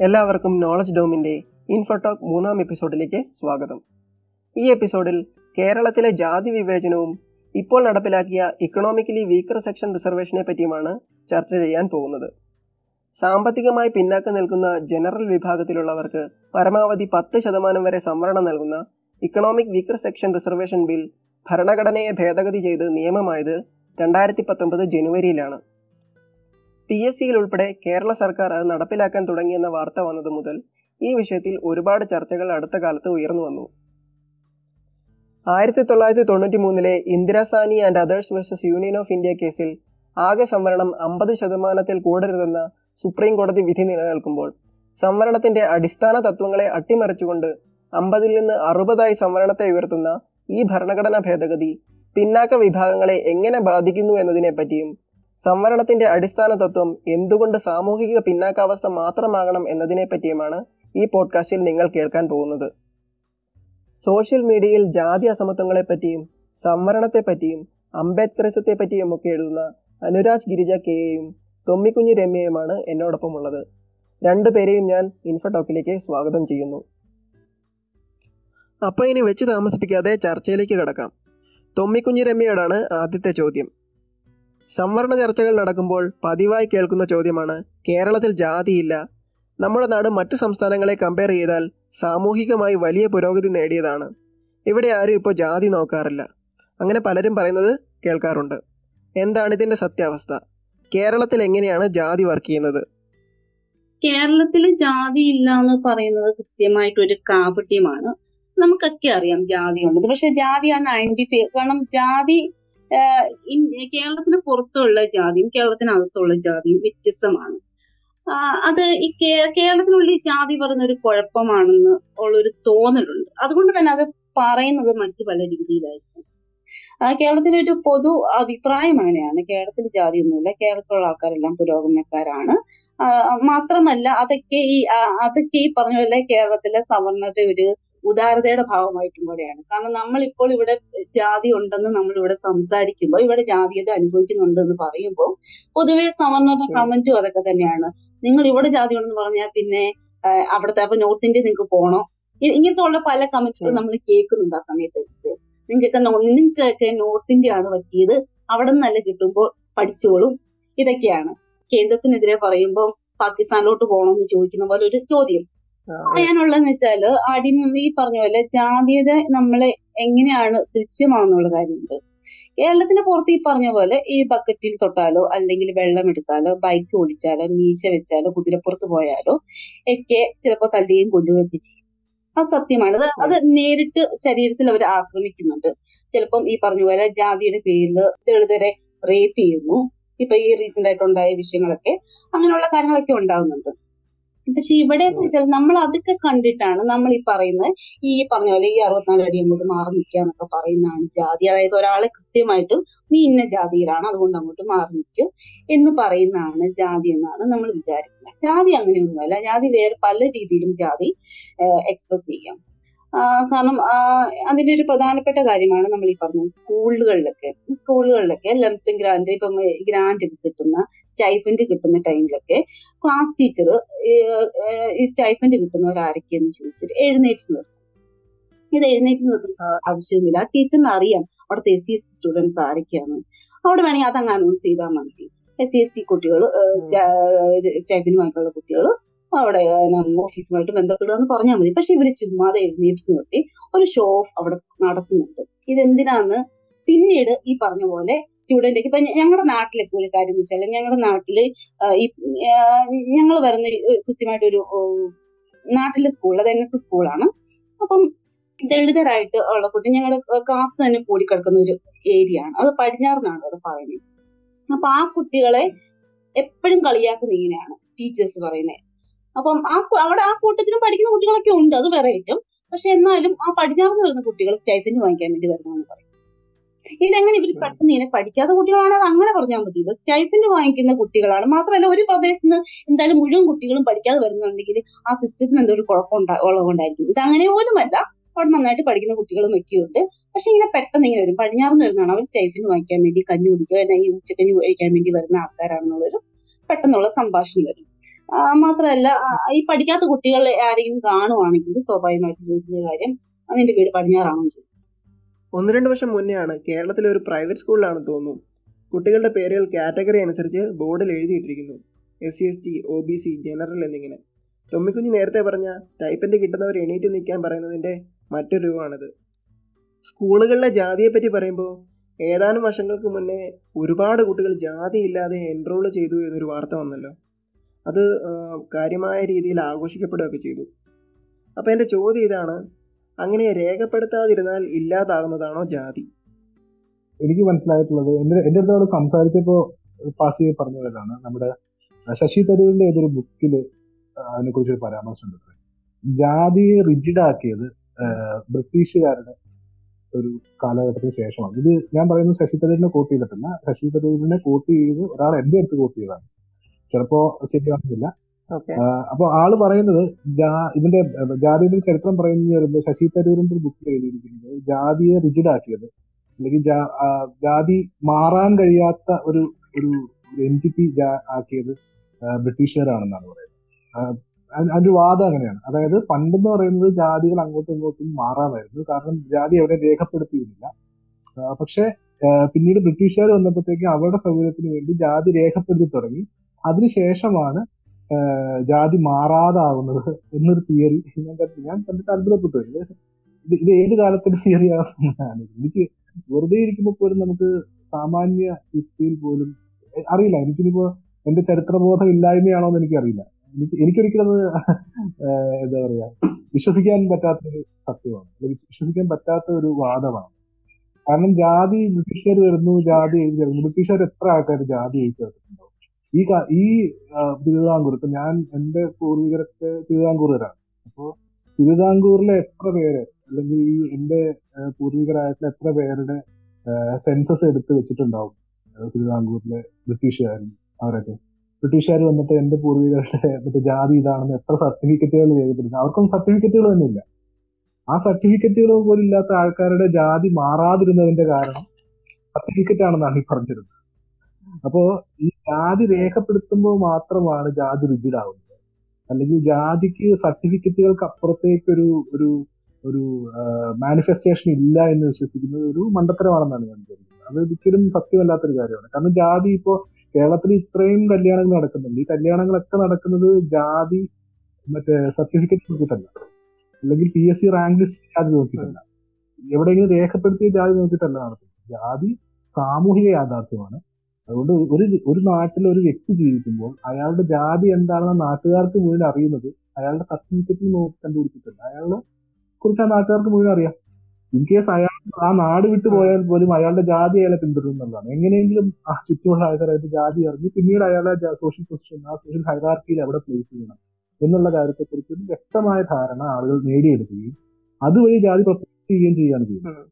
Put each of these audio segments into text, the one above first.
എല്ലാവർക്കും knowledge ഡോമിന്റെ Infotalk മൂന്നാം എപ്പിസോഡിലേക്ക് സ്വാഗതം. ഈ എപ്പിസോഡിൽ കേരളത്തിലെ ജാതി വിവേചനവും ഇപ്പോൾ നടപ്പിലാക്കിയ ഇക്കണോമിക്കലി വീക്കർ സെക്ഷൻ റിസർവേഷനെ പറ്റിയുമാണ് ചർച്ച ചെയ്യാൻ പോകുന്നത്. സാമ്പത്തികമായി പിന്നാക്കം നിൽക്കുന്ന ജനറൽ വിഭാഗത്തിലുള്ളവർക്ക് പരമാവധി പത്ത് ശതമാനം വരെ സംവരണം നൽകുന്ന economic weaker section reservation bill ഭരണഘടനയെ ഭേദഗതി ചെയ്ത് നിയമമായത് രണ്ടായിരത്തി പത്തൊമ്പത് ജനുവരിയിലാണ് പി എസ് സിയിൽ ഉൾപ്പെടെ കേരള സർക്കാർ അത് നടപ്പിലാക്കാൻ തുടങ്ങിയെന്ന വാർത്ത വന്നതു മുതൽ ഈ വിഷയത്തിൽ ഒരുപാട് ചർച്ചകൾ അടുത്ത കാലത്ത് ഉയർന്നു വന്നു. ആയിരത്തി തൊള്ളായിരത്തി തൊണ്ണൂറ്റി മൂന്നിലെ ഇന്ദിരാസാനി and others versus union of India കേസിൽ ആകെ സംവരണം അമ്പത് ശതമാനത്തിൽ കൂടരുതെന്ന സുപ്രീം കോടതി വിധി നിലനിൽക്കുമ്പോൾ സംവരണത്തിന്റെ അടിസ്ഥാന തത്വങ്ങളെ അട്ടിമറിച്ചുകൊണ്ട് അമ്പതിൽ നിന്ന് അറുപതായി സംവരണത്തെ ഉയർത്തുന്ന ഈ ഭരണഘടനാ ഭേദഗതി പിന്നാക്ക വിഭാഗങ്ങളെ എങ്ങനെ ബാധിക്കുന്നു എന്നതിനെപ്പറ്റിയും സംവരണത്തിന്റെ അടിസ്ഥാന തത്വം എന്തുകൊണ്ട് സാമൂഹിക പിന്നാക്കാവസ്ഥ മാത്രമാകണം എന്നതിനെപ്പറ്റിയുമാണ് ഈ പോഡ്കാസ്റ്റിൽ നിങ്ങൾ കേൾക്കാൻ പോകുന്നത്. സോഷ്യൽ മീഡിയയിൽ ജാതി അസമത്വങ്ങളെപ്പറ്റിയും സംവരണത്തെപ്പറ്റിയും അംബേദ്കറിസത്തെപ്പറ്റിയും ഒക്കെ എഴുതുന്ന അനുരാജ് ഗിരിജ കെയെയും തൊമ്മിക്കുഞ്ഞി രമ്യയുമാണ് എന്നോടൊപ്പം ഉള്ളത് രണ്ടുപേരെയും ഞാൻ ഇൻഫോടോക്കിലേക്ക് സ്വാഗതം ചെയ്യുന്നു. അപ്പോൾ ഇനി വെച്ച് താമസിപ്പിക്കാതെ ചർച്ചയിലേക്ക് കടക്കാം. തൊമ്മിക്കുഞ്ഞി രമ്യയോടാണ് ആദ്യത്തെ ചോദ്യം. സംവരണ ചർച്ചകൾ നടക്കുമ്പോൾ പതിവായി കേൾക്കുന്ന ചോദ്യമാണ് കേരളത്തിൽ ജാതിയില്ല. നമ്മുടെ നാട് മറ്റു സംസ്ഥാനങ്ങളെ കമ്പയർ ചെയ്താൽ സാമൂഹികമായി വലിയ പുരോഗതി നേടിയതാണ്. ഇവിടെ ആരും ഇപ്പോൾ ജാതി നോക്കാറില്ല. അങ്ങനെ പലരും പറയുന്നത് കേൾക്കാറുണ്ട്. എന്താണ് ഇതിന്റെ സത്യാവസ്ഥ? കേരളത്തിൽ എങ്ങനെയാണ് ജാതി വർക്ക് ചെയ്യുന്നത്? കേരളത്തിൽ ജാതി ഇല്ല എന്ന് പറയുന്നത് കൃത്യമായിട്ട് ഒരു കാപട്യമാണ്. നമുക്കൊക്കെ അറിയാം ജാതി ഉള്ളത്. പക്ഷെ ജാതി ആ ഐഡന്റിഫൈ കാരണം ജാതി കേരളത്തിന് പുറത്തുള്ള ജാതിയും കേരളത്തിനകത്തുള്ള ജാതിയും വ്യത്യസ്തമാണ്. അത് ഈ കേരളത്തിനുള്ളിൽ ജാതി പറയുന്ന ഒരു കുഴപ്പമാണെന്ന് ഉള്ളൊരു തോന്നലുണ്ട്. അതുകൊണ്ട് തന്നെ അത് പറയുന്നത് മറ്റു പല രീതിയിലായിരിക്കും. കേരളത്തിലെ ഒരു പൊതു അഭിപ്രായം അങ്ങനെയാണ്. കേരളത്തിൽ ജാതിയൊന്നുമില്ല. കേരളത്തിലുള്ള ആൾക്കാരെല്ലാം പുരോഗമനക്കാരാണ്. മാത്രമല്ല അതൊക്കെ ഈ അതൊക്കെ ഈ പറഞ്ഞ പോലെ കേരളത്തിലെ സവർണരുടെ ഒരു ഉദാരതയുടെ ഭാഗമായിട്ടും കൂടെയാണ്. കാരണം നമ്മൾ ഇപ്പോൾ ഇവിടെ ജാതി ഉണ്ടെന്ന് നമ്മൾ ഇവിടെ സംസാരിക്കുമ്പോൾ ഇവിടെ ജാതീയത അനുഭവിക്കുന്നുണ്ടെന്ന് പറയുമ്പോൾ പൊതുവെ സവർണരുടെ കമന്റും അതൊക്കെ തന്നെയാണ്. നിങ്ങൾ ഇവിടെ ജാതി ഉണ്ടെന്ന് പറഞ്ഞാൽ പിന്നെ അവിടുത്തെ അപ്പൊ നോർത്ത് ഇന്ത്യ നിങ്ങൾക്ക് പോണോ? ഇങ്ങനത്തെ ഉള്ള പല കമന്റുകളും നമ്മൾ കേൾക്കുന്നുണ്ട് ആ സമയത്ത്. നിങ്ങൾക്കൊക്കെ നിങ്ങൾക്കൊക്കെ നോർത്ത് ഇന്ത്യ ആണ് പറ്റിയത്. അവിടെ നിന്നല്ല കിട്ടുമ്പോൾ പഠിച്ചോളും. ഇതൊക്കെയാണ്. കേന്ദ്രത്തിനെതിരെ പറയുമ്പോൾ പാകിസ്ഥാനിലോട്ട് പോകണമെന്ന് ചോദിക്കുന്ന പോലെ ഒരു ചോദ്യം. പറയാനുള്ളതെന്ന് വെച്ചാൽ ആദ്യം ഈ പറഞ്ഞ പോലെ ജാതീയത നമ്മളെ എങ്ങനെയാണ് ദൃശ്യമാകുന്നുള്ള കാര്യമുണ്ട്. കേരളത്തിന് പുറത്ത് ഈ പറഞ്ഞ പോലെ ഈ ബക്കറ്റിൽ തൊട്ടാലോ അല്ലെങ്കിൽ വെള്ളം എടുത്താലോ ബൈക്ക് ഓടിച്ചാലോ മീശ വെച്ചാലോ കുതിരപ്പുറത്ത് പോയാലോ ഒക്കെ ചിലപ്പോൾ തല്ലുകയും കൊല്ലുകയൊക്കെ ചെയ്യും. അത് സത്യമാണ്. അത് അത് നേരിട്ട് ശരീരത്തിൽ അവർ ആക്രമിക്കുന്നുണ്ട്. ചിലപ്പം ഈ പറഞ്ഞ പോലെ ജാതിയുടെ പേരിൽ ദളിതരെ റേപ്പ് ചെയ്യുന്നു. ഇപ്പൊ ഈ റീസെന്റ് ആയിട്ടുണ്ടായ വിഷയങ്ങളൊക്കെ അങ്ങനെയുള്ള കാര്യങ്ങളൊക്കെ ഉണ്ടാകുന്നുണ്ട് പക്ഷെ ഇവിടെ എന്ന് വെച്ചാൽ നമ്മൾ അതൊക്കെ കണ്ടിട്ടാണ് നമ്മൾ ഈ പറയുന്നത്. ഈ പറഞ്ഞ പോലെ ഈ അറുപത്തിനാല് അടി അങ്ങോട്ട് മാറി നിൽക്കുക എന്നൊക്കെ പറയുന്നതാണ് ജാതി. അതായത് ഒരാളെ കൃത്യമായിട്ട് നീ ഇന്ന ജാതിയിലാണ് അതുകൊണ്ട് അങ്ങോട്ട് മാറി നിൽക്കും എന്ന് പറയുന്നതാണ് ജാതി എന്നാണ് നമ്മൾ വിചാരിക്കുന്നത്. ജാതി അങ്ങനെയൊന്നുമല്ല. ജാതി വേറെ പല രീതിയിലും ജാതി എക്സ്പ്രസ് ചെയ്യാം. കാരണം അതിന്റെ ഒരു പ്രധാനപ്പെട്ട കാര്യമാണ് നമ്മൾ ഈ പറഞ്ഞത് സ്കൂളുകളിലൊക്കെ. സ്കൂളുകളിലൊക്കെ ലംസം ഗ്രാൻഡ് ഇപ്പം ഗ്രാൻഡ് കിട്ടുന്ന സ്റ്റൈഫൻഡ് കിട്ടുന്ന ടൈമിലൊക്കെ ക്ലാസ് ടീച്ചർ ഈ സ്റ്റൈഫൻഡ് കിട്ടുന്നവരാരൊക്കെയെന്ന് ചോദിച്ചിട്ട് എഴുന്നേറ്റ് നിർത്തും ഇത് എഴുന്നേറ്റ് നിർത്തുന്ന ആവശ്യമില്ല ടീച്ചറിന് അറിയാം അവിടുത്തെ എസ് സി എസ് സ്റ്റുഡൻസ് ആരൊക്കെയാണ്. അവിടെ വേണമെങ്കിൽ അതങ്ങ് അനൗൺസ് ചെയ്താൽ മതി. എസ് സി എസ് ടി കുട്ടികൾ സ്റ്റൈഫിനുമായിട്ടുള്ള കുട്ടികൾ അവിടെ ഓഫീസുമായിട്ട് ബന്ധപ്പെടുക പറഞ്ഞാൽ മതി. പക്ഷെ ഇവർ ചുമ്മാതെ എഴുന്നേറ്റ് നിർത്തി ഒരു ഷോ ഓഫ് അവിടെ നടത്തുന്നുണ്ട്. ഇതെന്തിനാന്ന് പിന്നീട് ഈ പറഞ്ഞ പോലെ സ്റ്റുഡന്റ് ഇപ്പൊ ഞങ്ങളുടെ നാട്ടിലൊക്കെ ഒരു കാര്യം വെച്ചാൽ ഞങ്ങളുടെ നാട്ടിൽ ഈ ഞങ്ങൾ വരുന്ന കൃത്യമായിട്ട് ഒരു നാട്ടിലെ സ്കൂൾ അത് എൻ എസ് എസ് സ്കൂളാണ് അപ്പം ദളിതരായിട്ട് ഉള്ള കുട്ടി ഞങ്ങളുടെ കാസ്റ്റ് തന്നെ കൂടിക്കിടക്കുന്ന ഒരു ഏരിയ ആണ്. അത് പടിഞ്ഞാറിനാണ് അവിടെ പറയുന്നത്. അപ്പൊ ആ കുട്ടികളെ എപ്പോഴും കളിയാക്കുന്ന ഇങ്ങനെയാണ് ടീച്ചേഴ്സ് പറയുന്നത് അപ്പം ആ അവിടെ ആ കൂട്ടത്തിലും പഠിക്കുന്ന കുട്ടികളൊക്കെ ഉണ്ട് അത് വേറെ ഏറ്റവും പക്ഷെ എന്നാലും ആ പടിഞ്ഞാറിന് വരുന്ന കുട്ടികൾ സ്റ്റൈഫൻഡ് വാങ്ങിക്കാൻ വേണ്ടി വരുന്നതെന്ന് പറയും ഇതെങ്ങനെ ഇവർ പെട്ടെന്ന് ഇങ്ങനെ പഠിക്കാത്ത കുട്ടികളാണ് അത് അങ്ങനെ പറഞ്ഞാൽ മതി. സ്റ്റൈഫൻഡ് വാങ്ങിക്കുന്ന കുട്ടികളാണ്. മാത്രമല്ല ഒരു പ്രദേശത്ത് നിന്ന് എന്തായാലും മുഴുവൻ കുട്ടികളും പഠിക്കാതെ വരുന്നുണ്ടെങ്കിൽ ആ സിസ്റ്റത്തിന് എന്തൊരു ഒരു കുഴപ്പം ഉള്ളതുകൊണ്ടായിരിക്കും. ഇത് അങ്ങനെ പോലുമല്ല അവിടെ നന്നായിട്ട് പഠിക്കുന്ന കുട്ടികളും ഒക്കെയുണ്ട് പക്ഷെ ഇങ്ങനെ പെട്ടെന്ന് ഇങ്ങനെ വരും. പടിഞ്ഞാറുന്ന് വരുന്നതാണ് അവർ സ്റ്റൈഫിന് വാങ്ങിക്കാൻ വേണ്ടി കഞ്ഞി കുടിക്കുക അല്ലെങ്കിൽ ഉച്ചക്കഞ്ഞി കഴിക്കാൻ വേണ്ടി വരുന്ന ആൾക്കാരാണെന്നുള്ളൊരു പെട്ടെന്നുള്ള സംഭാഷണം വരും. മാത്രമല്ല ഈ പഠിക്കാത്ത കുട്ടികൾ ആരെങ്കിലും കാണുവാണെങ്കിൽ സ്വാഭാവികമായിട്ട് ചോദിക്കുന്ന കാര്യം അതിന്റെ വീട് പടിഞ്ഞാറാണോ ചോദിക്കും. ഒന്ന് രണ്ട് വർഷം മുന്നെയാണ് കേരളത്തിലെ ഒരു പ്രൈവറ്റ് സ്കൂളിലാണ് തോന്നുന്നു. കുട്ടികളുടെ പേരുകൾ കാറ്റഗറി അനുസരിച്ച് ബോർഡിൽ എഴുതിയിട്ടിരിക്കുന്നു. S C S T O B C general എന്നിങ്ങനെ. ടൊമ്മിക്കുഞ്ഞ് നേരത്തെ പറഞ്ഞ ടൈപ്പന്റ് കിട്ടുന്നവർ എണീറ്റ് നിൽക്കാൻ പറയുന്നതിന്റെ മറ്റൊരു രൂപമാണിത്. സ്കൂളുകളിലെ ജാതിയെപ്പറ്റി പറയുമ്പോൾ ഏതാനും വർഷങ്ങൾക്ക് മുന്നേ ഒരുപാട് കുട്ടികൾ ജാതിയില്ലാതെ എൻറോൾ ചെയ്തു എന്നൊരു വാർത്ത വന്നല്ലോ. അത് കാര്യമായ രീതിയിൽ ആഘോഷിക്കപ്പെടുകയൊക്കെ ചെയ്തു. അപ്പോൾ എന്റെ ചോദ്യം ഇതാണ് അങ്ങനെ രേഖപ്പെടുത്താതിരുന്നാൽ ഇല്ലാതാകുന്നതാണോ ജാതി? എനിക്ക് മനസ്സിലായിട്ടുള്ളത് എന്റെ എന്റെ അടുത്ത് അവിടെ സംസാരിച്ചപ്പോൾ പാസ് ചെയ്ത് പറഞ്ഞതാണ് നമ്മുടെ ശശി തരൂരിന്റെ ഏതൊരു ബുക്കിൽ അതിനെക്കുറിച്ച് ഒരു പരാമർശമുണ്ട്. ജാതിയെ റിജിഡ് ആക്കിയത് ബ്രിട്ടീഷുകാരുടെ ഒരു കാലഘട്ടത്തിന് ശേഷമാണ്. ഇത് ഞാൻ പറയുന്നത് ശശി തരൂരിനെ കോട്ട് ചെയ്തിട്ടില്ല. ശശി തരൂരിനെ കോട്ട് ചെയ്ത് ഒരാൾ എന്റെ അടുത്ത് കോട്ട് ചെയ്തതാണ്. ചിലപ്പോ ആഹ് അപ്പൊ ആൾ പറയുന്നത് ഇതിന്റെ ജാതിയുടെ ചരിത്രം പറയുന്നത് വരുമ്പോൾ ശശി തരൂരിന്റെ ഒരു ബുക്കിൽ എഴുതിയിരിക്കുന്നത് ജാതിയെ റിജിഡ് ആക്കിയത് അല്ലെങ്കിൽ ജാതി മാറാൻ കഴിയാത്ത ഒരു ഒരു എന്റിറ്റി ആക്കിയത് ബ്രിട്ടീഷുകാരാണെന്നാണ് പറയുന്നത്. അതിന്റെ വാദം അങ്ങനെയാണ്. അതായത് പണ്ടെന്ന് പറയുന്നത് ജാതികൾ അങ്ങോട്ടും ഇങ്ങോട്ടും മാറാമായിരുന്നു. കാരണം ജാതി അവിടെ രേഖപ്പെടുത്തിയിരുന്നില്ല. പക്ഷെ പിന്നീട് ബ്രിട്ടീഷുകാർ വന്നപ്പോഴത്തേക്ക് അവരുടെ സൗകര്യത്തിന് വേണ്ടി ജാതി രേഖപ്പെടുത്തി തുടങ്ങി. അതിനുശേഷമാണ് ജാതി മാറാതാവുന്നത് എന്നൊരു തിയറി ഞാൻ കണ്ടു ഞാൻ കണ്ടിട്ട് അത്ഭുതപ്പെട്ടു ഇത് ഇത് ഏത് കാലത്തിന്റെ തിയറി ആണ് എനിക്ക് വെറുതെ ഇരിക്കുമ്പോൾ പോലും നമുക്ക് സാമാന്യ യുക്തിയിൽ പോലും അറിയില്ല. എനിക്കിനിപ്പോ എന്റെ ചരിത്രബോധം ഇല്ലായ്മയാണോ എന്ന് എനിക്കറിയില്ല. എനിക്ക് എനിക്കൊരിക്കലും അത് എന്താ പറയാ വിശ്വസിക്കാൻ പറ്റാത്ത ഒരു സത്യമാണ് വിശ്വസിക്കാൻ പറ്റാത്ത ഒരു വാദമാണ്. കാരണം ജാതി ബ്രിട്ടീഷുകാർ വരുന്നു ജാതി എഴുതി ബ്രിട്ടീഷുകാർ എത്ര ആൾക്കാർ ജാതി എഴുതി ഈ ഈ തിരുവിതാംകൂർ ഇപ്പൊ ഞാൻ എന്റെ പൂർവികരൊക്കെ തിരുവിതാംകൂറുകാരാണ്. അപ്പോ തിരുവിതാംകൂറിലെ എത്ര പേര് അല്ലെങ്കിൽ ഈ എന്റെ പൂർവികരായിട്ടുള്ള എത്ര പേരുടെ സെൻസസ് എടുത്ത് വെച്ചിട്ടുണ്ടാവും? തിരുവിതാംകൂറിലെ ബ്രിട്ടീഷുകാരും അവരൊക്കെ. ബ്രിട്ടീഷുകാർ വന്നിട്ട് എന്റെ പൂർവികരുടെ മറ്റേ ജാതി ഇതാണെന്ന് എത്ര സർട്ടിഫിക്കറ്റുകൾ രേഖപ്പെടുത്തുന്നു? അവർക്കൊന്നും സർട്ടിഫിക്കറ്റുകൾ തന്നെ ഇല്ല. ആ സർട്ടിഫിക്കറ്റുകൾ പോലും ഇല്ലാത്ത ആൾക്കാരുടെ ജാതി മാറാതിരുന്നതിന്റെ കാരണം സർട്ടിഫിക്കറ്റ് ആണെന്നാണ് ഈ പറഞ്ഞിരുന്നത്. അപ്പോ ജാതി രേഖപ്പെടുത്തുമ്പോൾ മാത്രമാണ് ജാതി റിജിഡ് ആവുന്നത് അല്ലെങ്കിൽ ജാതിക്ക് സർട്ടിഫിക്കറ്റുകൾക്ക് അപ്പുറത്തേക്ക് ഒരു ഒരു മാനിഫെസ്റ്റേഷൻ ഇല്ല എന്ന് വിശ്വസിക്കുന്നത് ഒരു മണ്ടത്തരമാണെന്നാണ് ഞാൻ വിചാരിക്കുന്നത് അത് ഒരിക്കലും സത്യമല്ലാത്തൊരു കാര്യമാണ്. കാരണം ജാതി ഇപ്പോൾ കേരളത്തിൽ ഇത്രയും കല്യാണങ്ങൾ നടക്കുന്നുണ്ട്. ഈ കല്യാണങ്ങളൊക്കെ നടക്കുന്നത് ജാതി മറ്റേ സർട്ടിഫിക്കറ്റ് നോക്കിയിട്ടല്ല. അല്ലെങ്കിൽ P S C rank list ജാതി നോക്കിയിട്ടല്ല. എവിടെയെങ്കിലും രേഖപ്പെടുത്തിയ ജാതി നോക്കിയിട്ടല്ല നടത്തുന്നത് ജാതി സാമൂഹിക യാഥാർത്ഥ്യമാണ്. അതുകൊണ്ട് ഒരു ഒരു നാട്ടിൽ ഒരു വ്യക്തി ജീവിക്കുമ്പോൾ അയാളുടെ ജാതി എന്താണെന്ന് നാട്ടുകാർക്ക് മുഴുവൻ അറിയുന്നത് അയാളുടെ സർട്ടിഫിക്കറ്റിൽ നോക്കി കണ്ടുപിടിച്ചിട്ടുണ്ട്. അയാളെ കുറിച്ച് ആ നാട്ടുകാർക്ക് മുഴുവൻ അറിയാം. ഇൻ കേസ് അയാൾ ആ നാട് വിട്ടു പോയാൽ പോലും അയാളുടെ ജാതി അയാളെ പിന്തുടരുന്നുള്ളതാണ് എങ്ങനെയെങ്കിലും ആ ചുറ്റുമുള്ള ആൾക്കാരായിട്ട് ജാതി അറിഞ്ഞ് പിന്നീട് അയാളെ സോഷ്യൽ പൊസിഷൻ ആ സോഷ്യൽ ഹൈറാർക്കിയിൽ എവിടെ പ്ലേസ് ചെയ്യണം എന്നുള്ള കാര്യത്തെക്കുറിച്ച് ഒരു വ്യക്തമായ ധാരണ ആളുകൾ നേടിയെടുക്കുകയും അതുവഴി ജാതി പ്രൊട്ടക്ട് ചെയ്യുകയും ചെയ്യുകയാണ് ചെയ്യുന്നത്.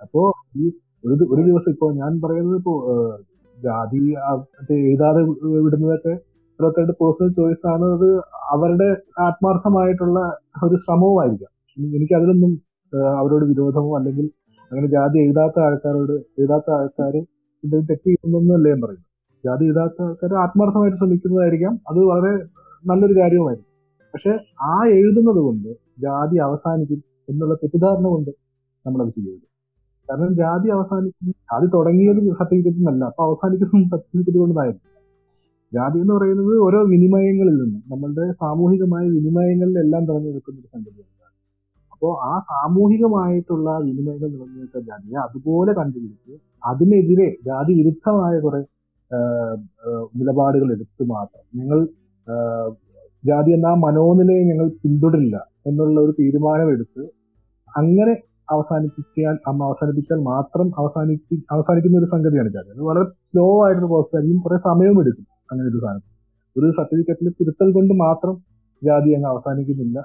അപ്പോ ഈ ഒരു ഒരു ദിവസം ഇപ്പോ ഞാൻ പറയുന്നത് ഇപ്പോ ജാതി എഴുതാതെ വിടുന്നതൊക്കെ ഓരോരുത്തരുടെ പേഴ്സണൽ ചോയ്സ് ആണ്. അത് അവരുടെ ആത്മാർത്ഥമായിട്ടുള്ള ഒരു ശ്രമവുമായിരിക്കാം. എനി- എനിക്ക് അതിലൊന്നും അവരോട് വിരോധമോ അല്ലെങ്കിൽ അങ്ങനെ ജാതി എഴുതാത്ത ആൾക്കാരോട് എഴുതാത്ത ആൾക്കാർ ഇത് തെറ്റ് ചെയ്യുന്നൊന്നുമല്ല ഞാൻ പറയുന്നത്. ജാതി എഴുതാത്ത ആൾക്കാർ ആത്മാർത്ഥമായിട്ട് ശ്രമിക്കുന്നതായിരിക്കാം. അത് വളരെ നല്ലൊരു കാര്യവുമായിരിക്കും. പക്ഷെ ആ എഴുതുന്നത് കൊണ്ട് ജാതി അവസാനിക്കും എന്നുള്ള തെറ്റിദ്ധാരണ കൊണ്ട് നമ്മളത് ചെയ്യരുത്. കാരണം ജാതി അവസാനിച്ചു ജാതി തുടങ്ങിയത് സർട്ടിഫിക്കറ്റ് നിന്നല്ല അപ്പൊ അവസാനിക്കുന്നത് സർട്ടിഫിക്കറ്റ് കൊണ്ടായിരുന്നു ജാതി എന്ന് പറയുന്നത് ഓരോ വിനിമയങ്ങളിൽ നിന്നും നമ്മളുടെ സാമൂഹികമായ വിനിമയങ്ങളിലെല്ലാം നിൽക്കുന്ന ഒരു സംഗതിയാണ്. അപ്പോ ആ സാമൂഹികമായിട്ടുള്ള വിനിമയങ്ങൾ നിലനിൽക്കുന്ന ജാതിയെ അതുപോലെ കണ്ടുപിടിച്ച് അതിനെതിരെ ജാതി വിരുദ്ധമായ കുറെ നിലപാടുകൾ എടുത്ത് മാത്രം ഞങ്ങൾ ജാതി എന്ന മനോനിലയെ ഞങ്ങൾ പിന്തുടരില്ല എന്നുള്ള ഒരു തീരുമാനമെടുത്ത് അങ്ങനെ അവസാനിപ്പിക്കാൻ അമ്മ അവസാനിപ്പിച്ചാൽ മാത്രം അവസാനിപ്പി അവസാനിക്കുന്ന ഒരു സംഗതിയാണ് ചാർജ് അത് വളരെ സ്ലോ ആയിട്ടുള്ള പ്രോസസ് ആയിരിക്കും കുറെ സമയവും എടുക്കും അങ്ങനെ ഒരു സാധനം. ഒരു സർട്ടിഫിക്കറ്റിൽ തിരുത്തൽ കൊണ്ട് മാത്രം ജാതി അങ്ങ് അവസാനിക്കുന്നില്ല.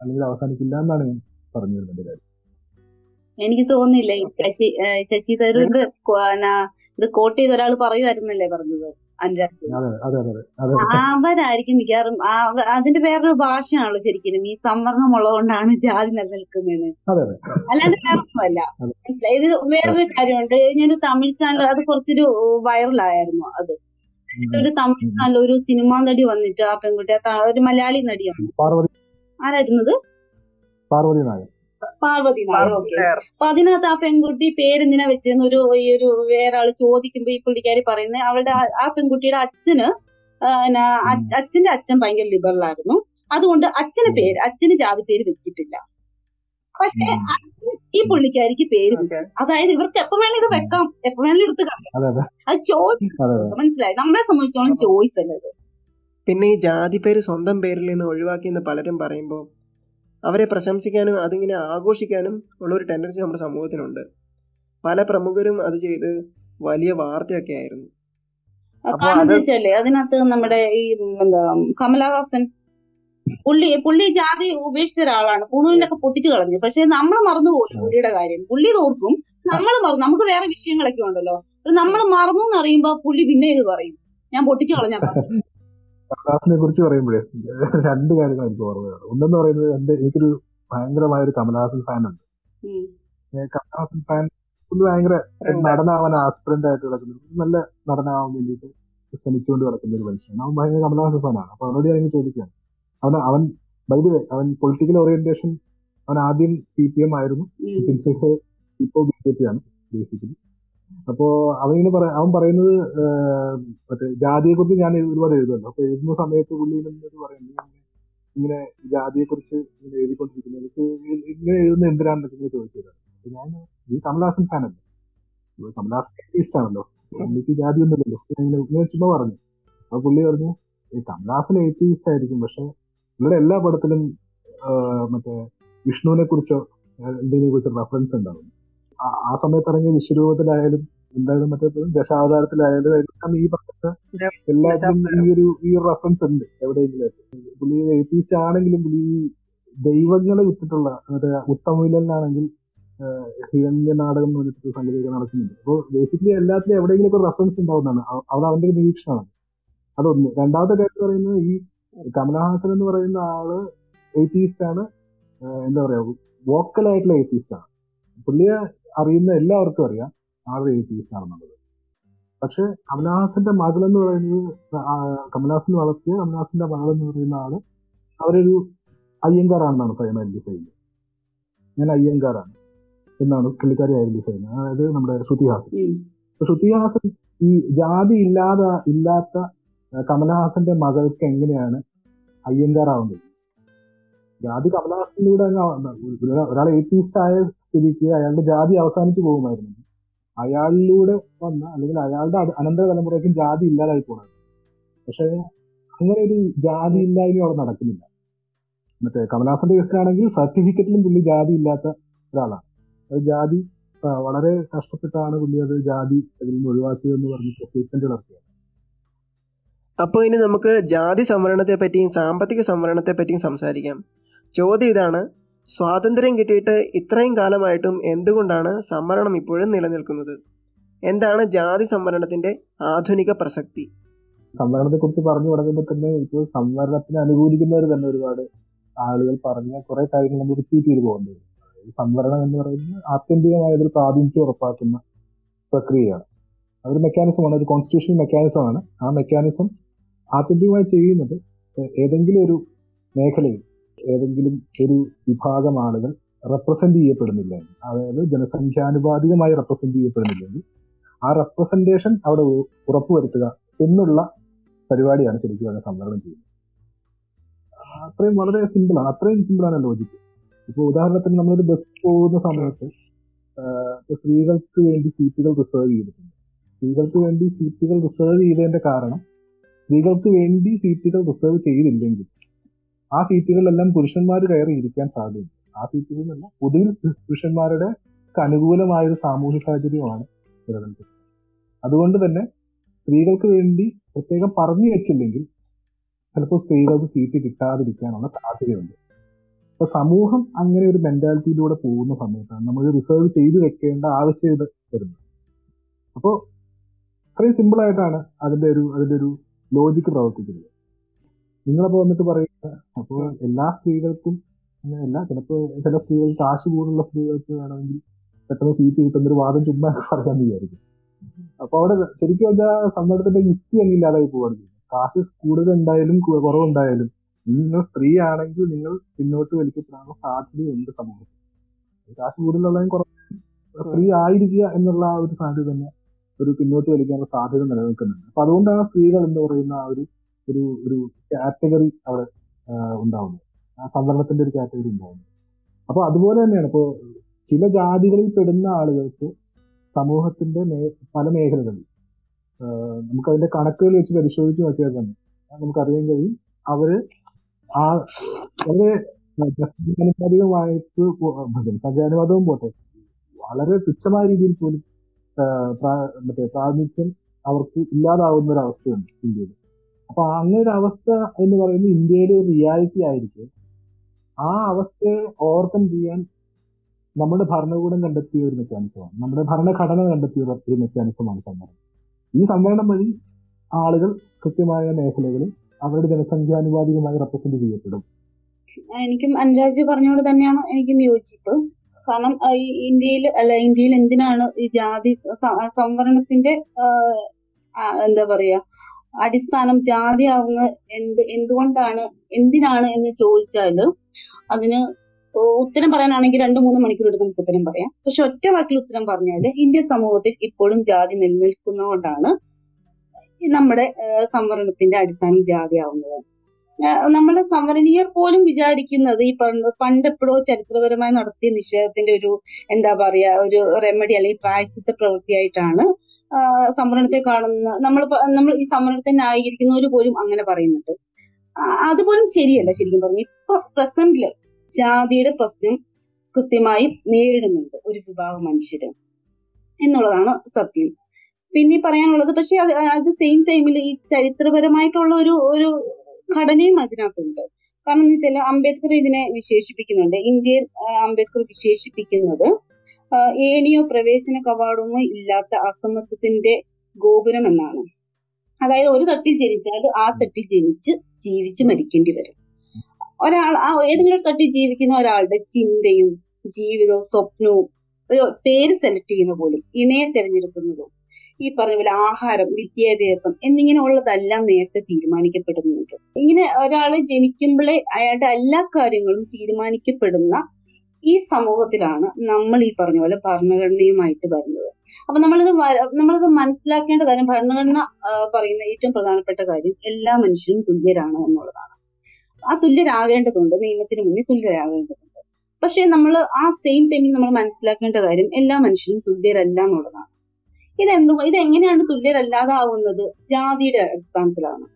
അല്ലെങ്കിൽ അവസാനിക്കില്ല എന്നാണ് ഞാൻ പറഞ്ഞു വരുന്നത് കാര്യം. എനിക്ക് തോന്നുന്നില്ല ശശി ശശി തരൂർ ഇത് കോട്ട് ചെയ്ത ഒരാൾ പറയുമായിരുന്നല്ലേ പറഞ്ഞത്? അവരായിരിക്കും മിക്കാറും അതിന്റെ വേറൊരു ഭാഷയാണല്ലോ ശരിക്കും ഈ സംവരണം ഉള്ളതുകൊണ്ടാണ് ജാതി നിലനിൽക്കുന്നതെന്ന്. അല്ലാതെ വേറൊന്നുമല്ല. മനസ്സിലായി? ഇത് വേറൊരു കാര്യമുണ്ട്. ഞാൻ തമിഴ് ചാനൽ അത് കുറച്ചൊരു വൈറലായിരുന്നു അത്. ഒരു തമിഴ് ചാനൽ ഒരു സിനിമാ നടി വന്നിട്ട് ആ പെൺകുട്ടി ഒരു മലയാളി നടിയാണ്. ആരായിരുന്നത് പാർവതി നായർ. പാർവതി നായർ. ഓക്കെ. അപ്പൊ അതിനകത്ത് ആ പെൺകുട്ടി പേരെന്തിനാ വെച്ചെന്ന് ഒരു ഈ ഒരു വേറെ ആൾ ചോദിക്കുമ്പോ ഈ പുള്ളിക്കാരി പറയുന്നത് അവളുടെ ആ- പെൺകുട്ടിയുടെ അച്ഛന് അച്ഛന്റെ അച്ഛൻ ഭയങ്കര ലിബറൽ ആയിരുന്നു അതുകൊണ്ട് അച്ഛന് പേര് അച്ഛന് ജാതി പേര് വെച്ചിട്ടില്ല. പക്ഷെ ഈ പുള്ളിക്കാരിക്ക് പേര് അതായത് ഇവർക്ക് എപ്പോ വേണേ ഇത് വെക്കാം. എപ്പോ വേണേലും എടുത്ത് കളയാം. അതെ ചോയ്സ് അതെ മനസ്സിലായി? നമ്മളെ സംബന്ധിച്ചോളം ചോയ്സ് അല്ലേ പിന്നെ ഈ ജാതി പേര് സ്വന്തം പേരിൽ നിന്ന് ഒഴിവാക്കി ഒഴിവാക്കിയെന്ന് പലരും പറയുമ്പോൾ അവരെ പ്രശംസിക്കാനും അതിങ്ങനെ ആഘോഷിക്കാനും ഉള്ളൊരു ടെൻഡൻസി നമ്മുടെ സമൂഹത്തിനുണ്ട്. പല പ്രമുഖരും അത് ചെയ്ത് വലിയ വാർത്തയൊക്കെ ആയിരുന്നു. അതിനകത്ത് നമ്മുടെ ഈ എന്താ കമലഹാസൻ പുള്ളി പുള്ളി ജാതി ഉപേക്ഷിച്ച ഒരാളാണ്. പുണുവിനൊക്കെ പൊട്ടിച്ചു കളഞ്ഞു. പക്ഷെ നമ്മൾ മറന്നുപോയി പുള്ളിയുടെ കാര്യം. പുള്ളി തോർക്കും നമ്മൾ മറന്നു. നമുക്ക് വേറെ വിഷയങ്ങളൊക്കെ ഉണ്ടല്ലോ. നമ്മൾ മറന്നു എന്നറിയുമ്പോ പുള്ളി പിന്നെ ഇത് പറയും. ഞാൻ പൊട്ടിച്ചു കളഞ്ഞ കമലഹാസനെ കുറിച്ച് പറയുമ്പോഴേ രണ്ട് കാര്യങ്ങൾ എനിക്ക് ഓർമ്മയാണ് ഒന്നെന്ന് പറയുന്നത് എന്റെ എനിക്കൊരു ഭയങ്കരമായ ഒരു കമലഹാസൻ ഫാൻ ഉണ്ട് കമലഹാസൻ ഫാൻ ഒന്ന് ഭയങ്കര നടനാവാൻ ആസ്പിറന്റ് ആയിട്ട് കിടക്കുന്ന. നല്ല നടനാവാൻ വേണ്ടിയിട്ട് ശ്രമിച്ചുകൊണ്ട് കിടക്കുന്ന ഒരു മനുഷ്യനാണ്. അവൻ ഭയങ്കര കമലഹാസൻ ഫാനാണ്. അപ്പൊ അവനോട് ഞാൻ ചോദിക്കുകയാണ്. അവൻ അവൻ വൈദ്യുതി അവൻ പൊളിറ്റിക്കൽ ഓറിയന്റേഷൻ അവൻ ആദ്യം സി പി എം ആയിരുന്നു. ഇപ്പോൾ ഇപ്പോ ബി ജെ പി ആണ് ബേസിക്കലി അപ്പോ അവനിങ്ങനെ പറ അവൻ പറയുന്നത് മറ്റേ ജാതിയെ കുറിച്ച് ഞാൻ ഒരുപാട് എഴുതുമല്ലോ അപ്പൊ എഴുതുന്ന സമയത്ത് പുള്ളി എന്നോട് പറയുന്നത് ഇങ്ങനെ- ജാതിയെ കുറിച്ച് ഇങ്ങനെ എഴുതിക്കൊണ്ടിരിക്കുന്നു. എനിക്ക് ഇങ്ങനെ എഴുതുന്ന എന്തിനാണെന്നൊക്കെ ഇങ്ങനെ ചോദിച്ചത് ഞാൻ ഈ കമലഹാസൻ ഫാനല്ലേ? കമലഹാസൻ ആർട്ടിസ്റ്റ് ആണല്ലോ. എനിക്ക് ജാതി ഒന്നുമില്ലല്ലോ ഇങ്ങനെ ഇങ്ങനെ ചുമ്മാ പറഞ്ഞു. അപ്പൊ പുള്ളി പറഞ്ഞു ഈ കമലഹാസൻ എയ്റ്റീസ്റ്റ് ആയിരിക്കും. പക്ഷെ പുള്ളിയുടെ എല്ലാ പടത്തിലും മറ്റേ വിഷ്ണുവിനെ കുറിച്ചോ എന്തിനെ കുറിച്ചോ റെഫറൻസ് ഉണ്ടാവും. ആ- സമയത്ത് ഇറങ്ങിയ വിശ്വരൂപത്തിലായാലും എന്തായാലും മറ്റേ ദശാവതാരത്തിലായാലും എല്ലാം ഈ പറഞ്ഞ എല്ലാത്തിനും ഈ ഒരു ഈ ഒരു റെഫറൻസ് ഉണ്ട് എവിടെയെങ്കിലും പുള്ളി എയ്റ്റീസ്റ്റ് ആണെങ്കിലും പുള്ളി ദൈവങ്ങളെ വിട്ടിട്ടുള്ള മറ്റേ ഉത്തമവിലാണെങ്കിൽ ഹിരണ്യ നാടകം എന്ന് പറഞ്ഞിട്ട് സംഗതിയൊക്കെ നടക്കുന്നുണ്ട്. അപ്പോൾ ബേസിക്കലി എല്ലാത്തിലും എവിടെയെങ്കിലും ഒക്കെ റെഫറൻസ് ഉണ്ടാവുന്നതാണ്. അവിടെ അത് അവന്റെ ഒരു നിരീക്ഷണമാണ്. അതൊന്ന്. രണ്ടാമത്തെ കാര്യം പറയുന്നത് ഈ കമലഹാസൻ എന്ന് പറയുന്ന ആൾ എയ്റ്റീസ്റ്റ് ആണ്. എന്താ പറയാ വോക്കലായിട്ടുള്ള എയ്റ്റീസ്റ്റ് ആണ്. പുള്ളിയെ അറിയുന്ന എല്ലാവർക്കും അറിയാം ആരുടെ എയ്റ്റീസ്റ്റ് ആണെന്നുള്ളത്. പക്ഷെ കമലഹാസന്റെ മകൾ എന്ന് പറയുന്നത് കമൽഹാസൻ കമലഹാസൻ വളർത്തിയ കമലഹാസന്റെ മകൾ എന്ന് പറയുന്ന ആൾ അവരൊരു അയ്യങ്കാറാണെന്നാണ് സ്വയം ഐഡന്റിഫൈ ചെയ്യുന്നത് ഞാൻ അയ്യങ്കാറാണ് എന്നാണ് പുള്ളിക്കാരി ഐഡന്റിഫൈ ചെയ്യുന്നത് അതായത് നമ്മുടെ ശ്രുതിഹാസൻ. ശ്രുതിഹാസൻ ഈ ജാതി ഇല്ലാതെ ഇല്ലാത്ത കമൽഹാസന്റെ കമലഹാസന്റെ മകൾക്ക് എങ്ങനെയാണ് അയ്യങ്കാറാവുന്നത് ജാതി കമലഹാസനിലൂടെ ഒരാ- ഒരാൾ എയ്റ്റീസ്റ്റ് ആയ സ്ഥിതിക്ക് അയാളുടെ ജാതി അവസാനിച്ചു പോകുമായിരുന്നു. അയാളിലൂടെ വന്ന അല്ലെങ്കിൽ അയാളുടെ അനന്തര തലമുറയ്ക്കും ജാതി ഇല്ലാതായി പോകണം പക്ഷെ അങ്ങനെ ഒരു ജാതി ഇല്ലായ്മ അവിടെ നടക്കുന്നില്ല. മറ്റേ കമലഹാസന്റെ കേസിലാണെങ്കിൽ സർട്ടിഫിക്കറ്റിലും പുള്ളി ജാതി ഇല്ലാത്ത ഒരാളാണ്. അത് ജാതി വളരെ കഷ്ടപ്പെട്ടാണ് പുള്ളി അത് ജാതി അതിൽ നിന്ന് ഒഴിവാക്കിയതെന്ന് പറഞ്ഞിട്ട് സ്റ്റേറ്റ്മെന്റ് ഇറക്കിയത് അപ്പോൾ ഇനി നമുക്ക് ജാതി സംവരണത്തെ പറ്റിയും സാമ്പത്തിക സംവരണത്തെ പറ്റിയും സംസാരിക്കാം. ചോദ്യം ഇതാണ് സ്വാതന്ത്ര്യം കിട്ടിയിട്ട് ഇത്രയും കാലമായിട്ടും എന്തുകൊണ്ടാണ് സംവരണം ഇപ്പോഴും നിലനിൽക്കുന്നത്? എന്താണ് ജാതി സംവരണത്തിന്റെ ആധുനിക പ്രസക്തി? സംവരണത്തെ കുറിച്ച് പറഞ്ഞു തുടങ്ങുമ്പോൾ തന്നെ ഇപ്പോൾ സംവരണത്തിന് അനുകൂലിക്കുന്നവർ തന്നെ ഒരുപാട് ആളുകൾ പറഞ്ഞ കുറെ കാര്യങ്ങൾ നമ്മൾ റിപ്പീറ്റ് ചെയ്ത് പോകേണ്ടി വരും. സംവരണം എന്ന് പറയുന്നത് ആത്യന്തികമായ ഒരു പ്രാതിനിധ്യം ഉറപ്പാക്കുന്ന പ്രക്രിയയാണ്. അതൊരു മെക്കാനിസമാണ് ഒരു കോൺസ്റ്റിറ്റ്യൂഷണൽ മെക്കാനിസമാണ് ആ മെക്കാനിസം ആത്യന്തികമായി ചെയ്യുന്നത് ഏതെങ്കിലും ഒരു മേഖലയിൽ ഏതെങ്കിലും ഒരു വിഭാഗം ആളുകൾ റെപ്രസെന്റ് ചെയ്യപ്പെടുന്നില്ലെങ്കിൽ അതായത് ജനസംഖ്യാനുപാതികമായി റെപ്രസെന്റ് ചെയ്യപ്പെടുന്നില്ലെങ്കിൽ ആ റെപ്രസെന്റേഷൻ അവിടെ ഉറപ്പുവരുത്തുക എന്നുള്ള പരിപാടിയാണ് ശരിക്കും അതിനെ സംവരണം ചെയ്യുന്നത്. അത്രയും വളരെ സിമ്പിളാണ് അത്രയും സിമ്പിളാണ് ലോജിക്ക് ഇപ്പോൾ ഉദാഹരണത്തിന് നമ്മളൊരു ബസ് പോകുന്ന സമയത്ത് ഇപ്പൊ സ്ത്രീകൾക്ക് വേണ്ടി സീറ്റുകൾ റിസർവ് ചെയ്തിട്ടുണ്ട്. സ്ത്രീകൾക്ക് വേണ്ടി സീറ്റുകൾ റിസർവ് ചെയ്തതിന്റെ കാരണം സ്ത്രീകൾക്ക് വേണ്ടി സീറ്റുകൾ റിസർവ് ചെയ്തില്ലെങ്കിൽ ആ സീറ്റുകളിലെല്ലാം പുരുഷന്മാർ കയറി ഇരിക്കാൻ സാധ്യതയുണ്ട്. ആ സീറ്റുകളിലല്ല പൊതുവിൽ പുരുഷന്മാരുടെ അനുകൂലമായ ഒരു സാമൂഹ്യ സാഹചര്യമാണ് നിലനിൽക്കുന്നത്. അതുകൊണ്ട് തന്നെ സ്ത്രീകൾക്ക് വേണ്ടി പ്രത്യേകം പറഞ്ഞു വെച്ചില്ലെങ്കിൽ ചിലപ്പോൾ സ്ത്രീകൾക്ക് സീറ്റ് കിട്ടാതിരിക്കാനുള്ള സാധ്യതയുണ്ട്. അപ്പൊ സമൂഹം അങ്ങനെ ഒരു മെന്റാലിറ്റിയിലൂടെ പോകുന്ന സമയത്താണ് നമ്മൾ റിസർവ് ചെയ്തു വെക്കേണ്ട ആവശ്യകത വരുന്നത്. അപ്പോൾ അത്രയും സിമ്പിൾ ആയിട്ടാണ് അതിന്റെ ഒരു അതിന്റെ ഒരു ലോജിക്ക് പ്രവർത്തിക്കുന്നത്. നിങ്ങളപ്പോ വന്നിട്ട് പറയുക അപ്പോൾ എല്ലാ സ്ത്രീകൾക്കും അങ്ങനെയല്ല ചിലപ്പോ ചില സ്ത്രീകൾ കാശ് കൂടുതലുള്ള സ്ത്രീകൾക്ക് വേണമെങ്കിൽ പെട്ടെന്ന് സീറ്റ് കിട്ടുന്ന ഒരു വാദം ചുമ്മാ പറയാന്ന് വിചാരിക്കും. അപ്പൊ അവിടെ ശരിക്കും എന്താ സമ്മർദ്ദത്തിന്റെ യുക്തി അങ്ങ് ഇല്ലാതായി പോവാണ്. കാശ് കൂടുതൽ ഉണ്ടായാലും കു- കുറവുണ്ടായാലും നിങ്ങൾ സ്ത്രീ ആണെങ്കിൽ നിങ്ങൾ പിന്നോട്ട് വലിക്കപ്പെടാനുള്ള സാധ്യതയുണ്ട് സമൂഹത്തിൽ. കാശ് കൂടുതലുള്ളതും കുറവ് സ്ത്രീ ആയിരിക്കുക എന്നുള്ള ആ ഒരു സാധ്യത തന്നെ ഒരു പിന്നോട്ട് വലിക്കാനുള്ള സാധ്യത നിലനിൽക്കുന്നുണ്ട്. അപ്പൊ അതുകൊണ്ടാണ് സ്ത്രീകൾ എന്ന് പറയുന്ന ആ ഒരു ഒരു ഒരു കാറ്റഗറി അവിടെ ആ, ഉണ്ടാവുന്നത്. ആ സംവരണത്തിന്റെ ഒരു കാറ്റഗറി ഉണ്ടാവുന്നത്. അപ്പൊ അതുപോലെ തന്നെയാണ് ഇപ്പോ ചില ജാതികളിൽ പെടുന്ന ആളുകൾക്ക് സമൂഹത്തിന്റെ മേ- പല മേഖലകളിൽ നമുക്കതിന്റെ കണക്കുകൾ വെച്ച് പരിശോധിച്ച് നോക്കിയാൽ തന്നെ നമുക്കറിയാൻ കഴിയും അവർ ആ വളരെ ജനസാധികമായിട്ട് ജനസംഖ്യാനുപാതവും പോട്ടെ വളരെ തുച്ഛമായ രീതിയിൽ പോലും മറ്റേ പ്രാതിനിധ്യം അവർക്ക് ഇല്ലാതാവുന്ന ഒരു അവസ്ഥയുണ്ട് ഇന്ത്യയിൽ. അപ്പൊ അങ്ങനെ ഒരു അവസ്ഥ എന്ന് പറയുന്നത് ഇന്ത്യയിലെ ഒരു റിയാലിറ്റി ആയിരിക്കും. ആ അവസ്ഥയെ ഓവർകം ചെയ്യാൻ നമ്മുടെ ഭരണകൂടം കണ്ടെത്തിയ ഒരു മെക്കാനിസമാണ് നമ്മുടെ ഭരണഘടന കണ്ടെത്തിയ ഒരു- മെക്കാനിസമാണ് സംവരണം. ഈ സംവരണം വഴി ആളുകൾ കൃത്യമായ മേഖലകളിൽ അവരുടെ ജനസംഖ്യാനുപാതികമായി റെപ്രസെന്റ് ചെയ്യപ്പെടും. എനിക്കും അനുരാജ് പറഞ്ഞോട് തന്നെയാണ് എനിക്കും യോജിപ്പ്. കാരണം ഇന്ത്യയിൽ അല്ല ഇന്ത്യയിൽ എന്തിനാണ് ഈ ജാതി സംവരണത്തിന്റെ എന്താ പറയാ അടിസ്ഥാനം ജാതി ആവുന്ന എന്ത് എന്തുകൊണ്ടാണ് എന്തിനാണ് എന്ന് ചോദിച്ചാൽ അതിന് ഉത്തരം പറയാനാണെങ്കിൽ രണ്ടു മൂന്ന് മണിക്കൂർ എടുത്ത് നമുക്ക് ഉത്തരം പറയാം. പക്ഷെ ഒറ്റ വാക്കിൽ ഉത്തരം പറഞ്ഞാൽ ഇന്ത്യൻ സമൂഹത്തിൽ ഇപ്പോഴും ജാതി നിലനിൽക്കുന്നതുകൊണ്ടാണ് നമ്മുടെ സംവരണത്തിന്റെ അടിസ്ഥാനം ജാതി ആവുന്നത് നമ്മളെ സംവരണീയർ പോലും വിചാരിക്കുന്നത് ഈ പണ്ട് പണ്ട് എപ്പോഴോ ചരിത്രപരമായി നടത്തിയ നിഷേധത്തിന്റെ ഒരു എന്താ പറയാ ഒരു റെമഡി അല്ലെങ്കിൽ പ്രായശ്ചിത്ത പ്രവൃത്തിയായിട്ടാണ് സംവരണത്തെ കാണുന്ന നമ്മൾ നമ്മൾ ഈ സംവരണത്തെ ന്യായീകരിക്കുന്നവർ പോലും അങ്ങനെ പറയുന്നുണ്ട്. അതുപോലും ശരിയല്ല ശരിക്കും പറഞ്ഞു. ഇപ്പൊ പ്രസന്റിൽ ജാതിയുടെ പ്രശ്നം കൃത്യമായി നേരിടുന്നുണ്ട് ഒരു വിഭാഗം മനുഷ്യര്. എന്നുള്ളതാണ് സത്യം. പിന്നെ പറയാനുള്ളത് പക്ഷെ അത് സെയിം ടൈമിൽ ഈ ചരിത്രപരമായിട്ടുള്ള ഒരു ഒരു ഘടനയും അതിനകത്തുണ്ട്. കാരണം എന്ന് വെച്ചാൽ അംബേദ്കർ ഇതിനെ വിശേഷിപ്പിക്കുന്നുണ്ട്. ഇന്ത്യയിൽ അംബേദ്കർ വിശേഷിപ്പിക്കുന്നത് ഏണിയോ പ്രവേശന കവാടമോ ഇല്ലാത്ത അസമത്വത്തിന്റെ ഗോപുരം എന്നാണ് അതായത് ഒരു തട്ടിൽ ജനിച്ചാൽ ആ തട്ടിൽ ജനിച്ച് ജീവിച്ച് മരിക്കേണ്ടി വരും. ഒരാൾ ആ ഏതെങ്കിലും തട്ടിൽ ജീവിക്കുന്ന ഒരാളുടെ ചിന്തയും ജീവിതവും സ്വപ്നവും ഒരു പേര് സെലക്ട് ചെയ്യുന്ന പോലും ഇണയെ തിരഞ്ഞെടുക്കുന്നതും ഈ പറഞ്ഞ പോലെ ആഹാരം വിദ്യാഭ്യാസം എന്നിങ്ങനെ ഉള്ളതെല്ലാം നേരത്തെ തീരുമാനിക്കപ്പെടുന്നുണ്ട്. ഇങ്ങനെ ഒരാൾ ജനിക്കുമ്പോഴേ അയാളുടെ എല്ലാ കാര്യങ്ങളും തീരുമാനിക്കപ്പെടുന്ന ഈ സമൂഹത്തിലാണ് നമ്മൾ ഈ പറഞ്ഞ പോലെ ഭരണഘടനയുമായിട്ട് വരുന്നത്. അപ്പൊ നമ്മളിത് നമ്മളിത് മനസ്സിലാക്കേണ്ട കാര്യം ഭരണഘടന പറയുന്ന ഏറ്റവും പ്രധാനപ്പെട്ട കാര്യം എല്ലാ മനുഷ്യരും തുല്യരാണ് എന്നുള്ളതാണ്. ആ തുല്യരാകേണ്ടതുണ്ട് നിയമത്തിന് മുന്നിൽ തുല്യരാകേണ്ടതുണ്ട്. പക്ഷെ നമ്മൾ ആ സെയിം ടൈമിൽ നമ്മൾ മനസ്സിലാക്കേണ്ട കാര്യം എല്ലാ മനുഷ്യരും തുല്യരല്ല എന്നുള്ളതാണ്. ഇതെന്തു ഇത് എങ്ങനെയാണ് തുല്യരല്ലാതാവുന്നത്? ജാതിയുടെ അടിസ്ഥാനത്തിലാണ്.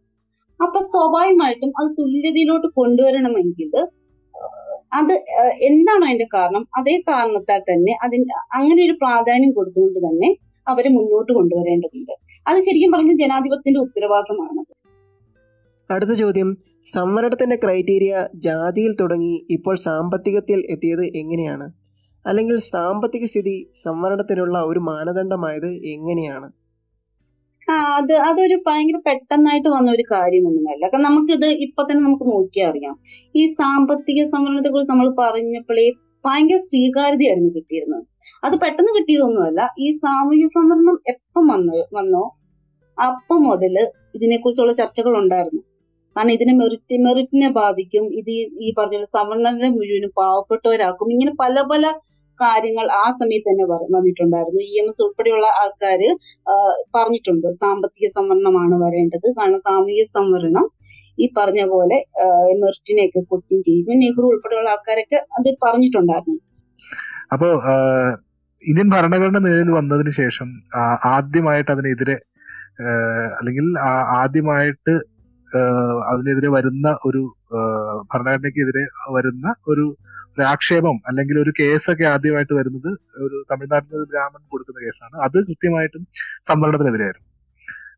അപ്പൊ സ്വാഭാവികമായിട്ടും അത് തുല്യതയിലോട്ട് കൊണ്ടുവരണമെങ്കിൽ അത് എന്താണ് അതിന്റെ കാരണം? അതേ കാരണത്താൽ തന്നെ അതിന് അങ്ങനെ ഒരു പ്രാധാന്യം കൊടുത്തുകൊണ്ട് തന്നെ അവരെ മുന്നോട്ട് കൊണ്ടുവരേണ്ടതുണ്ട്. അത് ശരിക്കും പറഞ്ഞ ജനാധിപത്യത്തിന്റെ ഉത്തരവാദിത്തമാണ്. അടുത്ത ചോദ്യം. സംവരണത്തിന്റെ ക്രൈറ്റീരിയ ജാതിയിൽ തുടങ്ങി ഇപ്പോൾ സാമ്പത്തികത്തിൽ എത്തിയത് എങ്ങനെയാണ്? അല്ലെങ്കിൽ സാമ്പത്തിക സ്ഥിതി സംവരണത്തിനുള്ള ഒരു മാനദണ്ഡമായത് എങ്ങനെയാണ്? ആ അത് അതൊരു ഭയങ്കര പെട്ടെന്നായിട്ട് വന്ന ഒരു കാര്യമൊന്നുമല്ല. കാരണം നമുക്കിത് ഇപ്പൊ തന്നെ നമുക്ക് നോക്കിയാൽ അറിയാം. ഈ സാമ്പത്തിക സംവരണത്തെ കുറിച്ച് നമ്മൾ പറഞ്ഞപ്പോഴേ ഭയങ്കര സ്വീകാര്യതയായിരുന്നു കിട്ടിയിരുന്നത്. അത് പെട്ടെന്ന് കിട്ടിയതൊന്നുമല്ല. ഈ സാമൂഹ്യ സംവരണം എപ്പം വന്നോ വന്നോ അപ്പം മുതൽ ഇതിനെക്കുറിച്ചുള്ള ചർച്ചകൾ ഉണ്ടായിരുന്നു കാരണം ഇതിനെ മെറിറ്റ് മെറിറ്റിനെ ബാധിക്കും. ഇത് ഈ- പറഞ്ഞ പോലെ മുഴുവനും പാവപ്പെട്ടവരാക്കും. ഇങ്ങനെ പല പല കാര്യങ്ങൾ ആ സമയത്ത് തന്നെ വന്നിട്ടുണ്ടായിരുന്നു. ഇ എം എസ് ഉൾപ്പെടെയുള്ള ആൾക്കാര് പറഞ്ഞിട്ടുണ്ട്. സാമ്പത്തിക സംവരണമാണ് വരേണ്ടത്. കാരണം സാമൂഹിക സംവരണം ഈ പറഞ്ഞ പോലെ മെറിറ്റിനെയൊക്കെ ക്വസ്റ്റ്യൻ ചെയ്യും നെഹ്റു ഉൾപ്പെടെയുള്ള ആൾക്കാരൊക്കെ അത് പറഞ്ഞിട്ടുണ്ടായിരുന്നു. അപ്പോ ഇന്ത്യൻ ഭരണഘടന നിലയിൽ വന്നതിന് ശേഷം ആദ്യമായിട്ട് അതിനെതിരെ അല്ലെങ്കിൽ ആദ്യമായിട്ട് അതിനെതിരെ വരുന്ന ഒരു ഭരണഘടനയ്ക്കെതിരെ വരുന്ന ഒരു ഒരു ആക്ഷേപം അല്ലെങ്കിൽ ഒരു കേസൊക്കെ ആദ്യമായിട്ട് വരുന്നത് ഒരു തമിഴ്നാട്ടിൽ ഒരു ബ്രാഹ്മൺ കൊടുക്കുന്ന കേസാണ്. അത് കൃത്യമായിട്ടും സംവരണത്തിനെതിരായിരുന്നു.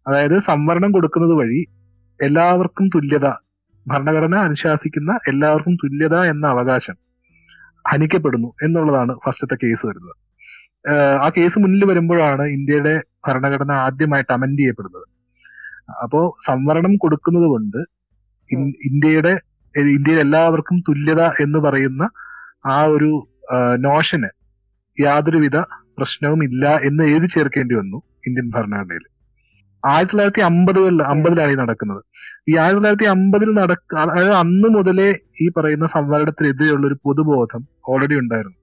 അതായത് സംവരണം കൊടുക്കുന്നത് വഴി എല്ലാവർക്കും തുല്യത ഭരണഘടന അനുശാസിക്കുന്ന എല്ലാവർക്കും തുല്യത എന്ന അവകാശം ഹനിക്കപ്പെടുന്നു എന്നുള്ളതാണ് ഫസ്റ്റത്തെ കേസ് വരുന്നത്. ആ കേസ് മുന്നിൽ വരുമ്പോഴാണ് ഇന്ത്യയുടെ ഭരണഘടന ആദ്യമായിട്ട് അമെൻഡ് ചെയ്യപ്പെടുന്നത്. അപ്പോ സംവരണം കൊടുക്കുന്നത് കൊണ്ട് ഇന്ത്യയുടെ ഇന്ത്യയിൽ എല്ലാവർക്കും തുല്യത എന്ന് പറയുന്ന ആ ഒരു നോഷന് യാതൊരുവിധ പ്രശ്നവും ഇല്ല എന്ന് എഴുതി ചേർക്കേണ്ടി വന്നു ഇന്ത്യൻ ഭരണഘടനയിൽ. ആയിരത്തി തൊള്ളായിരത്തി അമ്പതുകളിൽ അമ്പതിലാണ് ഈ നടക്കുന്നത്. ഈ ആയിരത്തി തൊള്ളായിരത്തി അമ്പതിൽ നടക്ക അതായത് അന്ന് മുതലേ ഈ പറയുന്ന സംവരണത്തിനെതിരെയുള്ള ഒരു പൊതുബോധം ഓൾറെഡി ഉണ്ടായിരുന്നു.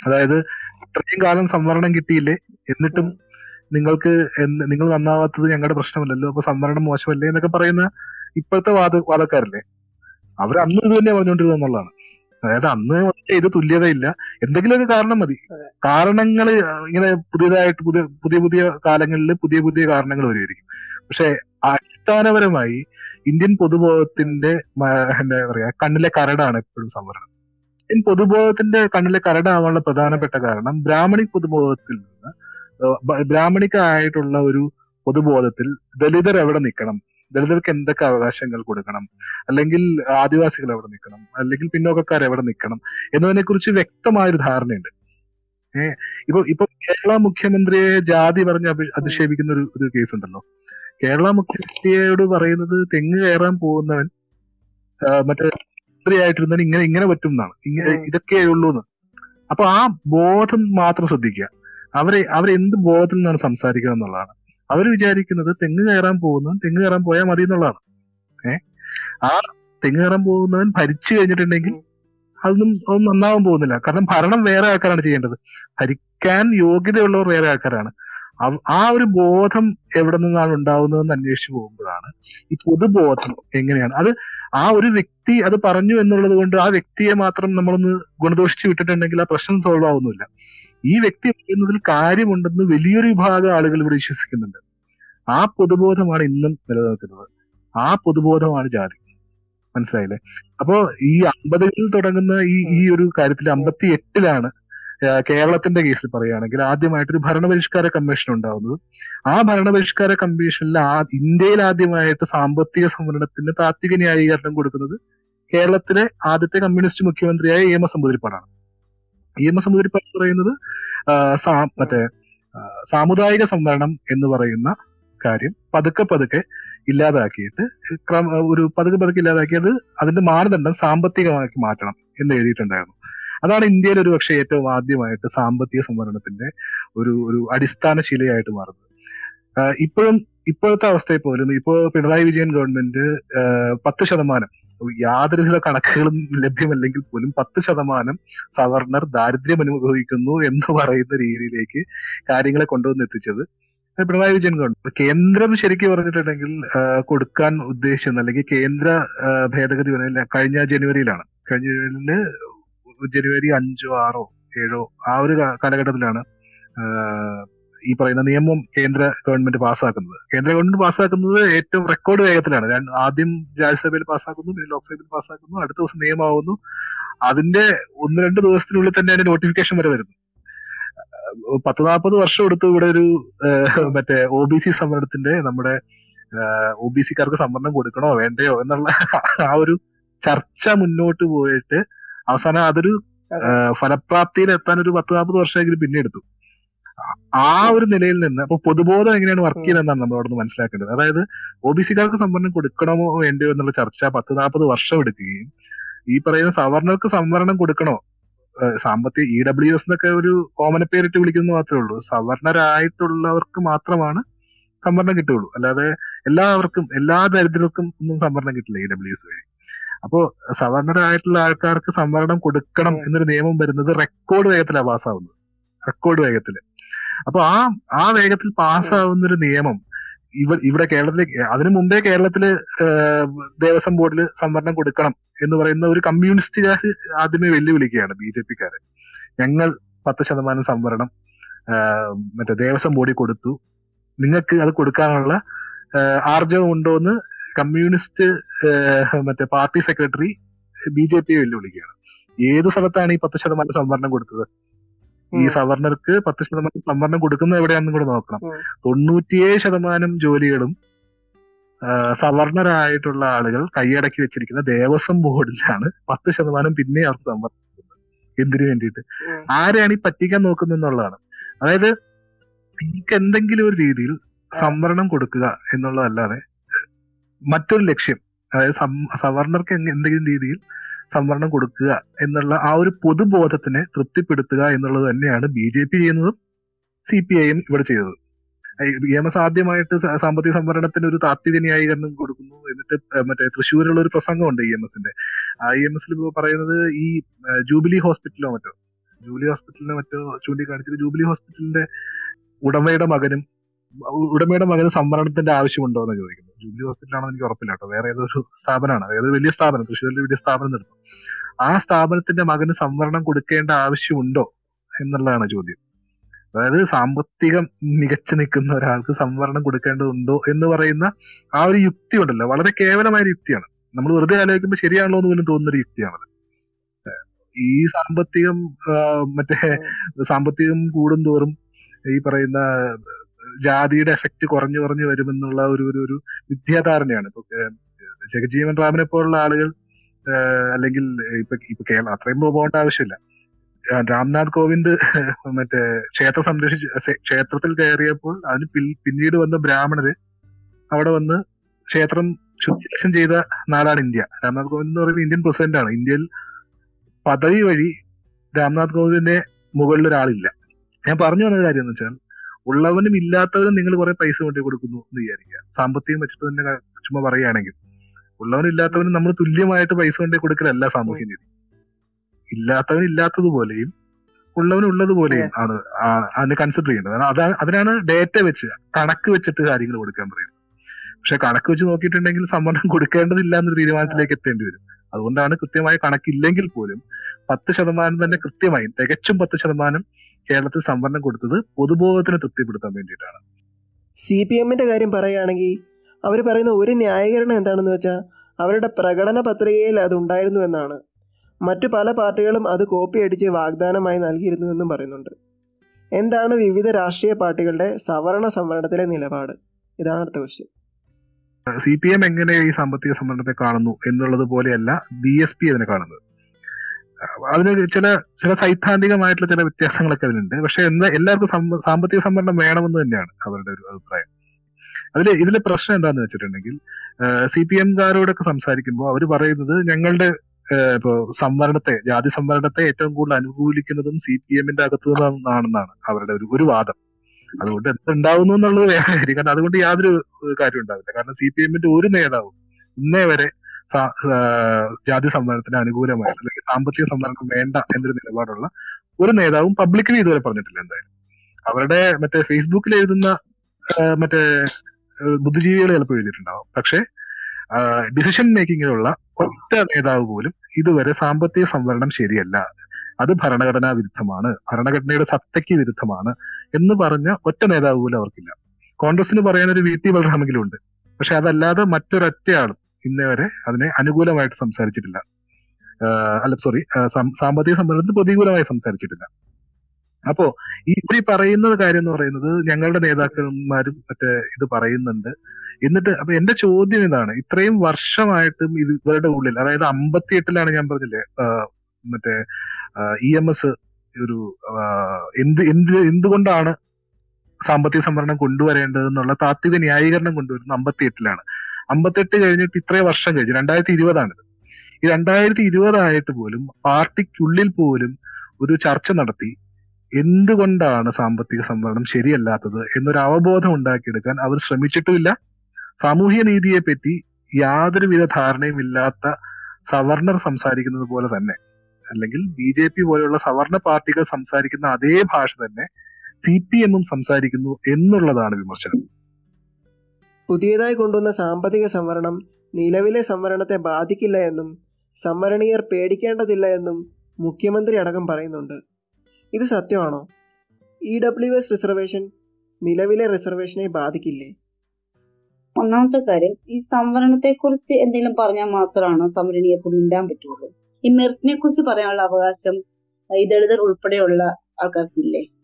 അതായത് ഇത്രയും കാലം സംവരണം കിട്ടിയില്ലേ? എന്നിട്ടും നിങ്ങൾക്ക് നിങ്ങൾ നന്നാവാത്തത് ഞങ്ങളുടെ പ്രശ്നമല്ലല്ലോ? അപ്പൊ സംവരണം മോശമല്ലേ എന്നൊക്കെ പറയുന്ന ഇപ്പോഴത്തെ വാദ വാദക്കാരല്ലേ? അവർ അന്ന് ഇത് തന്നെ പറഞ്ഞുകൊണ്ടിരുന്നത് എന്നുള്ളതാണ്. അതായത് അന്ന് ഇത് തുല്യതയില്ല. എന്തെങ്കിലുമൊക്കെ കാരണം മതി. കാരണങ്ങൾ ഇങ്ങനെ പുതിയതായിട്ട് പുതിയ പുതിയ പുതിയ കാലങ്ങളിൽ പുതിയ പുതിയ കാരണങ്ങൾ വരുമായിരിക്കും പക്ഷെ അടിസ്ഥാനപരമായി ഇന്ത്യൻ പൊതുബോധത്തിന്റെ എന്താ പറയാ കണ്ണിലെ കരടാണ് എപ്പോഴും സംവരണം. ഇന്ത്യൻ പൊതുബോധത്തിന്റെ കണ്ണിലെ കരടാവാനുള്ള പ്രധാനപ്പെട്ട കാരണം ബ്രാഹ്മണി പൊതുബോധത്തിൽ നിന്ന് ബ്രാഹ്മണിക്കായിട്ടുള്ള ഒരു പൊതുബോധത്തിൽ ദലിതർ എവിടെ നിൽക്കണം? ദലിതർക്ക് എന്തൊക്കെ അവകാശങ്ങൾ കൊടുക്കണം? അല്ലെങ്കിൽ ആദിവാസികൾ എവിടെ നിൽക്കണം? അല്ലെങ്കിൽ പിന്നോക്കക്കാർ എവിടെ നിൽക്കണം? എന്നതിനെ കുറിച്ച് വ്യക്തമായൊരു ധാരണയുണ്ട്. ഏഹ് ഇപ്പൊ ഇപ്പൊ കേരള മുഖ്യമന്ത്രിയെ ജാതി പറഞ്ഞ് അഭി- അധിക്ഷേപിക്കുന്ന ഒരു ഒരു കേസ് ഉണ്ടല്ലോ കേരള മുഖ്യമന്ത്രിയോട് പറയുന്നത് തെങ്ങ് കയറാൻ പോകുന്നവൻ മറ്റേ മന്ത്രിയായിട്ടിരുന്നവൻ ഇങ്ങനെ ഇങ്ങനെ പറ്റും എന്നാണ്. ഇങ്ങനെ. ഇതൊക്കെ ഉള്ളൂ എന്ന്. അപ്പൊ ആ ബോധം മാത്രം ശ്രദ്ധിക്കുക. അവരെ അവരെന്ത് ബോധത്തിൽ നിന്നാണ് സംസാരിക്കുക എന്നുള്ളതാണ്. അവർ വിചാരിക്കുന്നത് തെങ്ങ് കയറാൻ പോകുന്നവൻ തെങ്ങ് കയറാൻ പോയാൽ മതി എന്നുള്ളതാണ്. ഏഹ് ആ തെങ്ങ് കയറാൻ പോകുന്നവൻ ഭരിച്ചു കഴിഞ്ഞിട്ടുണ്ടെങ്കിൽ അതൊന്നും അതൊന്നും നന്നാവാൻ പോകുന്നില്ല. കാരണം ഭരണം വേറെ ആൾക്കാരാണ് ചെയ്യേണ്ടത്. ഭരിക്കാൻ യോഗ്യതയുള്ളവർ വേറെ ആൾക്കാരാണ്. ആ ഒരു ബോധം എവിടെ നിന്നാണ് ഉണ്ടാവുന്നതെന്ന് അന്വേഷിച്ചു പോകുമ്പോഴാണ് ഈ പൊതുബോധം എങ്ങനെയാണ്. അത് ആ ഒരു വ്യക്തി അത് പറഞ്ഞു എന്നുള്ളത് കൊണ്ട് ആ വ്യക്തിയെ മാത്രം നമ്മളൊന്ന് ഗുണദോഷിച്ച് വിട്ടിട്ടുണ്ടെങ്കിൽ ആ പ്രശ്നം സോൾവ് ആവുന്നില്ല. ഈ വ്യക്തി പറയുന്നതിൽ കാര്യമുണ്ടെന്ന് വലിയൊരു വിഭാഗം ആളുകൾ ഇവിടെ വിശ്വസിക്കുന്നുണ്ട്. ആ പൊതുബോധമാണ് ഇന്നും നിലനിൽക്കുന്നത്. ആ പൊതുബോധമാണ് ജാതി. മനസ്സിലായില്ലേ? അപ്പോ ഈ അമ്പതുകളിൽ തുടങ്ങുന്ന ഈ ഈ ഒരു കാര്യത്തിൽ അമ്പത്തി എട്ടിലാണ് കേരളത്തിന്റെ കേസിൽ പറയുകയാണെങ്കിൽ ആദ്യമായിട്ടൊരു ഭരണപരിഷ്കാര കമ്മീഷൻ ഉണ്ടാവുന്നത്. ആ ഭരണപരിഷ്കാര കമ്മീഷനിൽ ആ ഇന്ത്യയിൽ ആദ്യമായിട്ട് സാമ്പത്തിക സംവരണത്തിന് താത്വിക ന്യായീകരണം കൊടുക്കുന്നത് കേരളത്തിലെ ആദ്യത്തെ കമ്മ്യൂണിസ്റ്റ് മുഖ്യമന്ത്രിയായ എം എസ് നമ്പൂതിരിപ്പാടാണ് ഇ എം എസ് നമ്പൂതിരിപ്പാട് പറയുന്നത് മറ്റേ സാമുദായിക സംവരണം എന്ന് പറയുന്ന കാര്യം പതുക്കെ പതുക്കെ ഇല്ലാതാക്കിയിട്ട് ക്രമ ഒരു പതുക്കെ പതുക്കെ ഇല്ലാതാക്കിയത് അതിന്റെ മാനദണ്ഡം സാമ്പത്തികമാക്കി മാറ്റണം എന്ന് എഴുതിയിട്ടുണ്ടായിരുന്നു. അതാണ് ഇന്ത്യയിൽ ഒരു പക്ഷേ ഏറ്റവും ആദ്യമായിട്ട് സാമ്പത്തിക സംവരണത്തിന്റെ ഒരു ഒരു അടിസ്ഥാന ശിലയായിട്ട് മാറുന്നത്. ഇപ്പോഴും ഇപ്പോഴത്തെ അവസ്ഥയിൽ പോലും ഇപ്പോ പിണറായി വിജയൻ ഗവൺമെന്റ് പത്ത് ശതമാനം യാതൊരുവിധ കണക്കുകളും ലഭ്യമല്ലെങ്കിൽ പോലും പത്ത് ശതമാനം സവർണർ ദാരിദ്ര്യം അനുഭവിക്കുന്നു എന്ന് പറയുന്ന രീതിയിലേക്ക് കാര്യങ്ങളെ കൊണ്ടുവന്ന് എത്തിച്ചത്. പിണറായി വിജയൻ ഗവൺമെന്റ് കേന്ദ്രം ശരിക്കും പറഞ്ഞിട്ടുണ്ടെങ്കിൽ കൊടുക്കാൻ ഉദ്ദേശിക്കുന്ന അല്ലെങ്കിൽ കേന്ദ്ര ഭേദഗതി കഴിഞ്ഞ ജനുവരിയിലാണ്. കഴിഞ്ഞ ജനുവരിയിൽ ജനുവരി അഞ്ചോ ആറോ ഏഴോ ആ ഒരു കാലഘട്ടത്തിലാണ് ഈ പറയുന്ന നിയമം കേന്ദ്ര ഗവൺമെന്റ് പാസ്സാക്കുന്നത്. കേന്ദ്ര ഗവൺമെന്റ് പാസ്സാക്കുന്നത് ഏറ്റവും റെക്കോർഡ് വേഗത്തിലാണ്. ആദ്യം രാജ്യസഭയിൽ പാസ്സാക്കുന്നു പിന്നെ ലോക്സഭയിൽ പാസ്സാക്കുന്നു അടുത്ത ദിവസം നിയമമാവുന്നു. അതിന്റെ ഒന്ന് രണ്ട് ദിവസത്തിനുള്ളിൽ തന്നെ അതിന്റെ നോട്ടിഫിക്കേഷൻ വരെ വരുന്നു. പത്ത് നാൽപ്പത് വർഷം എടുത്തു ഇവിടെ ഒരു മറ്റേ ഒ ബി സി സംവരണത്തിന്റെ നമ്മുടെ ഒ ബി സിക്കാർക്ക് സംവരണം കൊടുക്കണോ വേണ്ടയോ എന്നുള്ള ആ ഒരു ചർച്ച മുന്നോട്ട് പോയിട്ട് അവസാനം അതൊരു ഫലപ്രാപ്തിയിൽ എത്താൻ ഒരു പത്ത് നാൽപ്പത് വർഷമെങ്കിലും പിന്നെ എടുത്തു ആ ഒരു നിലയിൽ നിന്ന് അപ്പൊ പൊതുബോധം എങ്ങനെയാണ് വർക്ക് ചെയ്യുന്നതെന്നാണ് നമ്മൾ അവിടെ നിന്ന് മനസ്സിലാക്കേണ്ടത്. അതായത് ഒ ബി സിക്കാർക്ക് സംവരണം കൊടുക്കണമോ വേണ്ടയോ എന്നുള്ള ചർച്ച പത്ത് നാൽപ്പത് വർഷം എടുക്കുകയും ഈ പറയുന്ന സവർണർക്ക് സംവരണം കൊടുക്കണോ? സാമ്പത്തിക ഇ ഡബ്ല്യു എസ് എന്നൊക്കെ ഒരു കോമന പേരിട്ട് വിളിക്കുന്നത് മാത്രമേ ഉള്ളൂ. സവർണരായിട്ടുള്ളവർക്ക് മാത്രമാണ് സംവരണം കിട്ടുകയുള്ളൂ. അല്ലാതെ എല്ലാവർക്കും എല്ലാ ദരിദ്രർക്കും ഒന്നും സംവരണം കിട്ടില്ല ഇ ഡബ്ല്യു എസ് വഴി. അപ്പോ സവർണരായിട്ടുള്ള ആൾക്കാർക്ക് സംവരണം കൊടുക്കണം എന്നൊരു നിയമം വരുന്നത് റെക്കോർഡ് വേഗത്തിലാണ് പാസ്സാവുന്നത് റെക്കോർഡ് വേഗത്തിൽ. അപ്പൊ ആ ആ വേഗത്തിൽ പാസ്സാവുന്ന ഒരു നിയമം ഇവ ഇവിടെ കേരളത്തിലെ അതിനു മുമ്പേ കേരളത്തിൽ ദേവസ്വം ബോർഡിൽ സംവരണം കൊടുക്കണം എന്ന് പറയുന്ന ഒരു കമ്മ്യൂണിസ്റ്റുകാർ ആദ്യമേ വെല്ലുവിളിക്കുകയാണ് ബി ജെ പിക്കാര്. ഞങ്ങൾ പത്ത് ശതമാനം സംവരണം മറ്റേ ദേവസ്വം ബോർഡിൽ കൊടുത്തു. നിങ്ങൾക്ക് അത് കൊടുക്കാനുള്ള ആർജവം ഉണ്ടോ എന്ന് കമ്മ്യൂണിസ്റ്റ് മറ്റേ പാർട്ടി സെക്രട്ടറി ബി ജെ പിയെ വെല്ലുവിളിക്കുകയാണ്. ഏത് സ്ഥലത്താണ് ഈ പത്ത് ശതമാനം സംവരണം കൊടുത്തത്? ഈ സവർണർക്ക് പത്ത് ശതമാനം സംവരണം കൊടുക്കുന്നത് എവിടെയാണെന്നും കൂടെ നോക്കണം. തൊണ്ണൂറ്റിയേഴ് ശതമാനം ജോലികളും സവർണരായിട്ടുള്ള ആളുകൾ കൈയടക്കി വെച്ചിരിക്കുന്ന ദേവസ്വം ബോർഡിലാണ് പത്ത് ശതമാനം പിന്നെ അവർക്ക് സംവരണം എന്തിനു വേണ്ടിയിട്ട്. ആരെയാണ് ഈ പറ്റിക്കാൻ നോക്കുന്നത് എന്നുള്ളതാണ്. അതായത് നിങ്ങൾക്ക് എന്തെങ്കിലും ഒരു രീതിയിൽ സംവരണം കൊടുക്കുക എന്നുള്ളതല്ലാതെ മറ്റൊരു ലക്ഷ്യം അതായത് സവർണർക്ക് എന്തെങ്കിലും രീതിയിൽ സംവരണം കൊടുക്കുക എന്നുള്ള ആ ഒരു പൊതുബോധത്തിനെ തൃപ്തിപ്പെടുത്തുക എന്നുള്ളത് തന്നെയാണ് ബി ജെ പി ചെയ്യുന്നതും സി പി ഐയും ഇവിടെ ചെയ്തത്. ബി ആദ്യമായിട്ട് സാമ്പത്തിക സംവരണത്തിന് ഒരു താത്വിക ന്യായീകരണം കൊടുക്കുന്നു എന്നിട്ട് മറ്റേ തൃശ്ശൂരിലുള്ള ഒരു പ്രസംഗമുണ്ട് ഇ എം എസിന്റെ. ആ ഇ എം എസിൽ പറയുന്നത് ഈ ജൂബിലി ഹോസ്പിറ്റലോ മറ്റോ ജൂബിലി ഹോസ്പിറ്റലിനെ മറ്റോ ചൂണ്ടിക്കാണിച്ചിട്ട് ജൂബിലി ഹോസ്പിറ്റലിന്റെ ഉടമയുടെ മകനും ഉടമയുടെ മകന് സംവരണത്തിന്റെ ആവശ്യമുണ്ടോ എന്ന് ചോദിക്കുന്നു. ജൂബിലി ഹോസ്പിറ്റലാണെന്ന് എനിക്ക് ഉറപ്പില്ല കേട്ടോ. വേറെ ഏതൊരു സ്ഥാപനമാണ്. ഏതൊരു വലിയ സ്ഥാപനം തൃശ്ശൂരിലെ വലിയ സ്ഥാപനം നിർത്തും. ആ സ്ഥാപനത്തിന്റെ മകന് സംവരണം കൊടുക്കേണ്ട ആവശ്യമുണ്ടോ എന്നുള്ളതാണ് ചോദ്യം. അതായത് സാമ്പത്തികം മികച്ചു നിൽക്കുന്ന ഒരാൾക്ക് സംവരണം കൊടുക്കേണ്ടതുണ്ടോ എന്ന് പറയുന്ന ആ ഒരു യുക്തി ഉണ്ടല്ലോ. വളരെ കേവലമായ ഒരു യുക്തിയാണ്. നമ്മൾ വെറുതെ ആലോചിക്കുമ്പോൾ ശരിയാണല്ലോ എന്ന് പോലും തോന്നുന്ന ഒരു യുക്തിയാണത്. ഈ സാമ്പത്തികം മറ്റേ സാമ്പത്തികം കൂടുന്തോറും ഈ പറയുന്ന ജാതിയുടെ എഫക്റ്റ് കുറഞ്ഞു കുറഞ്ഞു വരുമെന്നുള്ള ഒരു ഒരു ഒരു വിദ്യാധാരണയാണ്. ഇപ്പൊ ജഗജീവൻ റാമിനെ പോലുള്ള ആളുകൾ അല്ലെങ്കിൽ ഇപ്പൊ ഇപ്പൊ കേരളം അത്രയും പോകേണ്ട ആവശ്യമില്ല. രാംനാഥ് കോവിന്ദ് മറ്റേ ക്ഷേത്രം സംരക്ഷിച്ച് ക്ഷേത്രത്തിൽ കയറിയപ്പോൾ അതിന് പിന്നീട് വന്ന ബ്രാഹ്മണര് അവിടെ വന്ന് ക്ഷേത്രം ശുദ്ധീകരണം ചെയ്ത നാടാണ് ഇന്ത്യ. രാംനാഥ് കോവിന്ദ് എന്ന് പറയുന്നത് ഇന്ത്യൻ പ്രസിഡന്റ് ആണ് ഇന്ത്യയിൽ പദവി വഴി രാംനാഥ് കോവിന്ദിന്റെ മുകളിൽ ഒരാളില്ല ഞാൻ പറഞ്ഞു വന്ന കാര്യം എന്ന് വെച്ചാൽ ഉള്ളവനും ഇല്ലാത്തവനും നിങ്ങൾ കുറെ പൈസ കൊണ്ടു കൊടുക്കുന്നു എന്ന് വിചാരിക്കുക. സാമ്പത്തികം വെച്ചിട്ട് തന്നെ ചുമ്മാ പറയുകയാണെങ്കിൽ. ഉള്ളവനും ഇല്ലാത്തവനും നമ്മൾ തുല്യമായിട്ട് പൈസ വേണ്ടി കൊടുക്കലല്ല സാമൂഹ്യ നീതി. ഇല്ലാത്തവൻ ഇല്ലാത്തതുപോലെയും ഉള്ളവനും ഉള്ളതുപോലെയും ആണ് അതിന് കൺസിഡർ ചെയ്യേണ്ടത്. അതാണ് അതാ അതിനാണ് ഡേറ്റ വെച്ച് കണക്ക് വെച്ചിട്ട് കാര്യങ്ങൾ കൊടുക്കാൻ പറയുന്നത്. പക്ഷെ കണക്ക് വെച്ച് നോക്കിയിട്ടുണ്ടെങ്കിൽ സംവരണം കൊടുക്കേണ്ടതില്ല എന്നൊരു തീരുമാനത്തിലേക്ക് എത്തേണ്ടി വരും. അതുകൊണ്ടാണ് കൃത്യമായ കണക്കില്ലെങ്കിൽ പോലും പത്ത് ശതമാനം തന്നെ കൃത്യമായി തികച്ചും പത്ത് ശതമാനം കേരളത്തിൽ സംവരണം കൊടുത്തത് പൊതുബോധത്തിന് തൃപ്തിപ്പെടുത്താൻ വേണ്ടിയിട്ടാണ്. സി പി എമ്മിന്റെ കാര്യം പറയുകയാണെങ്കിൽ അവർ പറയുന്ന ഒരു ന്യായീകരണം എന്താണെന്ന് വെച്ചാൽ അവരുടെ പ്രകടന പത്രികയിൽ അത് ഉണ്ടായിരുന്നു എന്നാണ്. മറ്റു പല പാർട്ടികളും അത് കോപ്പി അടിച്ച് വാഗ്ദാനമായി നൽകിയിരുന്നു എന്നും പറയുന്നുണ്ട്. എന്താണ് വിവിധ രാഷ്ട്രീയ പാർട്ടികളുടെ സവർണ സംവരണത്തിലെ നിലപാട്? ഇതാണ് അടുത്ത ക്വസ്റ്റ്യൻ സി പി എം എങ്ങനെ ഈ സാമ്പത്തിക സംവരണത്തെ കാണുന്നു എന്നുള്ളത് പോലെയല്ല ബി എസ് പി അതിനെ കാണുന്നത്. അതിന് ചില ചില സൈദ്ധാന്തികമായിട്ടുള്ള ചില വ്യത്യാസങ്ങളൊക്കെ അതിനുണ്ട് പക്ഷെ എന്താ എല്ലാവർക്കും സാമ്പത്തിക സംവരണം വേണമെന്ന് തന്നെയാണ് അവരുടെ ഒരു അഭിപ്രായം. അതിൽ ഇതിലെ പ്രശ്നം എന്താണെന്ന് വെച്ചിട്ടുണ്ടെങ്കിൽ സി പി എംകാരോടൊക്കെ സംസാരിക്കുമ്പോൾ അവർ പറയുന്നത് ഞങ്ങളുടെ ഏഹ്, ഇപ്പോ സംവരണത്തെ ജാതി സംവരണത്തെ ഏറ്റവും കൂടുതൽ അനുകൂലിക്കുന്നതും സി പി എമ്മിന്റെ അകത്തു നിന്നാണെന്നാണ് അവരുടെ ഒരു ഒരു വാദം. അതുകൊണ്ട് എന്തുണ്ടാവുന്നു എന്നുള്ളത് വേറെ കാര്യം കാരണം അതുകൊണ്ട് യാതൊരു കാര്യം ഉണ്ടാവില്ല. കാരണം സി പി എമ്മിന്റെ ഒരു നേതാവും ഇന്നേ വരെ ജാതി സംവരണത്തിന് അനുകൂലമായ അല്ലെങ്കിൽ സാമ്പത്തിക സംവരണം വേണ്ട എന്നൊരു നിലപാടുള്ള ഒരു നേതാവും പബ്ലിക്കലി ഇതുവരെ പറഞ്ഞിട്ടില്ല എന്തായാലും. അവരുടെ മറ്റേ ഫേസ്ബുക്കിൽ എഴുതുന്ന മറ്റേ ബുദ്ധിജീവികൾ ചിലപ്പോൾ എഴുതിയിട്ടുണ്ടാവും. പക്ഷേ ഡിസിഷൻ മേക്കിങ്ങിലുള്ള ഒറ്റ നേതാവ് പോലും ഇതുവരെ സാമ്പത്തിക സംവരണം ശരിയല്ല. അത് ഭരണഘടനാ വിരുദ്ധമാണ്. ഭരണഘടനയുടെ സത്തയ്ക്ക് വിരുദ്ധമാണ് എന്ന് പറഞ്ഞ ഒറ്റ നേതാവ് പോലും അവർക്കില്ല. കോൺഗ്രസിന് പറയാനൊരു വി ടി ബലറാമെങ്കിലും ഉണ്ട് പക്ഷെ അതല്ലാതെ മറ്റൊരൊറ്റയാളും ഇന്നേ വരെ അതിനെ അനുകൂലമായിട്ട് സംസാരിച്ചിട്ടില്ല. അല്ല സോറി സാമ്പത്തിക സംവരണത്തിന് പ്രതികൂലമായി സംസാരിച്ചിട്ടില്ല. അപ്പോ ഈ ഈ പറയുന്ന കാര്യം എന്ന് പറയുന്നത് ഞങ്ങളുടെ നേതാക്കന്മാരും മറ്റേ ഇത് പറയുന്നുണ്ട്. എന്നിട്ട് അപ്പൊ എന്റെ ചോദ്യം ഇതാണ്. ഇത്രയും വർഷമായിട്ടും ഇത് ഇവരുടെ ഉള്ളിൽ അതായത് അമ്പത്തി എട്ടിലാണ് ഞാൻ പറഞ്ഞില്ലേ മറ്റേ ഇ എം എസ് ഒരു എന്ത് എന്ത് എന്തുകൊണ്ടാണ് സാമ്പത്തിക സംവരണം കൊണ്ടുവരേണ്ടത് എന്നുള്ള താത്വിക ന്യായീകരണം കൊണ്ടുവരുന്നത് അമ്പത്തി എട്ടിലാണ് അമ്പത്തെട്ട് കഴിഞ്ഞിട്ട് ഇത്രയും വർഷം കഴിഞ്ഞു രണ്ടായിരത്തി ഇരുപതാണിത് ഈ രണ്ടായിരത്തി ഇരുപതായിട്ട് പോലും പാർട്ടിക്കുള്ളിൽ പോലും ഒരു ചർച്ച നടത്തി എന്തുകൊണ്ടാണ് സാമ്പത്തിക സംവരണം ശരിയല്ലാത്തത് എന്നൊരു അവബോധം ഉണ്ടാക്കിയെടുക്കാൻ അവർ ശ്രമിച്ചിട്ടുമില്ല. സാമൂഹ്യ നീതിയെ പറ്റി യാതൊരുവിധ ധാരണയും ഇല്ലാത്ത സവർണർ സംസാരിക്കുന്നത് പോലെ തന്നെ അല്ലെങ്കിൽ ബി ജെ പി പോലെയുള്ള സവർണ പാർട്ടികൾ സംസാരിക്കുന്ന അതേ ഭാഷ തന്നെ സി പി എമ്മും സംസാരിക്കുന്നു എന്നുള്ളതാണ് വിമർശനം. പുതിയതായി കൊണ്ടുവന്ന സാമ്പത്തിക സംവരണം നിലവിലെ സംവരണത്തെ ബാധിക്കില്ല എന്നും സംവരണീയർ പേടിക്കേണ്ടതില്ല എന്നും മുഖ്യമന്ത്രി അടക്കം പറയുന്നുണ്ട്. ഇത് സത്യമാണോ? ഇ ഡബ്ല്യു എസ് റിസർവേഷൻ നിലവിലെ റിസർവേഷനെ ബാധിക്കില്ലേ? ഒന്നാമത്തെ കാര്യം ഈ സംവരണത്തെ കുറിച്ച് എന്തെങ്കിലും പറഞ്ഞാൽ മാത്രമാണ് സംവരണീയർക്ക് മിണ്ടാൻ പറ്റുള്ളൂ? ഈ മെറിറ്റിനെ കുറിച്ച് പറയാനുള്ള അവകാശം ഈ ദളിതർ ഉൾപ്പെടെയുള്ള ആൾക്കാർക്കില്ലേ?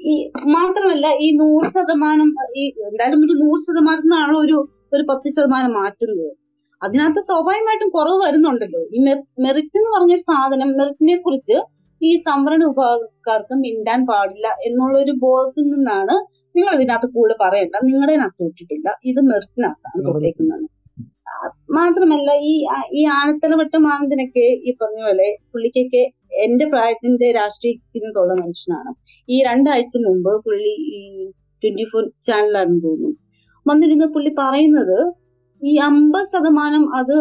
ഈ മാത്രമല്ല ഈ നൂറ് ശതമാനം ഈ എന്തായാലും ഒരു നൂറ് ശതമാനത്തിനാണല്ലോ ഒരു ഒരു പത്ത് ശതമാനം മാറ്റുന്നത്. അതിനകത്ത് സ്വാഭാവികമായിട്ടും കുറവ് വരുന്നുണ്ടല്ലോ. ഈ മെറിറ്റ് എന്ന് പറഞ്ഞ ഒരു സാധനം മെറിറ്റിനെ കുറിച്ച് ഈ സംവരണ വിഭാഗക്കാർക്ക് മിണ്ടാൻ പാടില്ല എന്നുള്ള ഒരു ബോധത്തിൽ നിന്നാണ് നിങ്ങൾ ഇതിനകത്ത് കൂടുതൽ പറയണ്ട നിങ്ങളുടെ തൊട്ടിട്ടില്ല. ഇത് മെറിറ്റിനകത്താണ് തൊട്ടേക്കുന്നത്. മാത്രമല്ല ഈ ഈ ആനത്തലവട്ടം മാനന്തിനൊക്കെ ഈ പറഞ്ഞ പോലെ പുള്ളിക്കൊക്കെ എന്റെ പ്രായത്തിന്റെ രാഷ്ട്രീയ എക്സ്പീരിയൻസ് ഉള്ള മനുഷ്യനാണ്. ഈ രണ്ടാഴ്ച മുമ്പ് പുള്ളി ട്വന്റി ഫോർ ചാനലാണെന്ന് തോന്നുന്നു. വന്നിരുന്ന പുള്ളി പറയുന്നത് ഈ അമ്പത് ശതമാനം അത്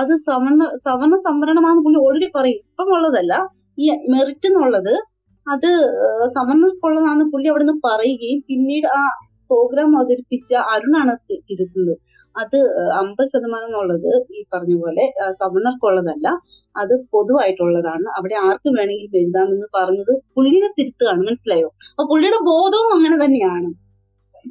അത് സവർണ സവർണ സംവരണമാണെന്ന് പുള്ളി ഓൾറെഡി പറയും. ഇപ്പം ഉള്ളതല്ല. ഈ മെറിറ്റ് എന്നുള്ളത് അത് സവർണർക്കുള്ളതാണെന്ന് പുള്ളി അവിടെ നിന്ന് പറയുകയും പിന്നീട് ആ പ്രോഗ്രാം അവതരിപ്പിച്ച അരുണാണ് തിരുത്തുന്നത്. അത് അമ്പത് ശതമാനം എന്നുള്ളത് ഈ പറഞ്ഞ പോലെ സവർണർക്കുള്ളതല്ല. അത് പൊതുവായിട്ടുള്ളതാണ്. അവിടെ ആർക്ക് വേണമെങ്കിലും എഴുതാമെന്ന് പറഞ്ഞത് പുള്ളിനെ തിരുത്തുകയാണ് മനസ്സിലായോ? അപ്പൊ പുള്ളിയുടെ ബോധവും അങ്ങനെ തന്നെയാണ്.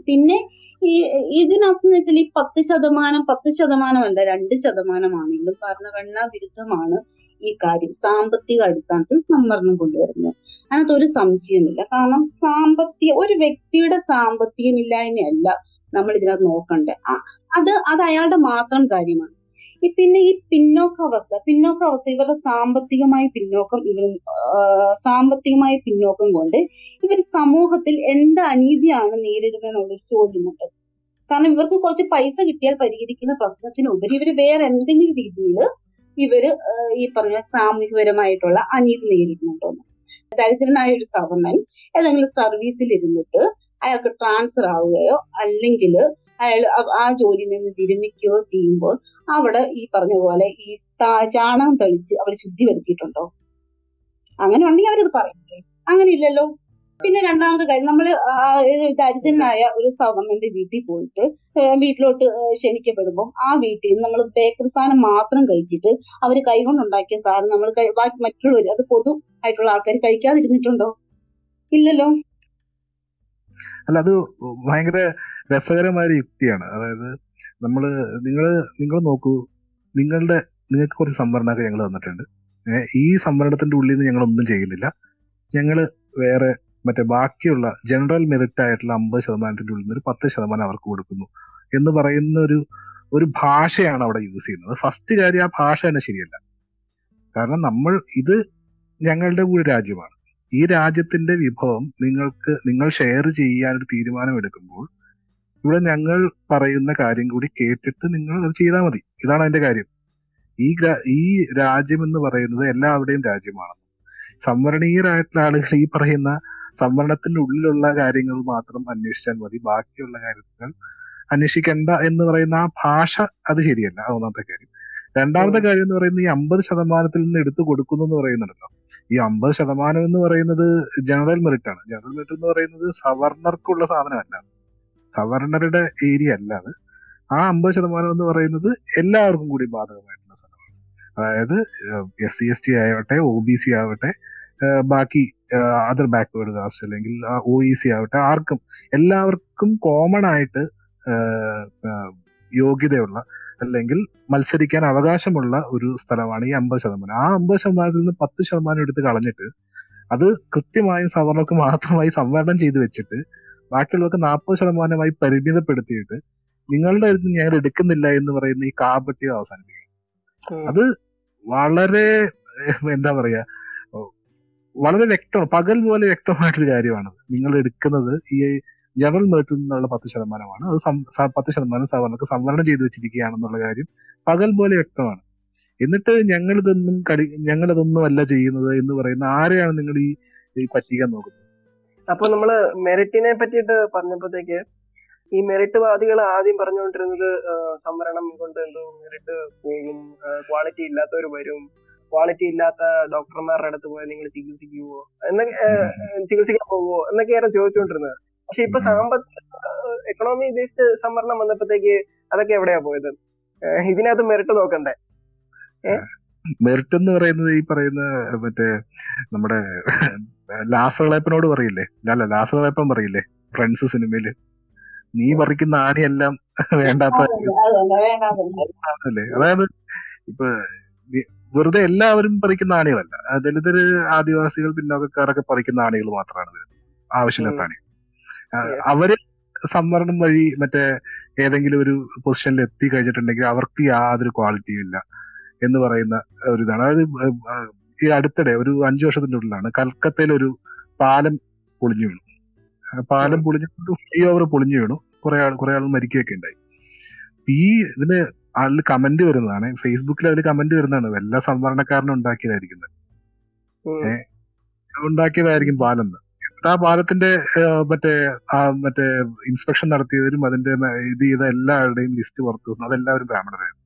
പിന്നെ ഈ ഇതിനകത്ത് വെച്ചാൽ ഈ പത്ത് ശതമാനം പത്ത് ശതമാനമല്ല രണ്ട് ശതമാനമാണെങ്കിലും ഭരണഘടനാ വിരുദ്ധമാണ് ഈ കാര്യം. സാമ്പത്തിക അടിസ്ഥാനത്തിൽ സംവരണം കൊണ്ടുവരുന്നത്. അതിനകത്ത് ഒരു സംശയമില്ല കാരണം സാമ്പത്തിക ഒരു വ്യക്തിയുടെ സാമ്പത്തികമില്ലായ്മയല്ല നമ്മൾ ഇതിനകത്ത് നോക്കണ്ടേ അത് അത് അയാളുടെ മാത്രം കാര്യമാണ്. ഈ പിന്നെ ഈ പിന്നോക്കാവസ്ഥ പിന്നോക്കാവസ്ഥ ഇവരുടെ സാമ്പത്തികമായ പിന്നോക്കം ഇവർ സാമ്പത്തികമായ പിന്നോക്കം കൊണ്ട് ഇവർ സമൂഹത്തിൽ എന്ത് അനീതിയാണ് നേരിടുന്നത് എന്നുള്ളൊരു ചോദ്യമുണ്ട്. കാരണം ഇവർക്ക് കുറച്ച് പൈസ കിട്ടിയാൽ പരിഹരിക്കുന്ന പ്രശ്നത്തിനുപരി ഇവർ വേറെ എന്തെങ്കിലും രീതിയിൽ ഇവർ ഈ പറഞ്ഞ സാമൂഹികപരമായിട്ടുള്ള അനീതി നേരിടുന്നുണ്ടോ ദരിദ്രനായ ഒരു സവർണൻ ഏതെങ്കിലും സർവീസിൽ ഇരുന്നിട്ട് അയാൾക്ക് ട്രാൻസ്ഫർ ആവുകയോ അല്ലെങ്കിൽ അയാൾ ആ ജോലിയിൽ നിന്ന് വിരമിക്കുകയോ ചെയ്യുമ്പോൾ അവിടെ ഈ പറഞ്ഞ പോലെ ഈ ചാണകം തളിച്ച് അവർ ശുദ്ധി വരുത്തിയിട്ടുണ്ടോ? അങ്ങനെ ഉണ്ടെങ്കിൽ അവരത് പറയില്ലേ അങ്ങനെ ഇല്ലല്ലോ. പിന്നെ രണ്ടാമത്തെ കാര്യം നമ്മൾ ദരിദ്രനായ ഒരു സവർണന്റെ വീട്ടിൽ പോയിട്ട് വീട്ടിലോട്ട് ക്ഷണിക്കപ്പെടുമ്പോൾ ആ വീട്ടിൽ നിന്ന് നമ്മൾ ബേക്കറി സാധനം മാത്രം കഴിച്ചിട്ട് അവർ കൈകൊണ്ടുണ്ടാക്കിയ സാധനം നമ്മൾ ബാക്കി മറ്റുള്ളവർ അത് പൊതു ആയിട്ടുള്ള ആൾക്കാർ കഴിക്കാതിരുന്നിട്ടുണ്ടോ? ഇല്ലല്ലോ. അല്ല അത് ഭയങ്കര രസകരമായ ഒരു യുക്തിയാണ്. അതായത് നമ്മൾ നിങ്ങൾ നിങ്ങൾ നോക്കൂ. നിങ്ങളുടെ നിങ്ങൾക്ക് കുറച്ച് സംവരണമൊക്കെ ഞങ്ങൾ തന്നിട്ടുണ്ട്. ഈ സംവരണത്തിന്റെ ഉള്ളിൽ നിന്ന് ഞങ്ങൾ ഒന്നും ചെയ്യുന്നില്ല. ഞങ്ങൾ വേറെ മറ്റേ ബാക്കിയുള്ള ജനറൽ മെറിറ്റ് ആയിട്ടുള്ള അമ്പത് ശതമാനത്തിന്റെ ഉള്ളിൽ നിന്ന് ഒരു പത്ത് ശതമാനം അവർക്ക് കൊടുക്കുന്നു എന്ന് പറയുന്ന ഒരു ഒരു ഭാഷയാണ് അവിടെ യൂസ് ചെയ്യുന്നത്. ഫസ്റ്റ് കാര്യം ആ ഭാഷ തന്നെ ശരിയല്ല. കാരണം നമ്മൾ ഇത് ഞങ്ങളുടെ കൂടി രാജ്യമാണ്. ഈ രാജ്യത്തിന്റെ വിഭവം നിങ്ങൾക്ക് നിങ്ങൾ ഷെയർ ചെയ്യാൻ ഒരു തീരുമാനം എടുക്കുമ്പോൾ ഇവിടെ ഞങ്ങൾ പറയുന്ന കാര്യം കൂടി കേട്ടിട്ട് നിങ്ങൾ അത് ചെയ്താൽ മതി. ഇതാണ് അതിന്റെ കാര്യം. ഈ ഈ രാജ്യം എന്ന് പറയുന്നത് എല്ലാവരുടെയും രാജ്യമാണ്. സംവരണീയരായിട്ടുള്ള ആളുകൾ ഈ പറയുന്ന സംവരണത്തിന്റെ ഉള്ളിലുള്ള കാര്യങ്ങൾ മാത്രം അന്വേഷിച്ചാൽ മതി. ബാക്കിയുള്ള കാര്യങ്ങൾ അന്വേഷിക്കേണ്ട എന്ന് പറയുന്ന ആ ഭാഷ അത് ശരിയല്ല. അത് ഒന്നാമത്തെ കാര്യം. രണ്ടാമത്തെ കാര്യം എന്ന് പറയുന്നത് ഈ അമ്പത് ശതമാനത്തിൽ നിന്ന് എടുത്തു കൊടുക്കുന്നു എന്ന് പറയുന്നുണ്ടല്ലോ. ഈ അമ്പത് ശതമാനം എന്ന് പറയുന്നത് ജനറൽ മെറിറ്റ് ആണ്. ജനറൽ മെറിറ്റ് എന്ന് പറയുന്നത് സവർണർക്കുള്ള സാധനമല്ല. സവർണറുടെ ഏരിയ അല്ല അത്. ആ അമ്പത് ശതമാനം എന്ന് പറയുന്നത് എല്ലാവർക്കും കൂടി ബാധകമായിട്ടുള്ള സ്ഥലമാണ് അതായത് എസ് സി എസ് ടി ആവട്ടെ ഒ ബി സി ആവട്ടെ ബാക്കി അതർ ബാക്ക്വേർഡ് കാസ്റ്റ് അല്ലെങ്കിൽ ഒ ഇ സി ആവട്ടെ ആർക്കും എല്ലാവർക്കും കോമൺ ആയിട്ട് യോഗ്യതയുള്ള അല്ലെങ്കിൽ മത്സരിക്കാൻ അവകാശമുള്ള ഒരു സ്ഥലമാണ് ഈ അമ്പത് ശതമാനം. ആ അമ്പത് ശതമാനത്തിൽ നിന്ന് പത്ത് ശതമാനം എടുത്ത് കളഞ്ഞിട്ട് അത് കൃത്യമായും സവർണർക്ക് മാത്രമായി സംവരണം ചെയ്തു വെച്ചിട്ട് ബാക്കിയുള്ളവർക്ക് നാൽപ്പത് ശതമാനമായി പരിമിതപ്പെടുത്തിയിട്ട് നിങ്ങളുടെ അടുത്ത് ഞങ്ങൾ എടുക്കുന്നില്ല എന്ന് പറയുന്ന ഈ കാപട്യം അവസാനിപ്പിക്കും. അത് വളരെ എന്താ പറയാ വളരെ വ്യക്തമാണ് പകൽ പോലെ വ്യക്തമായിട്ടൊരു കാര്യമാണ്. നിങ്ങൾ എടുക്കുന്നത് ഈ ജനറൽ മെറിറ്റിൽ നിന്നുള്ള പത്ത് ശതമാനമാണ്. അത് പത്ത് ശതമാനം സവർണർക്ക് സംവരണം ചെയ്തു വെച്ചിരിക്കുകയാണെന്നുള്ള കാര്യം പകൽ പോലെ വ്യക്തമാണ്. എന്നിട്ട് ഞങ്ങൾ ഇതൊന്നും കടി ഞങ്ങൾ ഇതൊന്നും അല്ല ചെയ്യുന്നത് എന്ന് പറയുന്ന ആരെയാണ് നിങ്ങൾ ഈ പറ്റിക്ക പറ്റിക്കാൻ നോക്കുന്നത്? അപ്പൊ നമ്മൾ മെറിറ്റിനെ പറ്റിയിട്ട് പറഞ്ഞപ്പോഴത്തേക്ക് ഈ മെറിറ്റ് വാദികൾ ആദ്യം പറഞ്ഞുകൊണ്ടിരുന്നത് സംവരണം കൊണ്ട് എന്തോ മെറിറ്റ് പോകും ക്വാളിറ്റി ഇല്ലാത്തവർ വരും ക്വാളിറ്റി ഇല്ലാത്ത ഡോക്ടർമാരുടെ അടുത്ത് പോയാൽ നിങ്ങൾ ചികിത്സിക്കുവോ? എന്നൊക്കെ ചികിത്സിക്കാൻ പോവോ എന്നൊക്കെയായിരുന്നു ചോദിച്ചുകൊണ്ടിരുന്നത്. പക്ഷെ ഇപ്പൊ സാമ്പത്തിക എക്കണോമി ബേസ്ഡ് സംവരണം വന്നപ്പോഴത്തേക്ക് അതൊക്കെ എവിടെയാ പോയത്? ഇതിനകത്ത് മെറിറ്റ് നോക്കണ്ടേ? മെറിറ്റ് എന്ന് പറയുന്നത് ഈ പറയുന്ന മറ്റേ നമ്മുടെ ലാസളേപ്പനോട് പറയില്ലേ? അല്ല ലാസളേപ്പൻ പറയില്ലേ? ഫ്രണ്ട്സ് സിനിമയിൽ നീ പറിക്കുന്ന ആനയെല്ലാം വേണ്ടാത്ത അല്ലേ? അതായത് ഇപ്പൊ വെറുതെ എല്ലാവരും പറിക്കുന്ന ആനകളല്ല. ദലിതര് ആദിവാസികൾ പിന്നോക്കക്കാരൊക്കെ പറിക്കുന്ന ആനകൾ മാത്രമാണ് ആവശ്യമില്ലാത്ത ആനകൾ. അവർ സംവരണം വഴി മറ്റേ ഏതെങ്കിലും ഒരു പൊസിഷനിൽ എത്തി കഴിഞ്ഞിട്ടുണ്ടെങ്കിൽ അവർക്ക് യാതൊരു ക്വാളിറ്റിയും ഇല്ല എന്ന് പറയുന്ന ഒരു ഇതാണ് അതായത് ഈ അടുത്തിടെ ഒരു അഞ്ചു വർഷത്തിന്റെ ഉള്ളിലാണ് കൽക്കത്തയിൽ ഒരു പാലം പൊളിഞ്ഞു വീണു. പാലം പൊളിഞ്ഞു ഫ്ലൈ ഓവർ പൊളിഞ്ഞു വീണു. കുറെ ആൾ കുറെ ആൾ മരിക്കുകയൊക്കെ ഉണ്ടായി. ഈ ഇതിന് ആളിൽ കമന്റ് വരുന്നതാണ്. ഫേസ്ബുക്കിൽ അതിൽ കമന്റ് വരുന്നതാണ്. എല്ലാ സംവരണക്കാരനും ഉണ്ടാക്കിയതായിരിക്കുന്നത്. ഉണ്ടാക്കിയതായിരിക്കും പാലം എന്ന്. ആ പാലത്തിന്റെ മറ്റേ മറ്റേ ഇൻസ്പെക്ഷൻ നടത്തിയവരും അതിന്റെ ഇത് ചെയ്ത എല്ലാവരുടെയും ലിസ്റ്റ് പുറത്തു വന്നു. അതെല്ലാവരും ബ്രാഹ്മണരായിരുന്നു.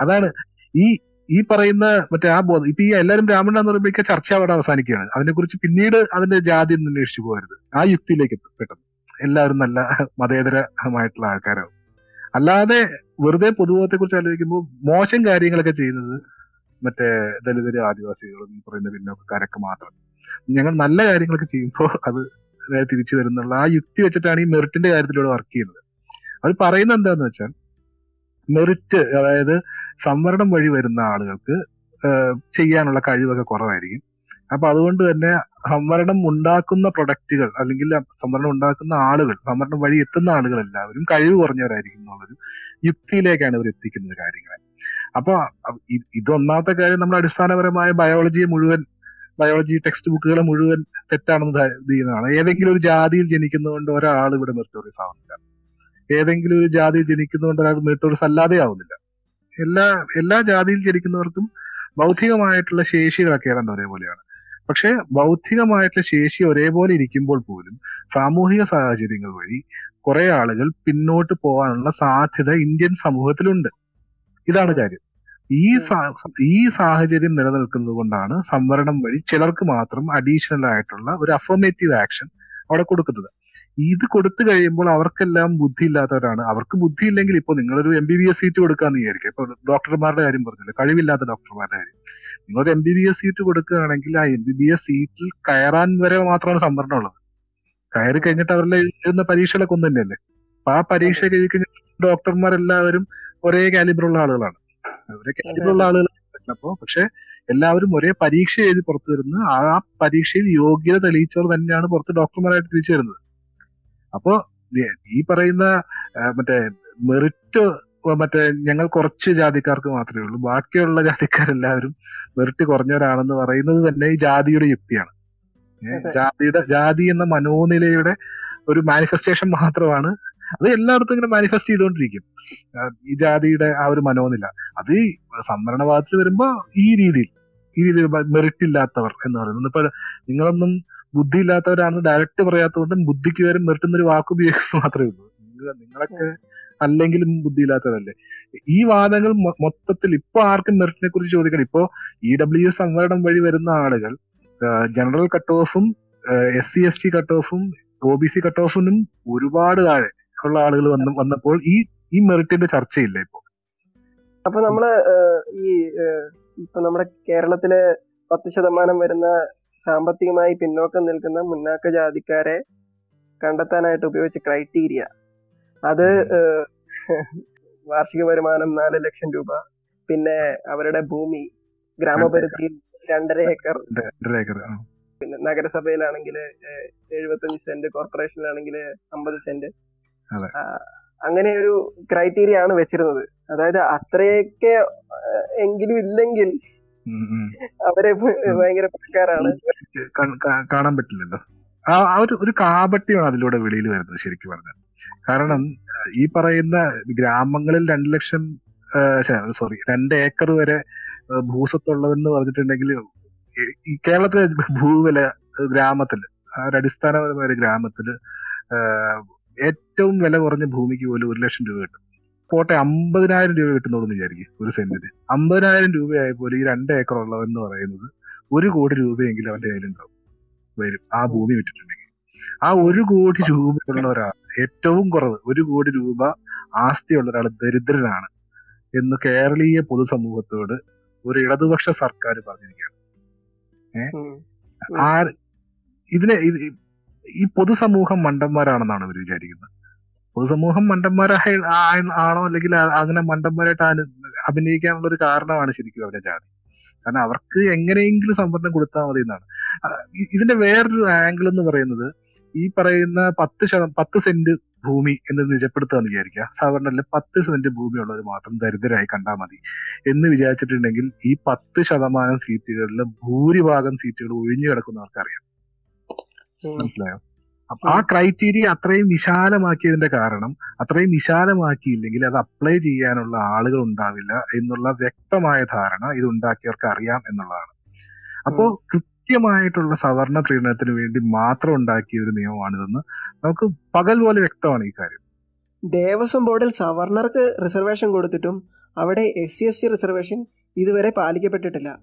അതാണ് ഈ ഈ പറയുന്ന മറ്റേ ആ ബോധം. ഇപ്പൊ ഈ എല്ലാവരും ബ്രാഹ്മണ പറയുമ്പോഴേക്ക് ചർച്ച അവിടെ അവസാനിക്കുകയാണ്. അതിനെക്കുറിച്ച് പിന്നീട് അതിന്റെ ജാതി എന്ന് അന്വേഷിച്ചു പോകരുത്. ആ യുക്തിയിലേക്ക് പെട്ടെന്ന്. എല്ലാവരും നല്ല മതേതരമായിട്ടുള്ള ആൾക്കാരാവും. അല്ലാതെ വെറുതെ പൊതുബോധത്തെ കുറിച്ച് ആലോചിക്കുമ്പോൾ മോശം കാര്യങ്ങളൊക്കെ ചെയ്യുന്നത് മറ്റേ ദലിതര് ആദിവാസികളും ഈ പറയുന്ന പിന്നോക്കക്കാരൊക്കെ മാത്രം. ഞങ്ങൾ നല്ല കാര്യങ്ങളൊക്കെ ചെയ്യുമ്പോൾ അത് തിരിച്ചു വരുന്നുള്ള. ആ യുക്തി വെച്ചിട്ടാണ് ഈ മെറിറ്റിന്റെ കാര്യത്തിലൂടെ വർക്ക് ചെയ്യുന്നത്. അത് പറയുന്നത് എന്താന്ന് വെച്ചാൽ മെറിറ്റ് അതായത് സംവരണം വഴി വരുന്ന ആളുകൾക്ക് ചെയ്യാനുള്ള കഴിവൊക്കെ കുറവായിരിക്കും. അപ്പൊ അതുകൊണ്ട് തന്നെ സംവരണം ഉണ്ടാക്കുന്ന പ്രൊഡക്റ്റുകൾ അല്ലെങ്കിൽ സംവരണം ഉണ്ടാക്കുന്ന ആളുകൾ സംവരണം വഴി എത്തുന്ന ആളുകൾ എല്ലാവരും കഴിവ് കുറഞ്ഞവരായിരിക്കും എന്നുള്ളൊരു യുക്തിയിലേക്കാണ് ഇവർ എത്തിക്കുന്നത് കാര്യങ്ങളെ. അപ്പൊ ഇത് ഒന്നാമത്തെ കാര്യം നമ്മുടെ അടിസ്ഥാനപരമായ ബയോളജിയെ മുഴുവൻ ബയോളജി ടെക്സ്റ്റ് ബുക്കുകൾ മുഴുവൻ തെറ്റാണെന്ന് ഇത് ചെയ്യുന്നതാണ് ഏതെങ്കിലും ഒരു ജാതിയിൽ ജനിക്കുന്നതുകൊണ്ട് ഒരാൾ ഇവിടെ മെറിറ്റോറിയസ് ആവുന്നില്ല. ഏതെങ്കിലും ഒരു ജാതിയിൽ ജനിക്കുന്നതുകൊണ്ട് ഒരാൾ മെറിറ്റോറിയസ് അല്ലാതെ ആവുന്നില്ല. എല്ലാ എല്ലാ ജാതിയിൽ ജനിക്കുന്നവർക്കും ബൗദ്ധികമായിട്ടുള്ള ശേഷികളൊക്കെ ഏതാണ്ട് ഒരേപോലെയാണ് പക്ഷെ ബൗദ്ധികമായിട്ടുള്ള ശേഷി ഒരേപോലെ ഇരിക്കുമ്പോൾ പോലും സാമൂഹിക സാഹചര്യങ്ങൾ വഴി കുറെ ആളുകൾ പിന്നോട്ട് പോകാനുള്ള സാധ്യത ഇന്ത്യൻ സമൂഹത്തിലുണ്ട്. ഇതാണ് കാര്യം. ഈ ഈ സാഹചര്യം നിലനിൽക്കുന്നത് കൊണ്ടാണ് സംവരണം വഴി ചിലർക്ക് മാത്രം അഡീഷണൽ ആയിട്ടുള്ള ഒരു അഫർമേറ്റീവ് ആക്ഷൻ അവിടെ കൊടുക്കുന്നത്. ഇത് കൊടുത്തു കഴിയുമ്പോൾ അവർക്കെല്ലാം ബുദ്ധി ഇല്ലാത്തവരാണ് അവർക്ക് ബുദ്ധി ഇല്ലെങ്കിൽ ഇപ്പൊ നിങ്ങളൊരു M B B S seat കൊടുക്കാന്ന് വിചാരിക്കും ഇപ്പൊ ഡോക്ടർമാരുടെ കാര്യം പറഞ്ഞില്ല? കഴിവില്ലാത്ത ഡോക്ടർമാരുടെ കാര്യം. നിങ്ങളൊരു M B B S seat കൊടുക്കുകയാണെങ്കിൽ ആ എം ബി ബി എസ് സീറ്റിൽ കയറാൻ വരെ മാത്രമാണ് സംവരണം ഉള്ളത് കയറി കഴിഞ്ഞിട്ട് അവരുടെ എഴുതുന്ന പരീക്ഷകളൊക്കെ ഒന്നും തന്നെയല്ലേ അപ്പൊ ആ പരീക്ഷ എഴുതി കഴിഞ്ഞ ഡോക്ടർമാരെല്ലാവരും ഒരേ കാലിബറുള്ള ആളുകളാണ്. ഒരേ കാലിബറുള്ള ആളുകൾ അപ്പോ പക്ഷെ എല്ലാവരും ഒരേ പരീക്ഷ എഴുതി പുറത്തു വരുന്ന ആ പരീക്ഷയിൽ യോഗ്യത തെളിയിച്ചവർ തന്നെയാണ് പുറത്ത് ഡോക്ടർമാരായിട്ട് തിരിച്ചു വരുന്നത്. അപ്പോ ഈ- പറയുന്ന മറ്റേ മെറിറ്റ് മറ്റേ ഞങ്ങൾ കുറച്ച് ജാതിക്കാർക്ക് മാത്രമേ ഉള്ളൂ. ബാക്കിയുള്ള ജാതിക്കാരെല്ലാവരും മെറിറ്റ് കുറഞ്ഞവരാണെന്ന് പറയുന്നത് തന്നെ ഈ ജാതിയുടെ യുക്തിയാണ്. ജാതിയുടെ ജാതി എന്ന മനോനിലയുടെ ഒരു മാനിഫെസ്റ്റേഷൻ മാത്രമാണ് അത് എല്ലായിടത്തും ഇങ്ങനെ മാനിഫെസ്റ്റ് ചെയ്തുകൊണ്ടിരിക്കും. ഈ ജാതിയുടെ ആ ഒരു മനോനില. അത് സംവരണവാദത്തിൽ വരുമ്പോ ഈ രീതിയിൽ ഈ രീതിയിൽ മെറിറ്റ് ഇല്ലാത്തവർ എന്ന് പറയുന്നത്. ഇപ്പൊ നിങ്ങളൊന്നും ബുദ്ധി ഇല്ലാത്തവരാണെന്ന് ഡയറക്റ്റ് പറയാത്തതുകൊണ്ട് ബുദ്ധിക്ക് വരും മെറിറ്റ് എന്നൊരു വാക്ക് ഉപയോഗിക്കുന്നത് മാത്രമേ ഉള്ളൂ. നിങ്ങളൊക്കെ അല്ലെങ്കിലും ബുദ്ധി ഇല്ലാത്തവരല്ലേ ഈ വാദങ്ങൾ മൊത്തത്തിൽ ഇപ്പൊ ആർക്കും മെറിറ്റിനെ കുറിച്ച് ചോദിക്കണം. ഇപ്പോ ഇ ഡബ്ല്യു എസ് സംവരണം വഴി വരുന്ന ആളുകൾ general cut ഓഫും S C S T cut ഓഫും O B C cut ഓഫിനും ഒരുപാട് താഴെ. ഉള്ള ആളുകൾ വന്ന് വന്നപ്പോൾ ഈ ഈ മെറിറ്റിന്റെ ചർച്ചയില്ല ഇപ്പൊ. അപ്പൊ നമ്മൾ ഈ ഇപ്പൊ നമ്മുടെ കേരളത്തിലെ പത്ത് ശതമാനം വരുന്ന സാമ്പത്തികമായി പിന്നോക്കം നിൽക്കുന്ന മുന്നാക്ക ജാതിക്കാരെ കണ്ടെത്താനായിട്ട് ഉപയോഗിച്ച ക്രൈറ്റീരിയ. അത് വാർഷിക വരുമാനം നാല് ലക്ഷം രൂപ പിന്നെ അവരുടെ ഭൂമി ഗ്രാമപരിധിയിൽ രണ്ടര ഏക്കർ. പിന്നെ നഗരസഭയിലാണെങ്കിൽ എഴുപത്തഞ്ച് സെന്റ് കോർപ്പറേഷനിലാണെങ്കിൽ അമ്പത് സെന്റ്. അങ്ങനെ ഒരു ക്രൈറ്റീരിയ ആണ് വെച്ചിരുന്നത്. അതായത് അത്രയൊക്കെ എങ്കിലും ഇല്ലെങ്കിൽ. അവരെ ഭയങ്കര പണക്കാരാണ്. കാണാൻ പറ്റില്ലല്ലോ. ആ ഒരു ഒരു കാപട്യമാണ് അതിലൂടെ വെളിയിൽ വരുന്നത് ശരിക്കും പറഞ്ഞാൽ. കാരണം ഈ പറയുന്ന ഗ്രാമങ്ങളിൽ രണ്ട് ലക്ഷം സോറി രണ്ട് ഏക്കർ വരെ ഭൂസ്വത്തുള്ളതെന്ന് ഭൂസ്വത്തുള്ളവെന്ന് പറഞ്ഞിട്ടുണ്ടെങ്കിൽ ഈ- കേരളത്തിലെ ഭൂവില ഗ്രാമത്തിൽ ഗ്രാമത്തിൽ ആ ഒരു അടിസ്ഥാനപരമായ ഒരു ഗ്രാമത്തിൽ ഏഹ്, ഏറ്റവും വില കുറഞ്ഞ ഭൂമിക്ക് പോലും ഒരു ലക്ഷം രൂപ കിട്ടും. പോട്ടെ അമ്പതിനായിരം രൂപ കിട്ടുന്നുള്ളൂ വിചാരിക്കും ഒരു സെന്റിന്. അമ്പതിനായിരം രൂപയായപ്പോൾ ഈ രണ്ട് ഏക്കർ ഉള്ളവെന്ന് പറയുന്നത് ഒരു കോടി രൂപയെങ്കിലും അവന്റെ കയ്യിലുണ്ടാവും. വരും. ആ ഭൂമി വിറ്റിട്ടുണ്ടെങ്കിൽ. ആ ഒരു കോടി രൂപയുള്ള ഒരാൾ ഏറ്റവും കുറവ് ഒരു കോടി രൂപ ആസ്തിയുള്ള ഒരാൾ ദരിദ്രനാണ് എന്ന് കേരളീയ പൊതുസമൂഹത്തോട് ഒരു ഇടതുപക്ഷ സർക്കാർ പറഞ്ഞിരിക്കുകയാണ്. ഏഹ് ആ ഇതിനെ ഇത് ഈ പൊതുസമൂഹം മണ്ടന്മാരാണെന്നാണ് അവർ വിചാരിക്കുന്നത്. പൊതുസമൂഹം മണ്ടന്മാരായ ആണോ അല്ലെങ്കിൽ അങ്ങനെ മണ്ടന്മാരായിട്ട് അഭിനയിക്കാനുള്ള ഒരു കാരണമാണ് ശരിക്കും അവരുടെ ജാതി. കാരണം അവർക്ക് എങ്ങനെയെങ്കിലും സംവരണം കൊടുത്താൽ മതി എന്നാണ്. ഇതിന്റെ വേറൊരു ആംഗിൾ എന്ന് പറയുന്നത് ഈ പറയുന്ന പത്ത് ശതം പത്ത് സെന്റ് ഭൂമി എന്ന് നിജപ്പെടുത്തുകയെന്ന് വിചാരിക്കുക. സാധാരണ പത്ത് സെന്റ് ഭൂമിയുള്ളവർ മാത്രം ദരിദ്രരായി കണ്ടാൽ മതി എന്ന് വിചാരിച്ചിട്ടുണ്ടെങ്കിൽ ഈ പത്ത് ശതമാനം സീറ്റുകളിൽ ഭൂരിഭാഗം സീറ്റുകൾ ഒഴിഞ്ഞു കിടക്കുന്നവർക്ക് അറിയാം. ഉം. മനസ്സിലായോ? അപ്പൊ ആ ക്രൈറ്റീരിയ അത്രയും വിശാലമാക്കിയതിന്റെ കാരണം അത്രയും വിശാലമാക്കിയില്ലെങ്കിൽ അത് അപ്ലൈ ചെയ്യാനുള്ള ആളുകൾ ഉണ്ടാവില്ല എന്നുള്ള വ്യക്തമായ ധാരണ ഇത് ഉണ്ടാക്കിയവർക്ക് അറിയാം എന്നുള്ളതാണ്. അപ്പോ കൃത്യമായിട്ടുള്ള സവർണ പ്രീണനത്തിന് വേണ്ടി മാത്രം ഉണ്ടാക്കിയ ഒരു നിയമമാണിതെന്ന് നമുക്ക് പകൽ പോലെ വ്യക്തമാണ് ഈ കാര്യം. ദേവസ്വം ബോർഡിൽ സവർണർക്ക് റിസർവേഷൻ കൊടുത്തിട്ടും അവിടെ S C S C reservation ഇതുവരെ പാലിക്കപ്പെട്ടിട്ടില്ല.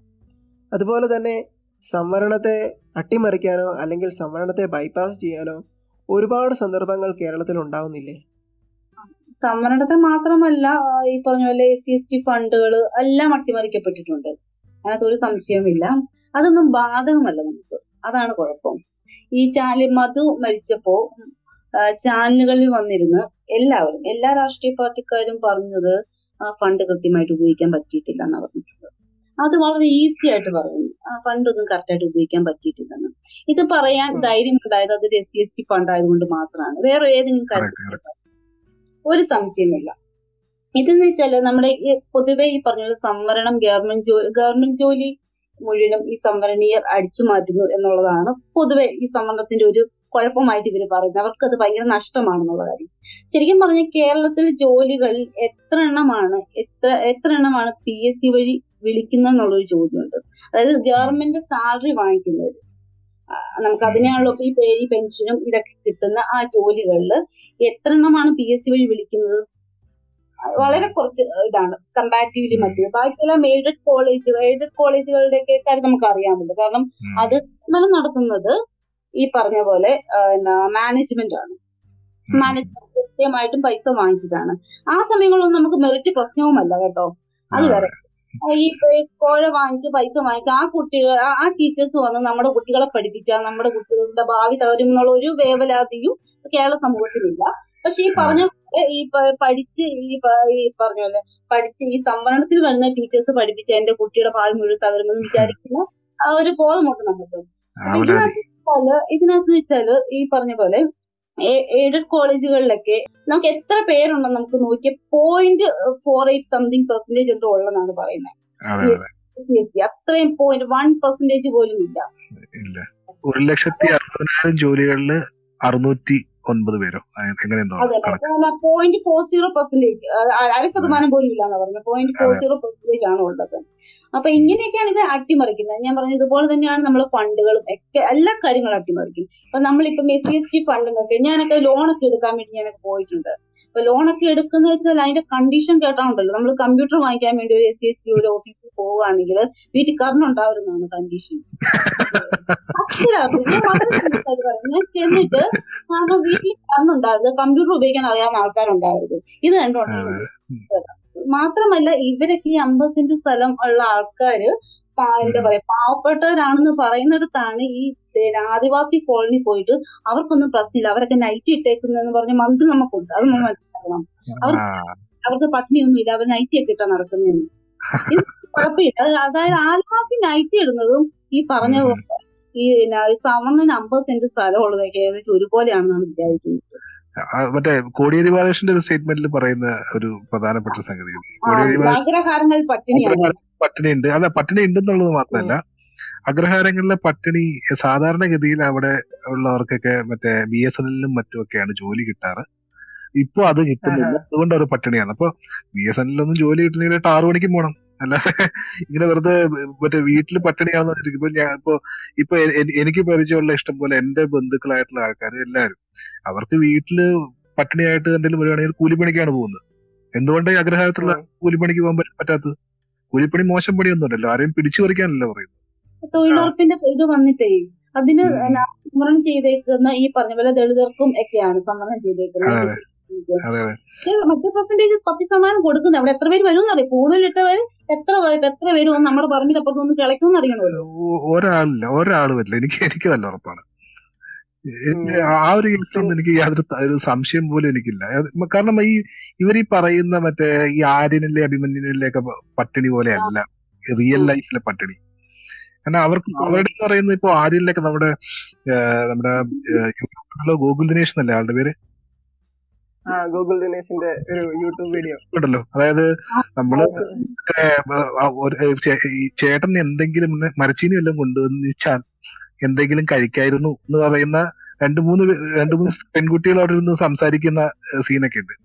അതുപോലെ തന്നെ സംവരണത്തെ അട്ടിമറിക്കാനോ അല്ലെങ്കിൽ സംവരണത്തെ ബൈപ്പാസ് ചെയ്യാനോ ഒരുപാട് സന്ദർഭങ്ങൾ കേരളത്തിൽ ഉണ്ടാവുന്നില്ലേ? സംവരണത്തെ മാത്രമല്ല ഈ പറഞ്ഞ പോലെ എസ് സി എസ് ടി ഫണ്ടുകൾ എല്ലാം അട്ടിമറിക്കപ്പെട്ടിട്ടുണ്ട്. അതിനകത്ത് ഒരു സംശയമില്ല അതൊന്നും ബാധകമല്ല നമുക്ക്. അതാണ് കുഴപ്പം. ഈ ചാനൽ മധു മരിച്ചപ്പോ ചാനലുകളിൽ വന്നിരുന്ന് എല്ലാവരും എല്ലാ രാഷ്ട്രീയ പാർട്ടിക്കാരും പറഞ്ഞത് ഫണ്ട് കൃത്യമായിട്ട് ഉപയോഗിക്കാൻ പറ്റിയിട്ടില്ല എന്നാണ് പറഞ്ഞിട്ടുള്ളത്. അത് വളരെ ഈസി ആയിട്ട് പറയുന്നു ആ കറക്റ്റായിട്ട് ഉപയോഗിക്കാൻ പറ്റിയിട്ടില്ലെന്ന്. ഇത് പറയാൻ ധൈര്യം ഉണ്ടായത് അത് S C S T fund ആയതുകൊണ്ട് മാത്രമാണ്. വേറെ ഏതെങ്കിലും കാര്യം കാര്യത്തിൽ ഒരു സംശയമില്ല ഇതെന്ന് വെച്ചാൽ നമ്മുടെ ഈ പൊതുവെ ഈ പറഞ്ഞ സംവരണം ഗവൺമെന്റ് ജോലി ഗവൺമെന്റ് ജോലി മുഴുവനും ഈ സംവരണീയർ അടിച്ചു മാറ്റുന്നു എന്നുള്ളതാണ് പൊതുവെ ഈ സംവരണത്തിന്റെ ഒരു കുഴപ്പമായിട്ട് ഇവർ പറയുന്നത്. അവർക്ക് അത് ഭയങ്കര നഷ്ടമാണെന്നുള്ള കാര്യം. ശരിക്കും പറഞ്ഞ കേരളത്തിൽ ജോലികൾ എത്ര എണ്ണമാണ് എത്ര എത്ര എണ്ണമാണ് പി എസ് സി വഴി വിളിക്കുന്നത് എന്നുള്ളൊരു ചോദ്യമുണ്ട്. അതായത് ഗവൺമെന്റ് സാലറി വാങ്ങിക്കുന്നവർ നമുക്ക് അതിനെയാണല്ലോ ഇപ്പൊ ഈ പേ- ഈ പെൻഷനും ഇതൊക്കെ കിട്ടുന്ന ആ ജോലികളിൽ എത്ര എണ്ണമാണ് പി എസ് സി വഴി വിളിക്കുന്നത്? വളരെ കുറച്ച് ഇതാണ്. കമ്പാരിറ്റീവ്ലി മറ്റേ ബാക്കിയെല്ലാം എയ്ഡഡ് കോളേജുകൾ എയ്ഡഡ് കോളേജുകളുടെ ഒക്കെ കാര്യം നമുക്ക് അറിയാമല്ലോ കാരണം അത് നിയമനം നടത്തുന്നത് ഈ പറഞ്ഞ പോലെ മാനേജ്മെന്റ് ആണ് മാനേജ്മെന്റ് കൃത്യമായിട്ടും പൈസ വാങ്ങിച്ചിട്ടാണ്. ആ സമയങ്ങളിലൊന്നും നമുക്ക് മെറിറ്റ് പ്രശ്നവുമല്ല കേട്ടോ. അത് വേറെ ഈ പേ- കോഴ വാങ്ങിച്ച് പൈസ വാങ്ങിച്ച് ആ കുട്ടികൾ ആ- ടീച്ചേഴ്സ് വന്ന് നമ്മുടെ കുട്ടികളെ പഠിപ്പിച്ചാൽ നമ്മുടെ കുട്ടികളുടെ ഭാവി തകരും എന്നുള്ള ഒരു വേവലാതിയും കേരള സമൂഹത്തിലില്ല. പക്ഷെ ഈ പറഞ്ഞ ഈ പഠിച്ച് ഈ പറഞ്ഞ പോലെ പഠിച്ച് ഈ സംവരണത്തിൽ വരുന്ന ടീച്ചേഴ്സ് പഠിപ്പിച്ച എന്റെ കുട്ടിയുടെ ഭാവി മുഴുവൻ തകരുമെന്ന് വിചാരിക്കുന്ന ആ ഒരു ബോധമുണ്ട് നമുക്ക് ഇതിനകത്ത് വെച്ചാൽ ഈ പറഞ്ഞ പോലെ എയ്ഡഡ് കോളേജുകളിലൊക്കെ നമുക്ക് എത്ര പേരുണ്ടെന്ന് നമുക്ക് നോക്കിയ point four eight something percentage എന്തോ ഉള്ളതാണ് പറയുന്നത് അത്രയും പോയിന്റ് വൺ പെർസെന്റേജ് പോലും ഇല്ല. ഇല്ല. ഒരു ലക്ഷത്തി അറുപതിനായിരം ജോലികളിൽ അറുന്നൂറ്റി ഒൻപത് പേരോ? അതെ പോയിന്റ് ഫോർ സീറോ പെർസെന്റേജ് അര ശതമാനം പോലും ഇല്ലാന്ന് പറഞ്ഞത്. പോയിന്റ് ഫോർ സീറോ പെർസെന്റേജ് ആണ് ഉള്ളത്. അപ്പൊ ഇങ്ങനെയൊക്കെയാണ് ഇത് അട്ടിമറിക്കുന്നത്. ഞാൻ പറഞ്ഞു ഇതുപോലെ തന്നെയാണ് നമ്മൾ ഫണ്ടുകളും ഒക്കെ എല്ലാ കാര്യങ്ങളും അട്ടിമറിക്കും ഇപ്പൊ നമ്മളിപ്പം S C S T fund എന്നൊക്കെ ഞാനൊക്കെ ലോണൊക്കെ എടുക്കാൻ വേണ്ടി ഞാനൊക്കെ പോയിട്ടുണ്ട്. അപ്പൊ ലോണൊക്കെ എടുക്കുന്ന വെച്ചാൽ അതിന്റെ കണ്ടീഷൻ കേട്ടാണ്ടല്ലോ. നമ്മൾ കമ്പ്യൂട്ടർ വാങ്ങിക്കാൻ വേണ്ടി ഒരു എസ് സി എസ് ടി ഒരു ഓഫീസിൽ പോവുകയാണെങ്കിൽ വീട്ടിൽ കറണ്ടുണ്ടാവുന്നതാണ് കണ്ടീഷൻ ഞാൻ ചെന്നിട്ട് കാരണം വീട്ടിൽ കറണ്ടുണ്ടാവരുത് കമ്പ്യൂട്ടർ ഉപയോഗിക്കാൻ അറിയാവുന്ന ആൾക്കാരുണ്ടാവരുത്. ഇത് കണ്ടുകൊണ്ടാണ് മാത്രമല്ല ഇവരൊക്കെ ഈ അമ്പത് സെന്റ് സ്ഥലം ഉള്ള ആൾക്കാര് എന്താ പറയാ പാവപ്പെട്ടവരാണെന്ന് പറയുന്നിടത്താണ് ഈ പിന്നെ ആദിവാസി കോളനി പോയിട്ട് അവർക്കൊന്നും പ്രശ്നമില്ല. അവരൊക്കെ നൈറ്റ് ഇട്ടേക്കുന്നതെന്ന് പറഞ്ഞ മന്ത്രി നമുക്കുണ്ട്. അത് നമ്മൾ മനസ്സിലാക്കണം. അവർ അവർക്ക് പട്ടിണിയൊന്നുമില്ല അവർ നൈറ്റി ഒക്കെ ഇട്ടാ നടക്കുന്നതെന്ന്. കുഴപ്പമില്ല. അതായത് ആദിവാസി നൈറ്റി ഇടുന്നതും ഈ പറഞ്ഞ ഈ സവർണന് അമ്പത് സെന്റ് സ്ഥലമുള്ളതൊക്കെ ഏകദേശം ഒരുപോലെയാണെന്നാണ് വിചാരിക്കുന്നത്. മറ്റേ കോടിയേരി ബാലകൃഷ്ണന്റെ ഒരു സ്റ്റേറ്റ്മെന്റിൽ പറയുന്ന ഒരു പ്രധാനപ്പെട്ട സംഗതി. പട്ടിണി ഉണ്ട് അല്ല പട്ടിണി ഉണ്ടെന്നുള്ളത് മാത്രമല്ല അഗ്രഹാരങ്ങളിലെ പട്ടിണി സാധാരണഗതിയിൽ അവിടെ ഉള്ളവർക്കൊക്കെ മറ്റേ ബി എസ് എൻ എല്ലിലും മറ്റുമൊക്കെയാണ് ജോലി കിട്ടാറ്. ഇപ്പൊ അത് കിട്ടുന്നില്ല. അതുകൊണ്ട് അവർ പട്ടിണിയാണ്. അപ്പൊ ബി എസ് എൻ എല്ലൊന്നും ജോലി കിട്ടുന്നില്ല. ആറ് മണിക്കും പോകണം അല്ലാതെ ഇങ്ങനെ വെറുതെ മറ്റേ വീട്ടിൽ പട്ടിണിയാണെന്ന് വെച്ചിരിക്കും ഇപ്പൊ ഞാൻ ഇപ്പൊ ഇപ്പൊ എനിക്ക് പരിചയമുള്ള ഇഷ്ടം പോലെ എന്റെ ബന്ധുക്കളായിട്ടുള്ള ആൾക്കാർ എല്ലാവരും അവർക്ക് വീട്ടിൽ പട്ടിണിയായിട്ട് എന്തെങ്കിലും വരുവാണെങ്കിൽ കൂലിപ്പണിക്കാണ് പോകുന്നത്. എന്തുകൊണ്ട് ഈ അഗ്രഹാരത്തിലുള്ള കൂലിപ്പണിക്ക് പോകാൻ പറ്റ- പറ്റാത്തത്? കൂലിപ്പണി മോശം പണിയൊന്നുമല്ലല്ലോ ആരെയും പിടിച്ചു പറിക്കാനല്ലോ പറയുന്നത്. തൊഴിലുറപ്പിന്റെ ഇത് വന്നിട്ടേ അതിന് സംവരണം ചെയ്തേക്കുന്ന ഈ പറഞ്ഞ പോലെ ദളിതർക്കും ഒക്കെയാണ് സംവരണം ചെയ്തേക്കുന്നത്. മറ്റേ പെർസെന്റേജ് പത്ത് ശതമാനം കൊടുക്കുന്നത് അവിടെ എത്ര പേര് വരും എന്നറിയാം കൂടുതൽ ഇട്ടവര് എത്ര പേര് എത്ര പേര് നമ്മുടെ പറമ്പിൽ അപ്പുറത്ത് ഒന്ന് കിളയ്ക്കും അറിയണമല്ലോ. ഒ- ഒരാളില്ല ഒരാൾ വരില്ല. എനിക്ക് എനിക്ക് നല്ല ഉറപ്പാണ്. ആ ഒരു കേസിലൊന്നും എനിക്ക് യാതൊരു സംശയം പോലും എനിക്കില്ല. കാരണം ഈ ഇവർ ഈ പറയുന്ന മറ്റേ ഈ ആര്യനിലെ അഭിമന്യുനിലെ ഒക്കെ പട്ടിണി പോലെ അല്ല റിയൽ ലൈഫിലെ പട്ടിണി. കാരണം അവർക്ക് അവരുടെ പറയുന്ന ഇപ്പൊ ആര്യനിലൊക്കെ നമ്മുടെ നമ്മുടെ യൂട്യൂബിലോ ഗൂഗിൾ ഗോകുൽ ദിനേശ് എന്നല്ലേ ആളുടെ പേര്? ഗൂഗിൾ ദിനേശിന്റെ ഒരു യൂട്യൂബ് വീഡിയോ ഉണ്ടല്ലോ. അതായത് നമ്മൾ ചേട്ടൻ എന്തെങ്കിലും മരച്ചീനി വല്ലതും കൊണ്ടുവന്നിച്ചാൽ എന്തെങ്കിലും കഴിക്കായിരുന്നു എന്ന് പറയുന്ന രണ്ടു മൂന്ന് രണ്ട് മൂന്ന് പെൺകുട്ടികൾ അവിടെ ഇരുന്ന് സംസാരിക്കുന്ന സീനൊക്കെ ഉണ്ട്.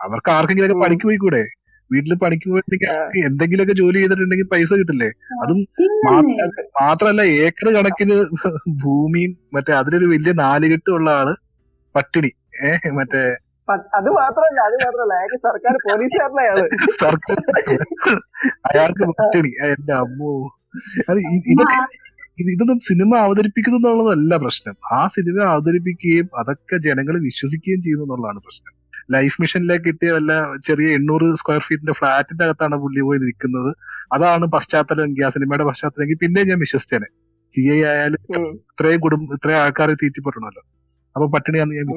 അവർക്ക് ആർക്കെങ്കിലും ഒക്കെ പണിക്ക് കൂടെ വീട്ടിൽ പണിക്ക് പോയിട്ടുണ്ടെങ്കിൽ അവർക്ക് എന്തെങ്കിലുമൊക്കെ ജോലി ചെയ്തിട്ടുണ്ടെങ്കിൽ പൈസ കിട്ടില്ലേ? അതും മാത്രമല്ല മാത്രല്ല മാത്രല്ല ഏക്കർ കണക്കിന് ഭൂമിയും മറ്റേ അതിലൊരു വലിയ നാലുകെട്ടുള്ള ആൾ പട്ടിണി. ഏഹ് മറ്റേ അത് മാത്രമല്ല അത് മാത്രമല്ല അയാൾക്ക് സർക്കാർ പോലീസുകാരനാ അയാൾ സർക്കാർ അയാൾക്ക് പട്ടിണി. എന്റെ അമ്മോ. അത് ഇതൊക്കെ ഇതൊന്നും സിനിമ അവതരിപ്പിക്കുന്നു എന്നുള്ളതല്ല പ്രശ്നം. ആ സിനിമ അവതരിപ്പിക്കുകയും അതൊക്കെ ജനങ്ങൾ വിശ്വസിക്കുകയും ചെയ്യുന്നു എന്നുള്ളതാണ് പ്രശ്നം. ലൈഫ് മിഷനിലേക്ക് കിട്ടിയ വല്ല ചെറിയ എണ്ണൂറ് സ്ക്വയർ ഫീറ്റിന്റെ ഫ്ലാറ്റിന്റെ അകത്താണ് പുള്ളി പോയി നിൽക്കുന്നത്. അതാണ് പശ്ചാത്തലം എങ്കിൽ ആ സിനിമയുടെ പശ്ചാത്തലം എങ്കിൽ പിന്നെ ഞാൻ വിശ്വസിച്ചേനെ സി ഐ ആയാലും ഇത്രയും കുടുംബം ഇത്രയും ആൾക്കാരെ തീറ്റിപ്പെടണമല്ലോ. അപ്പൊ പട്ടിണിയാന്ന് ഞാൻ.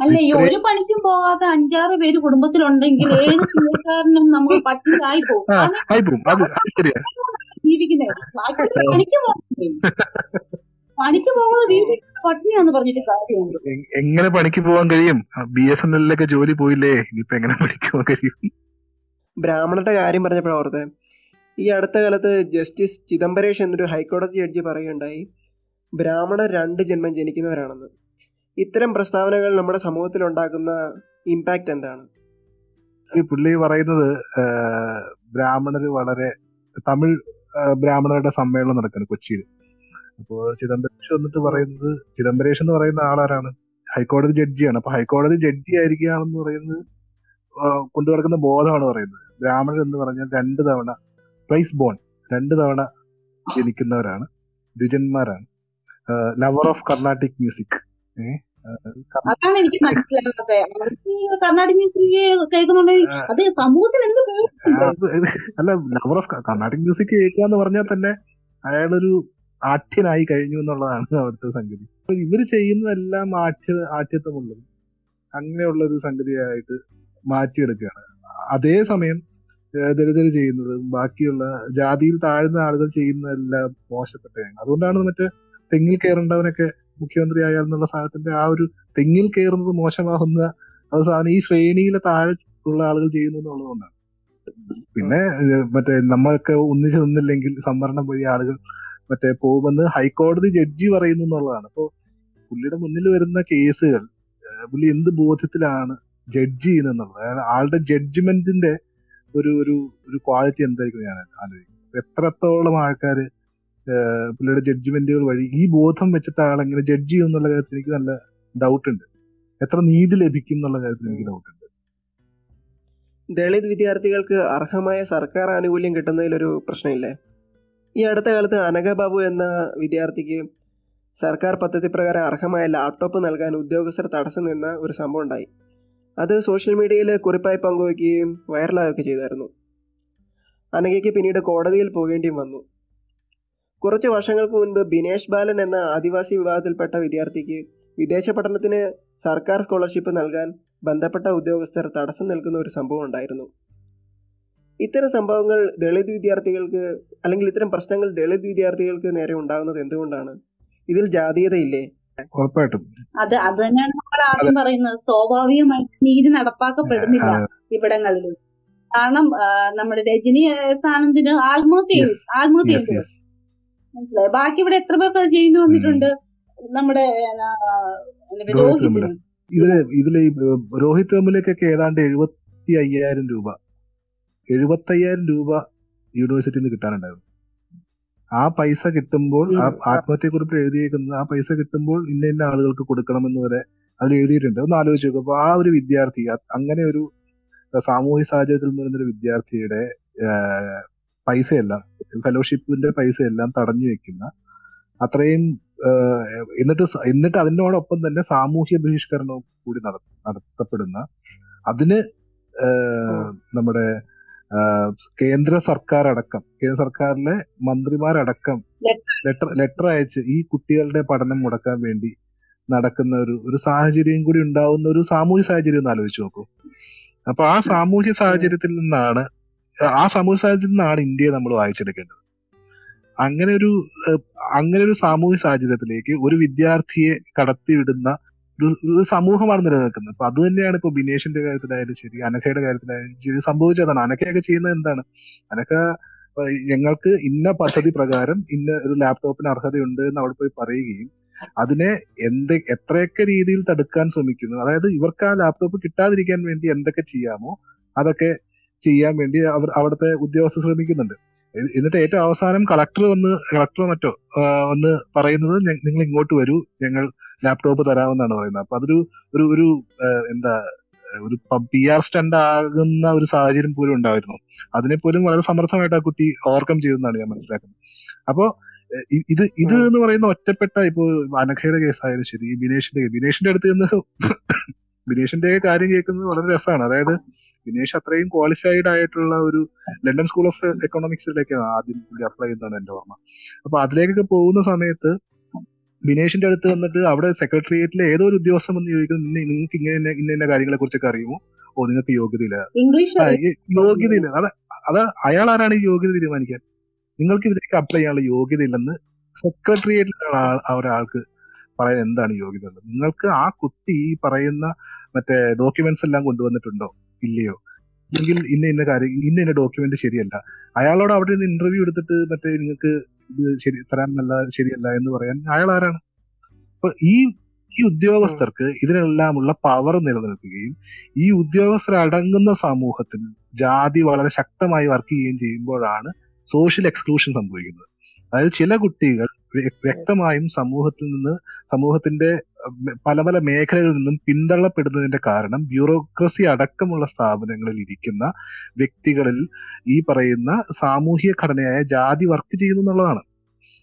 അല്ല ഈ ഒരു പണിക്കും പോകാതെ അഞ്ചാറ് പേര് കുടുംബത്തിലുണ്ടെങ്കിൽ ഏത് സിനിമക്കാരനും നമുക്ക് പട്ടിണിയായി പോകും. ജീവിക്കുന്നത് പണിക്ക് പോകുന്നത് പണിക്ക് പോകുന്നത് വീട്ടിൽ പട്ടിണിയാന്ന് പറഞ്ഞിട്ട് കാര്യമുണ്ട്. എങ്ങനെ പണിക്ക് പോകാൻ കഴിയും? ബി എസ് എൻ എല്ലിലൊക്കെ ജോലി പോയില്ലേ? ഇനിയിപ്പോ എങ്ങനെ പണിക്ക് പോകാൻ കഴിയും? ബ്രാഹ്മണന്റെ കാര്യം പറഞ്ഞപ്പോഴാണ് ഓർത്തെ. ഈ അടുത്ത കാലത്ത് ജസ്റ്റിസ് ചിദംബരേഷ് എന്നൊരു ഹൈക്കോടതി ജഡ്ജി പറയുകയുണ്ടായി ബ്രാഹ്മണർ രണ്ട് ജന്മം ജനിക്കുന്നവരാണെന്ന്. ഇത്തരം പ്രസ്താവനകൾ നമ്മുടെ സമൂഹത്തിൽ ഉണ്ടാക്കുന്ന ഇമ്പാക്റ്റ് എന്താണ്? ഈ പുള്ളി പറയുന്നത് ബ്രാഹ്മണർ ബ്രാഹ്മണര് വളരെ തമിഴ് ബ്രാഹ്മണരുടെ സമ്മേളനം നടക്കുന്നു കൊച്ചിയിൽ അപ്പോ ചിദംബരേഷ് വന്നിട്ട് പറയുന്നത് ചിദംബരേഷ് എന്ന് പറയുന്ന ആളാരാണ്? ഹൈക്കോടതി ജഡ്ജിയാണ്. അപ്പൊ ഹൈക്കോടതി ജഡ്ജി ആയിരിക്കുകയാണെന്ന് പറയുന്നത് കൊണ്ടു കൊണ്ടുനടക്കുന്ന ബോധമാണ് പറയുന്നത്. ബ്രാഹ്മണർ എന്ന് പറഞ്ഞാൽ രണ്ട് തവണ ട്വൈസ് ബോൺ രണ്ട് തവണ ജനിക്കുന്നവരാണ് ദ്വിജന്മാരാണ്. ലവർ ഓഫ് കർണാട്ടിക് മ്യൂസിക് അതാണ് എനിക്ക് മനസ്സിലാകാത്തത് അവർക്ക് കർണാടക മ്യൂസിക് കേൾക്കുന്നുണ്ടെങ്കിൽ അത് സമൂഹത്തിന് എന്ത് പ്രയോജനം? അത് അല്ല ലവർ ഓഫ് കർണാട്ടിക് മ്യൂസിക് കേൾക്കുക എന്ന് പറഞ്ഞാൽ തന്നെ അയാളൊരു ആഠ്യനായി കഴിഞ്ഞു എന്നുള്ളതാണ് അവിടുത്തെ സംഗതി. അപ്പൊ ഇവർ ചെയ്യുന്നതെല്ലാം ആഠ്യ ആഠ്യത്വമുള്ളത്. അങ്ങനെയുള്ള ഒരു സംഗതിയായിട്ട് മാറ്റിയെടുക്കുകയാണ്. അതേസമയം ദരിദ്രർ ചെയ്യുന്നത് ബാക്കിയുള്ള ജാതിയിൽ താഴ്ന്ന ആളുകൾ ചെയ്യുന്നതെല്ലാം മോശപ്പെട്ടതാണ്. അതുകൊണ്ടാണ് മറ്റേ തെങ്ങിൽ കയറേണ്ടവനൊക്കെ മുഖ്യമന്ത്രി ആയാൽ എന്നുള്ള സാധനത്തിന്റെ ആ ഒരു തെങ്ങിൽ കയറുന്നത് മോശമാകുന്ന അത് സാധനം ഈ ശ്രേണിയിലെ താഴെ ഉള്ള ആളുകൾ ചെയ്യുന്നു എന്നുള്ളതുകൊണ്ടാണ്. പിന്നെ മറ്റേ നമ്മളൊക്കെ ഒന്നിച്ചു നിന്നില്ലെങ്കിൽ സംവരണം വഴി ആളുകൾ മറ്റേ പോകുമെന്ന് ഹൈക്കോടതി ജഡ്ജി പറയുന്നു എന്നുള്ളതാണ്. അപ്പോ പുള്ളിയുടെ മുന്നിൽ വരുന്ന കേസുകൾ പുള്ളി എന്ത് ബോധ്യത്തിലാണ് ജഡ്ജ് ചെയ്യുന്നത് അതായത് ആളുടെ ജഡ്ജ്മെന്റിന്റെ ഒരു ഒരു ഒരു ക്വാളിറ്റി എന്തായിരിക്കും ഞാൻ ആലോചിക്കുന്നത് എത്രത്തോളം ആൾക്കാര് ഏഹ് പുള്ളിയുടെ ജഡ്ജ്മെന്റുകൾ വഴി ഈ ബോധം വെച്ചിട്ട് ആൾ എങ്ങനെ ജഡ്ജ് ചെയ്യും എന്നുള്ള കാര്യത്തിൽ എനിക്ക് നല്ല ഡൗട്ട് ഉണ്ട്. എത്ര നീതി ലഭിക്കും എന്നുള്ള കാര്യത്തിൽ എനിക്ക് ഡൗട്ട് ഉണ്ട്. ദളിത് വിദ്യാർത്ഥികൾക്ക് അർഹമായ സർക്കാർ ആനുകൂല്യം കിട്ടുന്നതിലൊരു പ്രശ്നമില്ലേ? ഈ അടുത്ത കാലത്ത് അനഘ ബാബു എന്ന വിദ്യാർത്ഥിക്ക് സർക്കാർ പദ്ധതി പ്രകാരം അർഹമായ ലാപ്ടോപ്പ് നൽകാൻ ഉദ്യോഗസ്ഥർ തടസ്സം നിന്ന ഒരു സംഭവം ഉണ്ടായി. അത് സോഷ്യൽ മീഡിയയിൽ കുറിപ്പായി പങ്കുവയ്ക്കുകയും വൈറലാകുകയൊക്കെ ചെയ്തായിരുന്നു. അനഘയ്ക്ക് പിന്നീട് കോടതിയിൽ പോകേണ്ടിയും വന്നു. കുറച്ച് വർഷങ്ങൾക്ക് മുൻപ് ബിനേഷ് ബാലൻ എന്ന ആദിവാസി വിഭാഗത്തിൽപ്പെട്ട വിദ്യാർത്ഥിക്ക് വിദേശ പഠനത്തിന് സർക്കാർ സ്കോളർഷിപ്പ് നൽകാൻ ബന്ധപ്പെട്ട ഉദ്യോഗസ്ഥർ തടസ്സം നിൽക്കുന്ന ഒരു സംഭവം ഉണ്ടായിരുന്നു. ഇത്തരം സംഭവങ്ങൾ ദളിത് വിദ്യാർത്ഥികൾക്ക് അല്ലെങ്കിൽ ഇത്തരം പ്രശ്നങ്ങൾ ദളിത് വിദ്യാർത്ഥികൾക്ക് നേരെ ഉണ്ടാകുന്നത് എന്തുകൊണ്ടാണ്? ഇതിൽ ജാതീയതയില്ലേ? ഉറപ്പായിട്ടും. അത് അത് തന്നെയാണ് നമ്മൾ ആദ്യം പറയുന്നത്. സ്വാഭാവികമായിട്ട് നീതി നടപ്പാക്കപ്പെടുന്നില്ല ഇവിടങ്ങളിൽ കാരണം നമ്മുടെ രജനി സാനന്ദിന് ആത്മഹത്യ ആത്മഹത്യ മനസ്സിലായി. ബാക്കി ഇവിടെ എത്ര അത് ചെയ്യുന്നു വന്നിട്ടുണ്ട്? നമ്മുടെ. ഇതിൽ ഇതിൽ രോഹിത് വെമുലക്കൊക്കെ ഏതാണ്ട് എഴുപത്തി അയ്യായിരം രൂപ. എഴുപത്തി അയ്യായിരം രൂപ യൂണിവേഴ്സിറ്റിയിൽ നിന്ന് കിട്ടാനുണ്ടായിരുന്നു. ആ പൈസ കിട്ടുമ്പോൾ ആ ആത്മഹത്യക്കുറിപ്പ് എഴുതിയേക്കുന്നത് ആ പൈസ കിട്ടുമ്പോൾ ഇന്ന ഇന്ന ആളുകൾക്ക് കൊടുക്കണമെന്ന് വരെ അതിൽ എഴുതിയിട്ടുണ്ട്. ഒന്ന് ആലോചിച്ച് നോക്കുക അപ്പൊ ആ ഒരു വിദ്യാർത്ഥി അങ്ങനെ ഒരു സാമൂഹ്യ സാഹചര്യത്തിൽ നിന്ന് വരുന്ന ഒരു വിദ്യാർത്ഥിയുടെ പൈസയെല്ലാം. ഫെലോഷിപ്പിന്റെ പൈസയെല്ലാം തടഞ്ഞു വെക്കുന്ന അത്രയും എന്നിട്ട് എന്നിട്ട് അതിനോടൊപ്പം തന്നെ സാമൂഹ്യ ബഹിഷ്കരണവും കൂടി നട- നടത്തപ്പെടുന്ന അതിന് നമ്മുടെ കേന്ദ്ര സർക്കാർ അടക്കം കേന്ദ്ര സർക്കാരിലെ മന്ത്രിമാരടക്കം ലെറ്റർ ലെറ്റർ അയച്ച് ഈ കുട്ടികളുടെ പഠനം മുടക്കാൻ വേണ്ടി നടക്കുന്ന ഒരു ഒരു സാഹചര്യം കൂടി ഉണ്ടാവുന്ന ഒരു സാമൂഹ്യ സാഹചര്യം ഒന്ന് ആലോചിച്ച് നോക്കൂ. അപ്പൊ ആ സാമൂഹ്യ സാഹചര്യത്തിൽ നിന്നാണ് ആ സാമൂഹ്യ സാഹചര്യത്തിൽ നിന്നാണ് ഇന്ത്യയെ നമ്മൾ വായിച്ചെടുക്കേണ്ടത്. അങ്ങനെ ഒരു അങ്ങനെ ഒരു സാമൂഹ്യ സാഹചര്യത്തിലേക്ക് ഒരു വിദ്യാർത്ഥിയെ കടത്തിവിടുന്ന ഒരു സമൂഹമാണ് നിലനിൽക്കുന്നത്. അപ്പൊ അത് തന്നെയാണ് ഇപ്പൊ ബിനേഷിന്റെ കാര്യത്തിലായാലും ശരി അനഖയുടെ കാര്യത്തിലായാലും ശരി സംഭവിച്ചതാണ് അനഖയൊക്കെ ചെയ്യുന്നത് എന്താണ്? അനഖ ഞങ്ങൾക്ക് ഇന്ന പദ്ധതി പ്രകാരം ഇന്ന ഒരു ലാപ്ടോപ്പിന് അർഹതയുണ്ട് എന്ന് അവിടെ പോയി പറയുകയും അതിനെ എന്ത് എത്രയൊക്കെ രീതിയിൽ തടുക്കാൻ ശ്രമിക്കുന്നു അതായത് ഇവർക്ക് ആ ലാപ്ടോപ്പ് കിട്ടാതിരിക്കാൻ വേണ്ടി എന്തൊക്കെ ചെയ്യാമോ അതൊക്കെ ചെയ്യാൻ വേണ്ടി അവർ അവിടുത്തെ ഉദ്യോഗസ്ഥർ ശ്രമിക്കുന്നുണ്ട്. എന്നിട്ട് ഏറ്റവും അവസാനം കളക്ടർ വന്ന് കളക്ടറോ മറ്റോ വന്ന് പറയുന്നത് നിങ്ങൾ ഇങ്ങോട്ട് വരൂ ഞങ്ങൾ ലാപ്ടോപ്പ് തരാമെന്നാണ് പറയുന്നത്. അപ്പൊ അതൊരു ഒരു ഒരു എന്താ ഒരു പി ആർ സ്റ്റണ്ട് ആകുന്ന ഒരു സാഹചര്യം പോലും ഉണ്ടായിരുന്നു. അതിനെ പോലും വളരെ സമർത്ഥമായിട്ട് ആ കുട്ടി ഓവർകം ചെയ്തെന്നാണ് ഞാൻ മനസ്സിലാക്കുന്നത്. അപ്പോ ഇത് ഇത് എന്ന് പറയുന്ന ഒറ്റപ്പെട്ട ഇപ്പോ അനഘയുടെ കേസായാലും ശരി ബിനേഷിന്റെ ബിനേഷിന്റെ അടുത്ത് നിന്ന് ബിനേഷിന്റെ കാര്യം കേൾക്കുന്നത് വളരെ രസമാണ്. അതായത് ബിനേഷ് അത്രയും ക്വാളിഫൈഡ് ആയിട്ടുള്ള ഒരു ലണ്ടൻ സ്കൂൾ ഓഫ് എക്കണോമിക്സിലേക്കാണ് ആദ്യം പുള്ളി അപ്ലൈ ചെയ്യുന്നതാണ് എന്റെ ഓർമ്മ. അപ്പൊ അതിലേക്കൊക്കെ പോകുന്ന സമയത്ത് വിനേഷിന്റെ അടുത്ത് വന്നിട്ട് അവിടെ സെക്രട്ടേറിയറ്റിലെ ഏതോ ഒരു ഉദ്യോഗസ്ഥൻ വന്ന് ചോദിക്കുന്നത് "നിന്നെ- നിങ്ങൾക്ക് ഇങ്ങനെ ഇന്ന- ഇന്ന കാര്യങ്ങളെ കുറിച്ചൊക്കെ അറിയുമോ? ഓ നിങ്ങൾക്ക് യോഗ്യതയില്ല. ഇംഗ്ലീഷ് യോഗ്യത ഇല്ല യോഗ്യതയില്ല. അത് അത് അയാൾ ആരാണ് ഈ യോഗ്യത തീരുമാനിക്കാൻ? നിങ്ങൾക്ക് ഇതിലേക്ക് അപ്ലൈ ചെയ്യാനുള്ള യോഗ്യത ഇല്ലെന്ന് സെക്രട്ടേറിയറ്റിലുള്ള ആ ഒരാൾക്ക് പറയാൻ എന്താണ് യോഗ്യത? ഉള്ളത് നിങ്ങൾക്ക് ആ കുട്ടി ഈ പറയുന്ന മറ്റേ ഡോക്യുമെന്റ്സ് എല്ലാം കൊണ്ടുവന്നിട്ടുണ്ടോ? ഇല്ലയോ? അല്ലെങ്കിൽ ഇന്ന ഇന്ന കാര്യം ഇന്ന ഇന്ന ഡോക്യുമെന്റ് ശരിയല്ല. അയാളോട് അവിടെ നിന്ന് ഇന്റർവ്യൂ എടുത്തിട്ട് മറ്റേ നിങ്ങൾക്ക് ഇത് ശരി തരാൻ നല്ല ശരിയല്ല എന്ന് പറയാൻ അയാൾ ആരാണ്? അപ്പൊ ഈ ഈ ഉദ്യോഗസ്ഥർക്ക് ഇതിനെല്ലാമുള്ള പവർ നിലനിൽക്കുകയും ഈ ഉദ്യോഗസ്ഥർ അടങ്ങുന്ന സമൂഹത്തിൽ ജാതി വളരെ ശക്തമായി വർക്ക് ചെയ്യുകയും ചെയ്യുമ്പോഴാണ് സോഷ്യൽ എക്സ്ക്ലൂഷൻ സംഭവിക്കുന്നത്. അതായത് ചില കുട്ടികൾ വ്യക്തമായും സമൂഹത്തിൽ നിന്ന് സമൂഹത്തിന്റെ പല പല മേഖലകളിൽ നിന്നും പിന്തള്ളപ്പെടുന്നതിന്റെ കാരണം ബ്യൂറോക്രസി അടക്കമുള്ള സ്ഥാപനങ്ങളിൽ ഇരിക്കുന്ന വ്യക്തികളിൽ ഈ പറയുന്ന സാമൂഹിക ഘടനയായ ജാതി വർക്ക് ചെയ്യുന്നു എന്നുള്ളതാണ്.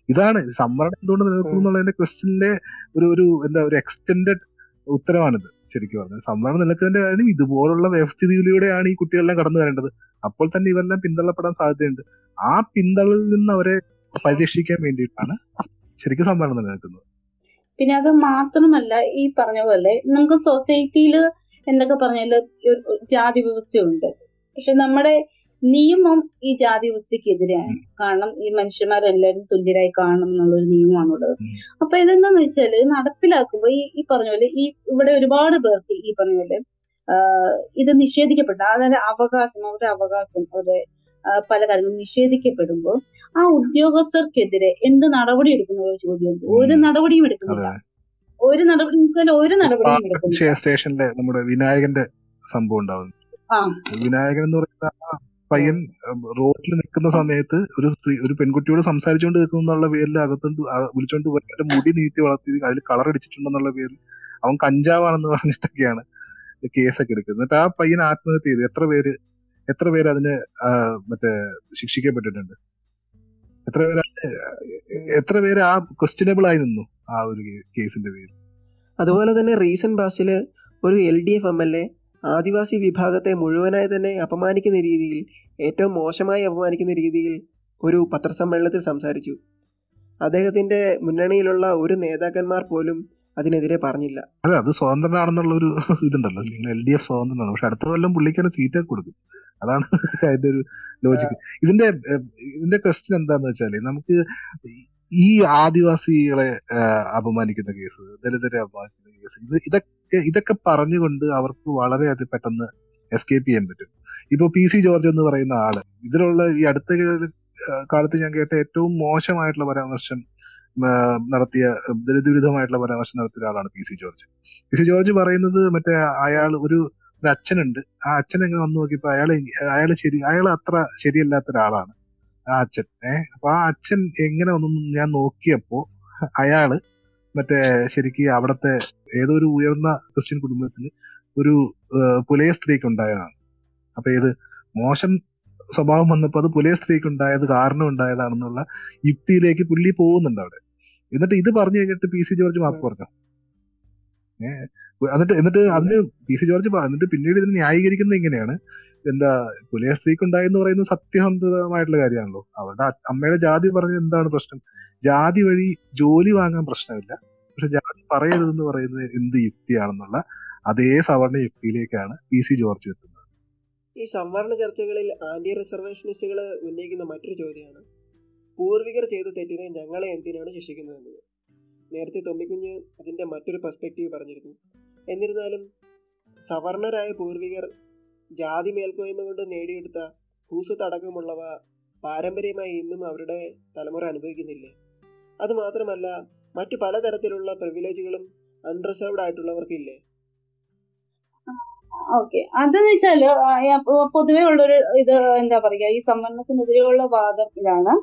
ഇതാണ് സംവരണം എന്തുകൊണ്ട് നിലനിൽക്കുന്നു എന്നുള്ളതിന്റെ ക്വസ്റ്റ്യനിലെ ഒരു ഒരു എന്താ ഒരു എക്സ്റ്റെൻഡഡ് ഉത്തരവാണിത് ശരിക്കും പറഞ്ഞത് സംവരണം നിലക്കുന്നതിന്റെ കാര്യം ഇതുപോലുള്ള വ്യവസ്ഥിതിയിലൂടെയാണ് ഈ കുട്ടികളെല്ലാം കടന്നു വരേണ്ടത് അപ്പോൾ തന്നെ ഇവരെല്ലാം പിന്തള്ളപ്പെടാൻ സാധ്യതയുണ്ട്. ആ പിന്തള്ളിൽ നിന്ന് അവരെ പരിരക്ഷിക്കാൻ വേണ്ടിയിട്ടാണ് ശരിക്കും സംവരണം നിലനിൽക്കുന്നത്. പിന്നെ അത് മാത്രമല്ല ഈ പറഞ്ഞ പോലെ നമുക്ക് സൊസൈറ്റിയിൽ എന്തൊക്കെ പറഞ്ഞാൽ ജാതി വ്യവസ്ഥയുണ്ട്. പക്ഷെ നമ്മുടെ നിയമം ഈ ജാതി വ്യവസ്ഥക്കെതിരെയാണ് കാരണം ഈ മനുഷ്യന്മാരെല്ലാവരും തുല്യരായി കാണണം എന്നുള്ളൊരു നിയമമാണുള്ളത്. അപ്പൊ ഇതെന്താന്ന് വെച്ചാൽ നടപ്പിലാക്കുമ്പോ ഈ ഈ പറഞ്ഞ പോലെ ഈ ഇവിടെ ഒരുപാട് പേർക്ക് ഈ പറഞ്ഞ പോലെ ഇത് നിഷേധിക്കപ്പെട്ട അതായത് അവകാശം അവരുടെ അവകാശം അവരുടെ പല കാര്യങ്ങളും നിഷേധിക്കപ്പെടുമ്പോൾ ആ ഉദ്യോഗസ്ഥർക്കെതിരെ എന്ത് നടപടി എടുക്കുന്ന ചോദ്യം ഒരു നടപടിയും എടുക്കുന്നില്ല. ഒരു നടപടി ഒരു നടപടിയും എടുക്കുന്നില്ല. സ്റ്റേഷനിലെ നമ്മുടെ വിനായകന്റെ സംഭവം ഉണ്ടാവുന്നു. വിനായകൻ എന്ന് പറയുന്ന പയ്യൻ റോഡിൽ നിൽക്കുന്ന സമയത്ത് ഒരു സ്ത്രീ ഒരു പെൺകുട്ടിയോട് സംസാരിച്ചുകൊണ്ട് നിൽക്കുന്നു എന്നുള്ള പേരിൽ അകത്തോണ്ട് വിളിച്ചോണ്ട് പോയി. അവന്റെ മുടി നീട്ടി വളർത്തി അതിൽ കളർ അടിച്ചിട്ടുണ്ടെന്നുള്ള പേരിൽ അവൻ കഞ്ചാവാണെന്ന് പറഞ്ഞിട്ടൊക്കെയാണ് കേസൊക്കെ എടുക്കുന്നത്. എന്നിട്ട് ആ പയ്യൻ ആത്മഹത്യ ചെയ്തു. എത്ര പേര് എത്ര പേര് അതിന് മറ്റേ ശിക്ഷിക്കപ്പെട്ടിട്ടുണ്ട്? എത്ര പേര് എത്ര പേര് ആ ക്വസ്റ്റ്യനബിൾ ആയി നിന്നു ആ ഒരു കേസിന്റെ പേര് അതുപോലെ തന്നെ റീസെന്റ് പാസ്റ്റിൽ ഒരു L D F M L A Adivasi വിഭാഗത്തെ മുഴുവനായി തന്നെ അപമാനിക്കുന്ന രീതിയിൽ ഏറ്റവും മോശമായി അപമാനിക്കുന്ന രീതിയിൽ ഒരു പത്രസമ്മേളനത്തിൽ സംസാരിച്ചു. അദ്ദേഹത്തിന്റെ മുന്നണിയിലുള്ള ഒരു നേതാക്കന്മാർ പോലും അതിനെതിരെ പറഞ്ഞില്ല. അല്ല അത് സ്വതന്ത്രനാണെന്നുള്ള ഒരു ഇതുണ്ടല്ലോ എൽ ഡി എഫ് സ്വതന്ത്രനാണ്. പക്ഷെ അടുത്ത കൊല്ലം പുള്ളിക്കാണ് സീറ്റൊക്കെ കൊടുക്കും അതാണ് അതിന്റെ ഒരു ലോജിക്ക് ഇതിന്റെ ഇതിന്റെ ക്വസ്റ്റ്യൻ എന്താന്ന് വെച്ചാൽ നമുക്ക് ഈ ആദിവാസികളെ അപമാനിക്കുന്ന കേസ് ദലിതരെ അപമാനിക്കുന്ന കേസ് ഇത് ഇതൊക്കെ ഇതൊക്കെ പറഞ്ഞുകൊണ്ട് അവർക്ക് വളരെ അത് പെട്ടെന്ന് എസ്കേപ്പ് ചെയ്യാൻ പറ്റും. ഇപ്പൊ പി സി ജോർജ് എന്ന് പറയുന്ന ആൾ ഇതിലുള്ള ഈ അടുത്ത കാലത്ത് ഞാൻ കേട്ട ഏറ്റവും മോശമായിട്ടുള്ള പരാമർശം നടത്തിയ ദലിത് വിരുദ്ധമായിട്ടുള്ള പരാമർശം നടത്തിയ ഒരാളാണ് P C George. P C George പറയുന്നത് മറ്റേ അയാൾ ഒരു ഒരു അച്ഛനുണ്ട്. ആ അച്ഛൻ അങ്ങ് വന്നു നോക്കിയപ്പോ അയാൾ അയാൾ ശരി അയാൾ അത്ര ശരിയല്ലാത്ത ഒരാളാണ് ആ അച്ഛൻ. ഏഹ് അപ്പൊ ആ അച്ഛൻ എങ്ങനെ വന്നു ഞാൻ നോക്കിയപ്പോ അയാൾ മറ്റേ ശരിക്ക് അവിടത്തെ ഏതോ ഒരു ഉയർന്ന ക്രിസ്ത്യൻ കുടുംബത്തിന് ഒരു പുലയ സ്ത്രീക്ക് ഉണ്ടായതാണ്. അപ്പൊ ഇത് മോശം സ്വഭാവം വന്നപ്പോ അത് പുലയ സ്ത്രീക്ക് ഉണ്ടായത് കാരണം ഉണ്ടായതാണെന്നുള്ള യുക്തിയിലേക്ക് പുള്ളി പോകുന്നുണ്ട് അവിടെ. എന്നിട്ട് ഇത് പറഞ്ഞു കഴിഞ്ഞിട്ട് പി സി ജോർജ് മാപ്പ് പറഞ്ഞു. എന്നിട്ട് എന്നിട്ട് അതിന് പി സി ജോർജ് എന്നിട്ട് പിന്നീട് ഇതിന് ന്യായീകരിക്കുന്നത് ഇങ്ങനെയാണ്. എന്താ പുലിയ സ്ത്രീക്ക് ഉണ്ടായെന്ന് പറയുന്നത് സത്യസന്ധമായിട്ടുള്ള കാര്യമാണല്ലോ. അവരുടെ അമ്മയുടെ ജാതി പറഞ്ഞ എന്താണ് പ്രശ്നം? ജാതി വഴി ജോലി വാങ്ങാൻ പ്രശ്നമില്ല. പക്ഷെ ജാതി പറയരുതെന്ന് പറയുന്നത് എന്ത് യുക്തിയാണെന്നുള്ള അതേ സവർണ യുക്തിയിലേക്കാണ് പി സി ജോർജ് എത്തുന്നത്. ഈ സംവരണ ചർച്ചകളിൽ ആന്റി റിസർവേഷനിസ്റ്റുകൾ ഉന്നയിക്കുന്ന മറ്റൊരു ചോദ്യമാണ്. പൂർവികർ ചെയ്ത തെറ്റിനെ ഞങ്ങളെ എന്തിനാണ് ശിക്ഷിക്കുന്നത് നേരത്തെ തൊമ്മിക്കുഞ്ഞ് അതിന്റെ മറ്റൊരു പെർസ്പെക്റ്റീവ് പറഞ്ഞിരുന്നു. എന്നിരുന്നാലും സവർണരായ പൂർവികർ ജാതി മേൽക്കോയ്മ കൊണ്ട് നേടിയെടുത്ത ഭൂസ്വത്ത് അടക്കമുള്ളവ പാരമ്പര്യമായി ഇന്നും അവരുടെ തലമുറ അനുഭവിക്കുന്നില്ലേ? അതുമാത്രമല്ല മറ്റു പലതരത്തിലുള്ള പ്രിവിലേജുകളും അൺറിസർവ്ഡ് ആയിട്ടുള്ളവർക്കില്ലേ? ഓക്കെ അതെന്ന് വെച്ചാൽ പൊതുവേ ഉള്ളൊരു ഇത് എന്താ പറയാ ഈ സംവരണത്തിനെതിരെയുള്ള വാദം ഇതാണ്.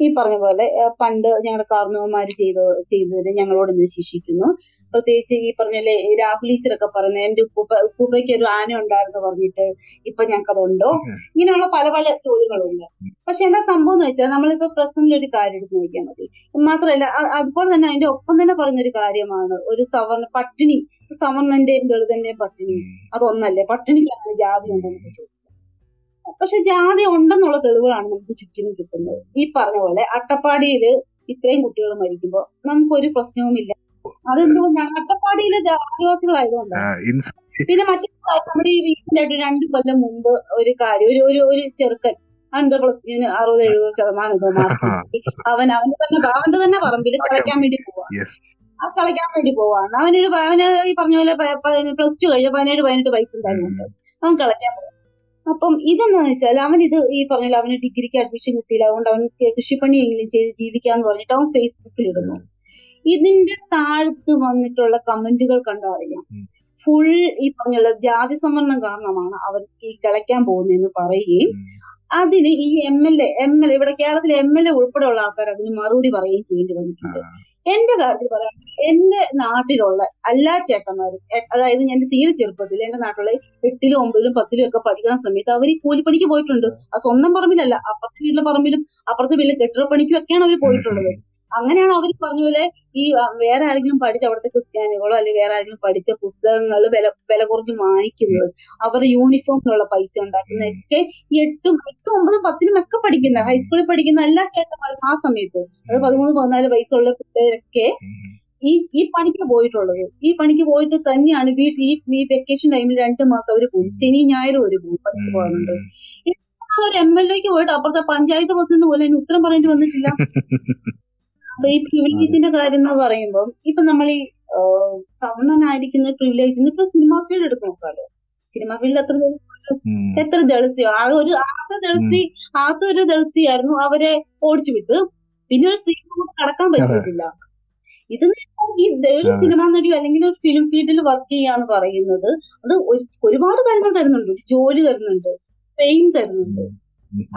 ഈ പറഞ്ഞ പോലെ പണ്ട് ഞങ്ങളുടെ കാർന്നവന്മാര് ചെയ്ത ചെയ്തതിന് ഞങ്ങളോട് ഇന്ന് ശിക്ഷിക്കുന്നു. പ്രത്യേകിച്ച് ഈ പറഞ്ഞ രാഹുൽ ഈശ്വരൊക്കെ പറയുന്നത് എന്റെ ഉപ്പൂപ്പ ഉപ്പൂപ്പയ്ക്ക് ഒരു ആന ഉണ്ടായിരുന്നു പറഞ്ഞിട്ട് ഇപ്പൊ ഞങ്ങൾക്ക് അതുണ്ടോ ഇങ്ങനെയുള്ള പല പല ചോദ്യങ്ങളുണ്ട്. പക്ഷെ എന്താ സംഭവം എന്ന് വെച്ചാൽ നമ്മളിപ്പോ പ്രസന്റിൽ ഒരു കാര്യം എടുത്ത് നോക്കിയാൽ മതി. മാത്രമല്ല അതുപോലെ തന്നെ അതിന്റെ ഒപ്പം തന്നെ പറഞ്ഞൊരു കാര്യമാണ്. ഒരു സവർണ പട്ടിണി സവർണന്റെയും ദളിതന്റെയും പട്ടിണി. അതൊന്നല്ലേ പട്ടിണിക്കാണ് ജാതി ഉണ്ടെന്നൊക്കെ ചോദിക്കും പക്ഷെ ജാതി ഉണ്ടെന്നുള്ള തെളിവുകളാണ് നമുക്ക് ചുറ്റിനും കിട്ടുന്നത്. ഈ പറഞ്ഞ പോലെ അട്ടപ്പാടിയിൽ ഇത്രയും കുട്ടികൾ മരിക്കുമ്പോൾ നമുക്കൊരു പ്രശ്നവുമില്ല. അതെന്തുകൊണ്ടാണ്? അട്ടപ്പാടിയിലെ ആദിവാസികളായതുകൊണ്ടാണ് പിന്നെ മറ്റേ നമ്മുടെ ഈ വീട്ടിന്റെ ഒരു രണ്ട് കൊല്ലം മുമ്പ് ഒരു കാര്യം ഒരു ഒരു ഒരു ചെറുക്കൻ അണ്ടർ പ്ലസ് ടുവിന് അറുപത് എഴുപത് ശതമാനം എന്തോ മാർക്ക് അവൻ അവന്റെ തന്നെ അവന്റെ തന്നെ പറമ്പിൽ കളിക്കാൻ വേണ്ടി പോവാ. ആ കളിക്കാൻ വേണ്ടി പോവാണ് അവനൊരു അവന് ഈ പറഞ്ഞ പോലെ പ്ലസ് ടു കഴിഞ്ഞ പതിനേഴ് പതിനെട്ട് വയസ്സുണ്ടായിരുന്നു അവൻ കളിക്കാൻ പോകും അപ്പം ഇതെന്താന്ന് വെച്ചാൽ അവൻ ഇത് ഈ പറഞ്ഞ പോലെ അവന് ഡിഗ്രിക്ക് അഡ്മിഷൻ കിട്ടിയില്ല. അതുകൊണ്ട് അവൻ കൃഷിപ്പണിയെങ്കിലും ചെയ്ത് ജീവിക്കാന്ന് പറഞ്ഞിട്ട് അവൻ ഫേസ്ബുക്കിൽ ഇടുന്നു ഇതിന്റെ താഴത്ത് വന്നിട്ടുള്ള കമന്റുകൾ കണ്ടറിയാം ഉം. ഫുൾ ഈ പറഞ്ഞുള്ള ജാതി സംവരണം കാരണമാണ് അവൻ ഈ കിളയ്ക്കാൻ പോകുന്നതെന്ന് പറയുകയും അതിന് ഈ M L A M L A ഇവിടെ കേരളത്തിലെ എം എൽ എ ഉൾപ്പെടെയുള്ള ആൾക്കാർ അതിന് മറുപടി പറയുകയും ചെയ്യേണ്ടി വന്നിട്ടുണ്ട്. എന്റെ കാര്യത്തിൽ പറയാം എന്റെ നാട്ടിലുള്ള എല്ലാ ചേട്ടന്മാരും അതായത് എന്റെ തീരെ ചെറുപ്പത്തിൽ എന്റെ നാട്ടിലുള്ള എട്ടിലും ഒമ്പതിലും പത്തിലും ഒക്കെ പഠിക്കുന്ന സമയത്ത് അവർ കൂലിപ്പണിക്ക് പോയിട്ടുണ്ട്. ആ സ്വന്തം പറമ്പിലല്ല അപ്പുറത്തെ വീട്ടിലെ പറമ്പിലും അപ്പുറത്തെ വീട്ടിലെ കെട്ടിടപ്പണിക്കും ഒക്കെയാണ് അവർ പോയിട്ടുള്ളത്. അങ്ങനെയാണ് അവർ പറഞ്ഞ പോലെ ഈ വേറെ ആരെങ്കിലും പഠിച്ച അവിടുത്തെ ക്രിസ്ത്യാനികളോ അല്ലെങ്കിൽ വേറെ ആരെങ്കിലും പഠിച്ച പുസ്തകങ്ങൾ വില വില കുറഞ്ഞ് വാങ്ങിക്കുന്നത് അവരുടെ യൂണിഫോമിനുള്ള പൈസ ഉണ്ടാക്കുന്നതൊക്കെ ഈ എട്ടും എട്ടും ഒമ്പതും പത്തിനും ഒക്കെ പഠിക്കുന്ന ഹൈസ്കൂളിൽ പഠിക്കുന്ന എല്ലാ ചേട്ടന്മാരും ആ സമയത്ത് അത് പതിമൂന്ന് പതിനാല് വയസ്സുള്ള പിള്ളേരൊക്കെ ഈ ഈ പണിക്ക് പോയിട്ടുള്ളത്. ഈ പണിക്ക് പോയിട്ട് തന്നെയാണ് വീട്ടിൽ ഈ ഈ വെക്കേഷൻ ടൈമിൽ രണ്ട് മാസം അവർ പോകും. ശനി ഞായറും ഒരു പോകും പണിക്ക് പോകുന്നുണ്ട് ഒരു എം എൽ എക്ക് പോയിട്ട് അപ്പുറത്തെ പഞ്ചായത്ത് പ്രസിഡന്റ് പോലെ അതിന് ഉത്തരം പറഞ്ഞിട്ട് വന്നിട്ടില്ല. അപ്പൊ ഈ പ്രിവിലേജിന്റെ കാര്യം എന്ന് പറയുമ്പോൾ ഇപ്പൊ നമ്മൾ ഈ സവർണനായിരിക്കുന്ന പ്രിവിലേജ് ഇപ്പൊ സിനിമാ ഫീൽഡ് എടുത്ത് നോക്കാലോ. സിനിമാ ഫീൽഡ് എത്ര എത്ര ദളിസിയോ ആ ഒരു ആകെ ദളിസി ആകെ ഒരു ദളസിയായിരുന്നു അവരെ ഓടിച്ചു വിട്ട് പിന്നെ ഒരു സിനിമ കടക്കാൻ പറ്റിയിട്ടില്ല ഇത് ഈ ഒരു. സിനിമാ നടിയോ അല്ലെങ്കിൽ ഒരു ഫിലിം ഫീൽഡിൽ വർക്ക് ചെയ്യാന്ന് പറയുന്നത് അത് ഒരുപാട് കാര്യങ്ങൾ തരുന്നുണ്ട്. ഒരു ജോലി തരുന്നുണ്ട്. ഫെയിം തരുന്നുണ്ട്.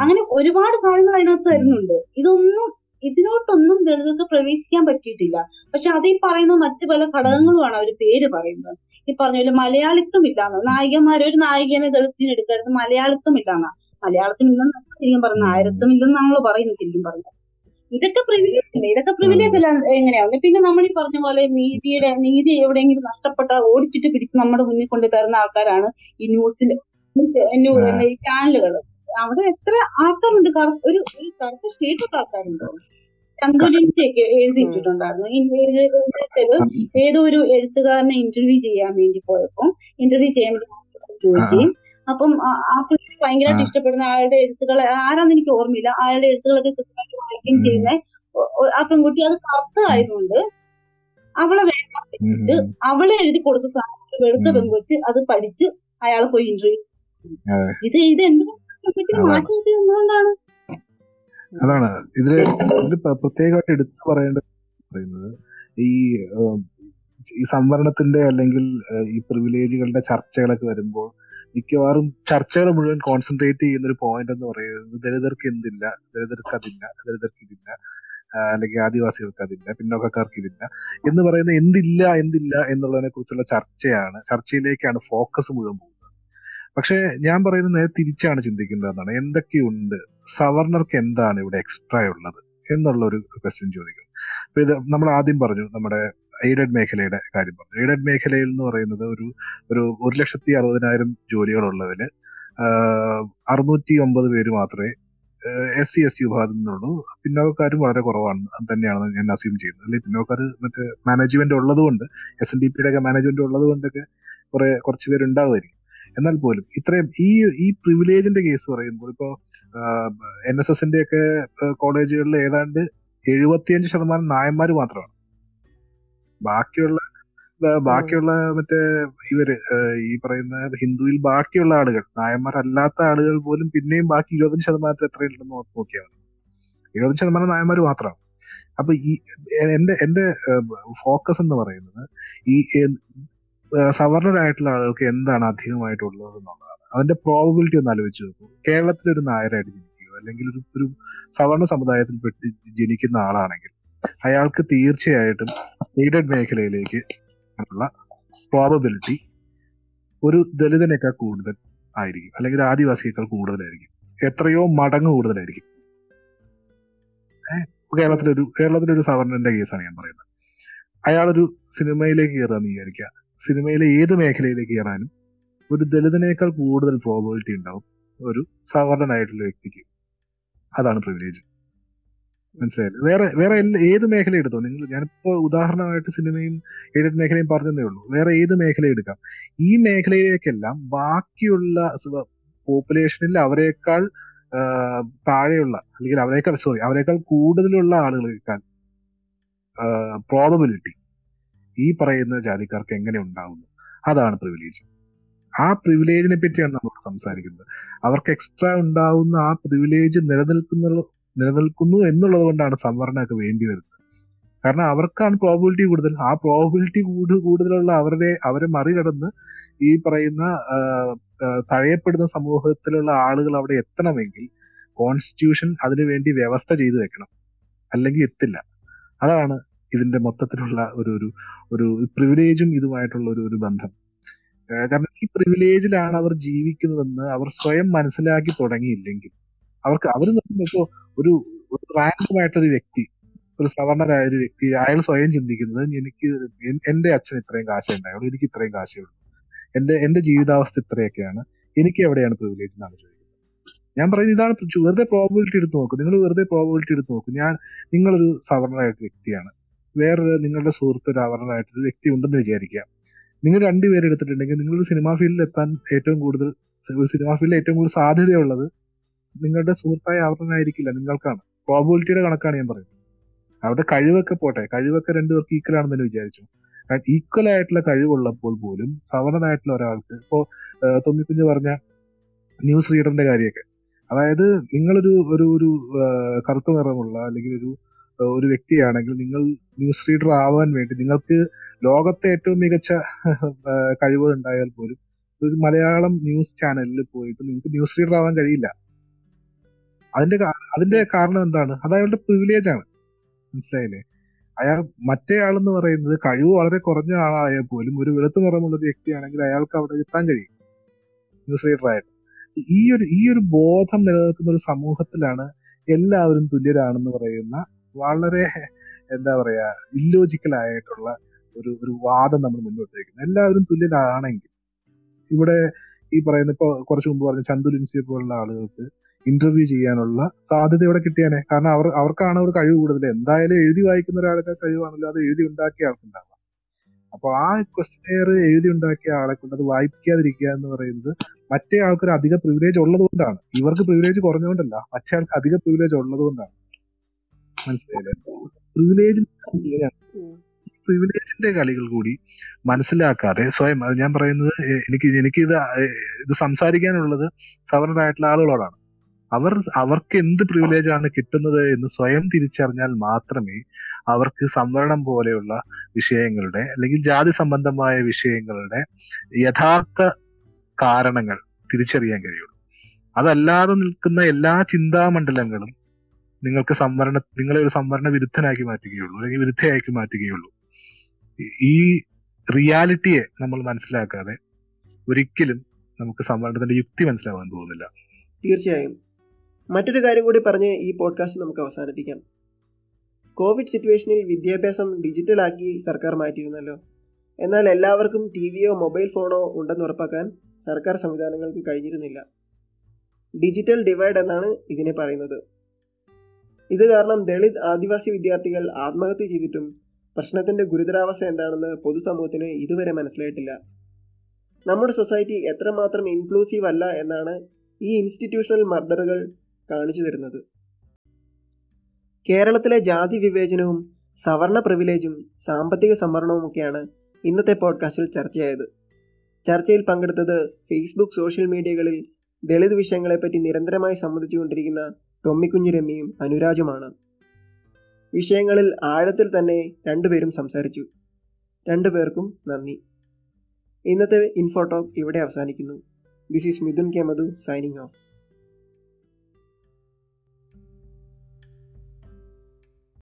അങ്ങനെ ഒരുപാട് കാര്യങ്ങൾ അതിനകത്ത് തരുന്നുണ്ട്. ഇതൊന്നും ഇതിലോട്ടൊന്നും ദളിതർക്ക് പ്രവേശിക്കാൻ പറ്റിയിട്ടില്ല. പക്ഷെ അതീ പറയുന്ന മറ്റു പല ഘടകങ്ങളുമാണ് അവർ പേര് പറയുന്നത്. ഈ പറഞ്ഞ പോലെ മലയാളിത്വം ഇല്ലാന്ന്. നായികമാരെ ഒരു നായികനെ ദളിച്ചിന് എടുക്കരുത് മലയാളിത്വം ഇല്ലാന്ന. മലയാളത്തിൽ ഇല്ലെന്ന് ശരിക്കും പറഞ്ഞ ആയിരത്തും ഇല്ലെന്നാണല്ലോ പറയുന്നത് ശരിക്കും പറഞ്ഞത് ഇതൊക്കെ പ്രിവിലേജ് അല്ലേ? ഇതൊക്കെ പ്രിവിലേജ് അല്ല എങ്ങനെയാവുന്നത് പിന്നെ നമ്മൾ ഈ പറഞ്ഞ പോലെ നീതിയുടെ നീതി എവിടെയെങ്കിലും നഷ്ടപ്പെട്ട ഓടിച്ചിട്ട് പിടിച്ച് നമ്മുടെ മുന്നിൽ കൊണ്ടു തരുന്ന ആൾക്കാരാണ് ഈ ന്യൂസിൽ ചാനലുകൾ അവിടെ എത്ര ആൾക്കാരുണ്ട്? ഒരു കറുത്ത ഷീറ്റ് ആൾക്കാരുണ്ടോ? ചന്തുലിൻസിയൊക്കെ എഴുതിയിട്ടുണ്ടായിരുന്നു ഏതോ ഒരു എഴുത്തുകാരനെ ഇന്റർവ്യൂ ചെയ്യാൻ വേണ്ടി പോയപ്പോ ഇന്റർവ്യൂ ചെയ്യാൻ വേണ്ടി ചോദിക്കുകയും അപ്പം ആ- പുള്ളി ഭയങ്കരമായിട്ട് ഇഷ്ടപ്പെടുന്ന ആളുടെ എഴുത്തുകളെ ആരാന്ന് എനിക്ക് ഓർമ്മയില്ല. അയാളുടെ എഴുത്തുകളൊക്കെ കൃത്യമായിട്ട് വായിക്കുകയും ചെയ്യുന്ന ആ പെൺകുട്ടി അത് കറുത്തതായതുകൊണ്ട് അവളെ വേണ്ട വെച്ചിട്ട് അവളെ എഴുതി കൊടുത്ത സാധനം വെളുത്ത പെൺകുച്ച് അത് പഠിച്ച് അയാളെ പോയി ഇന്റർവ്യൂ ഇത് ഇത് പെൺകൊച്ചിനെ അതാണ്. ഇതിൽ ഇതിൽ പ്ര- പ്രത്യേകമായിട്ട് എടുത്തു പറയേണ്ടത് പറയുന്നത് ഈ ഈ സംവരണത്തിന്റെ അല്ലെങ്കിൽ ഈ പ്രിവിലേജുകളുടെ ചർച്ചകളൊക്കെ വരുമ്പോൾ മിക്കവാറും ചർച്ചകൾ മുഴുവൻ കോൺസെൻട്രേറ്റ് ചെയ്യുന്ന ഒരു പോയിന്റ് എന്ന് പറയുന്നത് ദലിതർക്ക് എന്തില്ല ദലിതർക്ക് അതില്ല ദലിതർക്ക് ഇതില്ല അല്ലെങ്കിൽ ആദിവാസികൾക്ക് അതില്ല പിന്നോക്കക്കാർക്ക് ഇതില്ല എന്ന് പറയുന്ന എന്തില്ല എന്തില്ല എന്നുള്ളതിനെ കുറിച്ചുള്ള ചർച്ചയാണ് ചർച്ചയിലേക്കാണ് ഫോക്കസ് മുഴുവൻ പോകുന്നത്. പക്ഷെ ഞാൻ പറയുന്നത് നേരെ തിരിച്ചാണ് ചിന്തിക്കുന്നതെന്നാണ്. എന്തൊക്കെയുണ്ട്? സവർണർക്ക് എന്താണ് ഇവിടെ എക്സ്ട്രാ ഉള്ളത്? എന്നുള്ള ഒരു ക്വസ്റ്റ്യൻ ചോദിക്കും. അപ്പൊ ഇത് നമ്മൾ ആദ്യം പറഞ്ഞു നമ്മുടെ എയ്ഡഡ് മേഖലയുടെ കാര്യം പറഞ്ഞു. എയ്ഡഡ് മേഖലയിൽ എന്ന് പറയുന്നത് ഒരു ഒരു ഒരു ലക്ഷത്തി അറുപതിനായിരം ജോലികളുള്ളതിൽ അറുന്നൂറ്റി ഒമ്പത് പേര് മാത്രമേ എസ് സി എസ് ടി വിഭാഗത്തിൽ നിന്നുള്ളൂ. പിന്നോക്കക്കാരും വളരെ കുറവാണ്. തന്നെയാണ് ഞാൻ അസ്യൂം ചെയ്യുന്നത്. അല്ലെങ്കിൽ പിന്നോക്കാർ മറ്റേ മാനേജ്മെന്റ് ഉള്ളതുകൊണ്ട് എസ് എൻ ഡി പിയുടെ ഒക്കെ മാനേജ്മെന്റ് ഉള്ളത് കൊണ്ടൊക്കെ കുറെ കുറച്ച് പേരുണ്ടാവുമായിരിക്കും. എന്നാൽ പോലും ഇത്രയും ഈ ഈ പ്രിവിലേജിന്റെ കേസ് പറയുമ്പോൾ ഇപ്പോ എൻ എസ് എസിന്റെ ഒക്കെ കോളേജുകളിൽ ഏതാണ്ട് എഴുപത്തിയഞ്ച് ശതമാനം നായന്മാർ മാത്രമാണ്. ബാക്കിയുള്ള ബാക്കിയുള്ള മറ്റേ ഇവർ ഈ പറയുന്ന ഹിന്ദുവിൽ ബാക്കിയുള്ള ആളുകൾ നായന്മാരല്ലാത്ത ആളുകൾ പോലും പിന്നെയും ബാക്കി ഇരുപത്തഞ്ച് ശതമാനത്തിൽ എത്രയുണ്ടെന്ന് നോക്കിയാണ് മതി. ശതമാനം നായന്മാർ മാത്രമാണ്. അപ്പൊ ഈ എന്റെ എന്റെ ഫോക്കസ് എന്ന് പറയുന്നത് ഈ സവർണരായിട്ടുള്ള ആളുകൾക്ക് എന്താണ് അധികമായിട്ടുള്ളത് എന്നുള്ളതാണ് അതിന്റെ പ്രോബബിലിറ്റി ഒന്ന് ആലോചിച്ച് നോക്കൂ. കേരളത്തിൽ ഒരു നായരായിട്ട് ജനിക്കുകയോ അല്ലെങ്കിൽ ഒരു ഒരു സവർണ സമുദായത്തിൽ പെട്ട് ജനിക്കുന്ന ആളാണെങ്കിൽ അയാൾക്ക് തീർച്ചയായിട്ടും എയ്ഡഡ് മേഖലയിലേക്ക് ഉള്ള പ്രോബബിലിറ്റി ഒരു ദലിതനേക്കാൾ കൂടുതൽ ആയിരിക്കും. അല്ലെങ്കിൽ ആദിവാസിയേക്കാൾ കൂടുതലായിരിക്കും. എത്രയോ മടങ്ങ് കൂടുതലായിരിക്കും. കേരളത്തിലൊരു കേരളത്തിലൊരു സവർണന്റെ കേസാണ് ഞാൻ പറയുന്നത്. അയാളൊരു സിനിമയിലേക്ക് കയറുക എന്ന് വിചാരിക്കുക. സിനിമയിലെ ഏത് മേഖലയിലേക്ക് കയറാനും ഒരു ദളിതനേക്കാൾ കൂടുതൽ പ്രോബിലിറ്റി ഉണ്ടാവും ഒരു സവർണനായിട്ടുള്ള വ്യക്തിക്ക്. അതാണ് പ്രിവിലേജ് മനസ്സിലായില്ലേ? വേറെ വേറെ ഏത് മേഖല എടുത്തോ? നിങ്ങൾ ഞാനിപ്പോ ഉദാഹരണമായിട്ട് സിനിമയും എയ്ഡഡ് മേഖലയും പറഞ്ഞതേ ഉള്ളൂ. വേറെ ഏത് മേഖല എടുക്കാം? ഈ മേഖലയിലേക്കെല്ലാം ബാക്കിയുള്ള പോപ്പുലേഷനിൽ അവരെക്കാൾ താഴെയുള്ള അല്ലെങ്കിൽ അവരെക്കാൾ സോറി അവരെക്കാൾ കൂടുതലുള്ള ആളുകളേക്കാൾ പ്രോബബിലിറ്റി ഈ പറയുന്ന ജാതിക്കാർക്ക് എങ്ങനെ ഉണ്ടാവുന്നു? അതാണ് പ്രിവിലേജ് ആ പ്രിവിലേജിനെ പറ്റിയാണ് നമ്മൾ സംസാരിക്കുന്നത്. അവർക്ക് എക്സ്ട്രാ ഉണ്ടാവുന്ന ആ പ്രിവിലേജ് നിലനിൽക്കുന്ന നിലനിൽക്കുന്നു എന്നുള്ളത് കൊണ്ടാണ് സംവരണമൊക്കെ വേണ്ടി വരുന്നത്. കാരണം അവർക്കാണ് പ്രോബിലിറ്റി കൂടുതൽ. ആ പ്രോബിലിറ്റി കൂടുതലുള്ള അവരുടെ അവരെ മറികടന്ന് ഈ പറയുന്ന തഴയപ്പെടുന്ന സമൂഹത്തിലുള്ള ആളുകൾ അവിടെ എത്തണമെങ്കിൽ കോൺസ്റ്റിറ്റ്യൂഷൻ അതിനുവേണ്ടി വ്യവസ്ഥ ചെയ്തു വെക്കണം. അല്ലെങ്കിൽ എത്തില്ല. അതാണ് ഇതിന്റെ മൊത്തത്തിലുള്ള ഒരു ഒരു ഒരു പ്രിവിലേജും ഇതുമായിട്ടുള്ള ഒരു ഒരു ബന്ധം. കാരണം ഈ പ്രിവിലേജിലാണ് അവർ ജീവിക്കുന്നതെന്ന് അവർ സ്വയം മനസ്സിലാക്കി തുടങ്ങിയില്ലെങ്കിൽ അവർക്ക് അവർ ഇപ്പോ ഒരു റാൻഡമായിട്ടൊരു വ്യക്തി ഒരു സവർണരായ ഒരു വ്യക്തി അയാൾ സ്വയം ചിന്തിക്കുന്നത് എനിക്ക് എന്റെ അച്ഛൻ ഇത്രയും കാശേ ഉണ്ടായുള്ളൂ എനിക്ക് ഇത്രയും കാശേ ഉള്ളൂ. എന്റെ എന്റെ ജീവിതാവസ്ഥ ഇത്രയൊക്കെയാണ് എനിക്ക് എവിടെയാണ് പ്രിവിലേജ് എന്നാണ് ചോദിക്കുന്നത്. ഞാൻ പറയുന്നത് ഇതാണ് വെറുതെ പ്രോബിലിറ്റി എടുത്ത് നോക്കും നിങ്ങൾ വെറുതെ പ്രോബിലിറ്റി എടുത്ത് നോക്കും. ഞാൻ നിങ്ങളൊരു സവർണറായിട്ട് വ്യക്തിയാണ്. വേറൊരു നിങ്ങളുടെ സുഹൃത്ത് ഒരു അവർണറായിട്ടൊരു വ്യക്തി ഉണ്ടെന്ന് വിചാരിക്കുക. നിങ്ങൾ രണ്ടുപേരെ എടുത്തിട്ടുണ്ടെങ്കിൽ നിങ്ങളൊരു സിനിമാ ഫീൽഡിൽ എത്താൻ ഏറ്റവും കൂടുതൽ ഒരു സിനിമാ ഫീൽഡിൽ ഏറ്റവും കൂടുതൽ സാധ്യതയുള്ളത് നിങ്ങളുടെ സുഹൃത്തായ അവർണനായിരിക്കില്ല നിങ്ങൾക്കാണ്. പ്രോബിലിറ്റിയുടെ കണക്കാണ് ഞാൻ പറയുന്നത്. അവരുടെ കഴിവൊക്കെ പോട്ടെ കഴിവൊക്കെ രണ്ടുപേർക്ക് ഈക്വൽ ആണെന്ന് തന്നെ വിചാരിച്ചു. ഈക്വൽ ആയിട്ടുള്ള കഴിവുള്ളപ്പോൾ പോലും സവർണനായിട്ടുള്ള ഒരാൾക്ക് ഇപ്പോ തൊമ്മിക്കുഞ്ഞ് പറഞ്ഞ ന്യൂസ് റീഡറിന്റെ കാര്യമൊക്കെ. അതായത് നിങ്ങളൊരു ഒരു ഒരു കറുത്ത നിറമുള്ള അല്ലെങ്കിൽ ഒരു ഒരു വ്യക്തിയാണെങ്കിൽ നിങ്ങൾ ന്യൂസ് റീഡർ ആവാൻ വേണ്ടി നിങ്ങൾക്ക് ലോകത്തെ ഏറ്റവും മികച്ച കഴിവുകൾ ഉണ്ടായാൽ പോലും ഒരു മലയാളം ന്യൂസ് ചാനലിൽ പോയിട്ട് നിങ്ങൾക്ക് ന്യൂസ് റീഡർ ആവാൻ കഴിയില്ല. അതിന്റെ അതിന്റെ കാരണം എന്താണ്? അത് അയാളുടെ പ്രിവിലേജ് ആണ്. മനസ്സിലായില്ലേ? അയാൾ മറ്റേ ആളെന്ന് പറയുന്നത് കഴിവ് വളരെ കുറഞ്ഞ ആളായാൽ പോലും ഒരു വെളുത്ത നിറമുള്ള ഒരു വ്യക്തിയാണെങ്കിൽ അയാൾക്ക് അവിടെ എത്താൻ കഴിയും. ന്യൂസ് റീഡർ ആയിട്ട്. ഈ ഒരു ഈ ഒരു ബോധം നിലനിൽക്കുന്ന ഒരു സമൂഹത്തിലാണ് എല്ലാവരും തുല്യരാണെന്ന് പറയുന്ന വളരെ എന്താ പറയാ ഇല്ലോജിക്കൽ ആയിട്ടുള്ള ഒരു ഒരു വാദം നമ്മൾ മുന്നോട്ട് വയ്ക്കുന്നത് എല്ലാവരും തുല്യരാണെങ്കിൽ ഇവിടെ ഈ പറയുന്ന ഇപ്പൊ കുറച്ചു മുമ്പ് പറഞ്ഞ ചന്തു ലിൻസിയെ പോലുള്ള ആളുകൾക്ക് ഇന്റർവ്യൂ ചെയ്യാനുള്ള സാധ്യത ഇവിടെ കിട്ടിയാനെ? കാരണം അവർ അവർക്കാണ് ഒരു കഴിവ് കൂടുതൽ. എന്തായാലും എഴുതി വായിക്കുന്ന ഒരാളുടെ കഴിവാണല്ലോ അത് എഴുതി ഉണ്ടാക്കിയ ആൾക്കുണ്ടാവാം അപ്പൊ ആ ക്വസ്റ്റനെയർ എഴുതി ഉണ്ടാക്കിയ ആളെ കൊണ്ട് അത് വായിക്കാതിരിക്കുക എന്ന് പറയുന്നത് മറ്റേ ആൾക്കൊരു അധിക പ്രിവിലേജ് ഉള്ളതുകൊണ്ടാണ്. ഇവർക്ക് പ്രിവിലേജ് കുറഞ്ഞുകൊണ്ടല്ല മറ്റേ ആൾക്ക് അധിക പ്രിവിലേജ് ഉള്ളത് കൊണ്ടാണ് മനസ്സിലായില്ലേ? പ്രിവിലേജിന്റെ കളികൾ കൂടി മനസ്സിലാക്കാതെ സ്വയം അത് ഞാൻ പറയുന്നത് എനിക്ക് എനിക്ക് ഇത് ഇത് സംസാരിക്കാനുള്ളത് സവർണരായിട്ടുള്ള ആളുകളോടാണ്. അവർ അവർക്ക് എന്ത് പ്രിവിലേജ് ആണ് കിട്ടുന്നത് എന്ന് സ്വയം തിരിച്ചറിഞ്ഞാൽ മാത്രമേ അവർക്ക് സംവരണം പോലെയുള്ള വിഷയങ്ങളുടെ അല്ലെങ്കിൽ ജാതി സംബന്ധമായ വിഷയങ്ങളുടെ യഥാർത്ഥ കാരണങ്ങൾ തിരിച്ചറിയാൻ കഴിയുള്ളൂ. അതല്ലാതെ നിൽക്കുന്ന എല്ലാ ചിന്താമണ്ഡലങ്ങളും നിങ്ങൾക്ക് സംവരണ നിങ്ങളെ ഒരു സംവരണ വിരുദ്ധനാക്കി മാറ്റുകയുള്ളൂ അല്ലെങ്കിൽ വിരുദ്ധയാക്കി മാറ്റുകയുള്ളൂ. ഈ- റിയാലിറ്റിയെ നമ്മൾ മനസ്സിലാക്കാതെ ഒരിക്കലും നമുക്ക് സംവരണത്തിന്റെ യുക്തി മനസ്സിലാവാൻ പോകുന്നില്ല. തീർച്ചയായും. മറ്റൊരു കാര്യം കൂടി പറഞ്ഞ് ഈ പോഡ്കാസ്റ്റ് നമുക്ക് അവസാനിപ്പിക്കാം. കോവിഡ് സിറ്റുവേഷനിൽ വിദ്യാഭ്യാസം ഡിജിറ്റലാക്കി സർക്കാർ മാറ്റിയിരുന്നല്ലോ. എന്നാൽ എല്ലാവർക്കും ടി വിയോ മൊബൈൽ ഫോണോ ഉണ്ടെന്ന് ഉറപ്പാക്കാൻ സർക്കാർ സംവിധാനങ്ങൾക്ക് കഴിഞ്ഞിരുന്നില്ല. ഡിജിറ്റൽ ഡിവൈഡ് എന്നാണ് ഇതിനെ പറയുന്നത്. ഇത് കാരണം ദളിത് ആദിവാസി വിദ്യാർത്ഥികൾ ആത്മഹത്യ ചെയ്തിട്ടും പ്രശ്നത്തിന്റെ ഗുരുതരാവസ്ഥ എന്താണെന്ന് പൊതുസമൂഹത്തിന് ഇതുവരെ മനസ്സിലായിട്ടില്ല. നമ്മുടെ സൊസൈറ്റി എത്രമാത്രം ഇൻക്ലൂസീവ് അല്ല എന്നാണ് ഈ ഇൻസ്റ്റിറ്റ്യൂഷണൽ മർഡറുകൾ കാണിച്ചു തരുന്നത്. കേരളത്തിലെ ജാതി വിവേചനവും സവർണ പ്രിവിലേജും സാമ്പത്തിക സംവരണവുമൊക്കെയാണ് ഇന്നത്തെ പോഡ്കാസ്റ്റിൽ ചർച്ചയായത്. ചർച്ചയിൽ പങ്കെടുത്തത് ഫേസ്ബുക്ക് സോഷ്യൽ മീഡിയകളിൽ ദളിത് വിഷയങ്ങളെപ്പറ്റി നിരന്തരമായി സംവദിച്ചുകൊണ്ടിരിക്കുന്ന തൊമ്മിക്കുഞ്ഞു രമ്യയും അനുരാജുമാണ്. വിഷയങ്ങളിൽ ആഴത്തിൽ തന്നെ രണ്ടുപേരും സംസാരിച്ചു. രണ്ടുപേർക്കും നന്ദി. ഇന്നത്തെ ഇൻഫോടോക്ക് ഇവിടെ അവസാനിക്കുന്നു. This is Mithun K Madhu signing off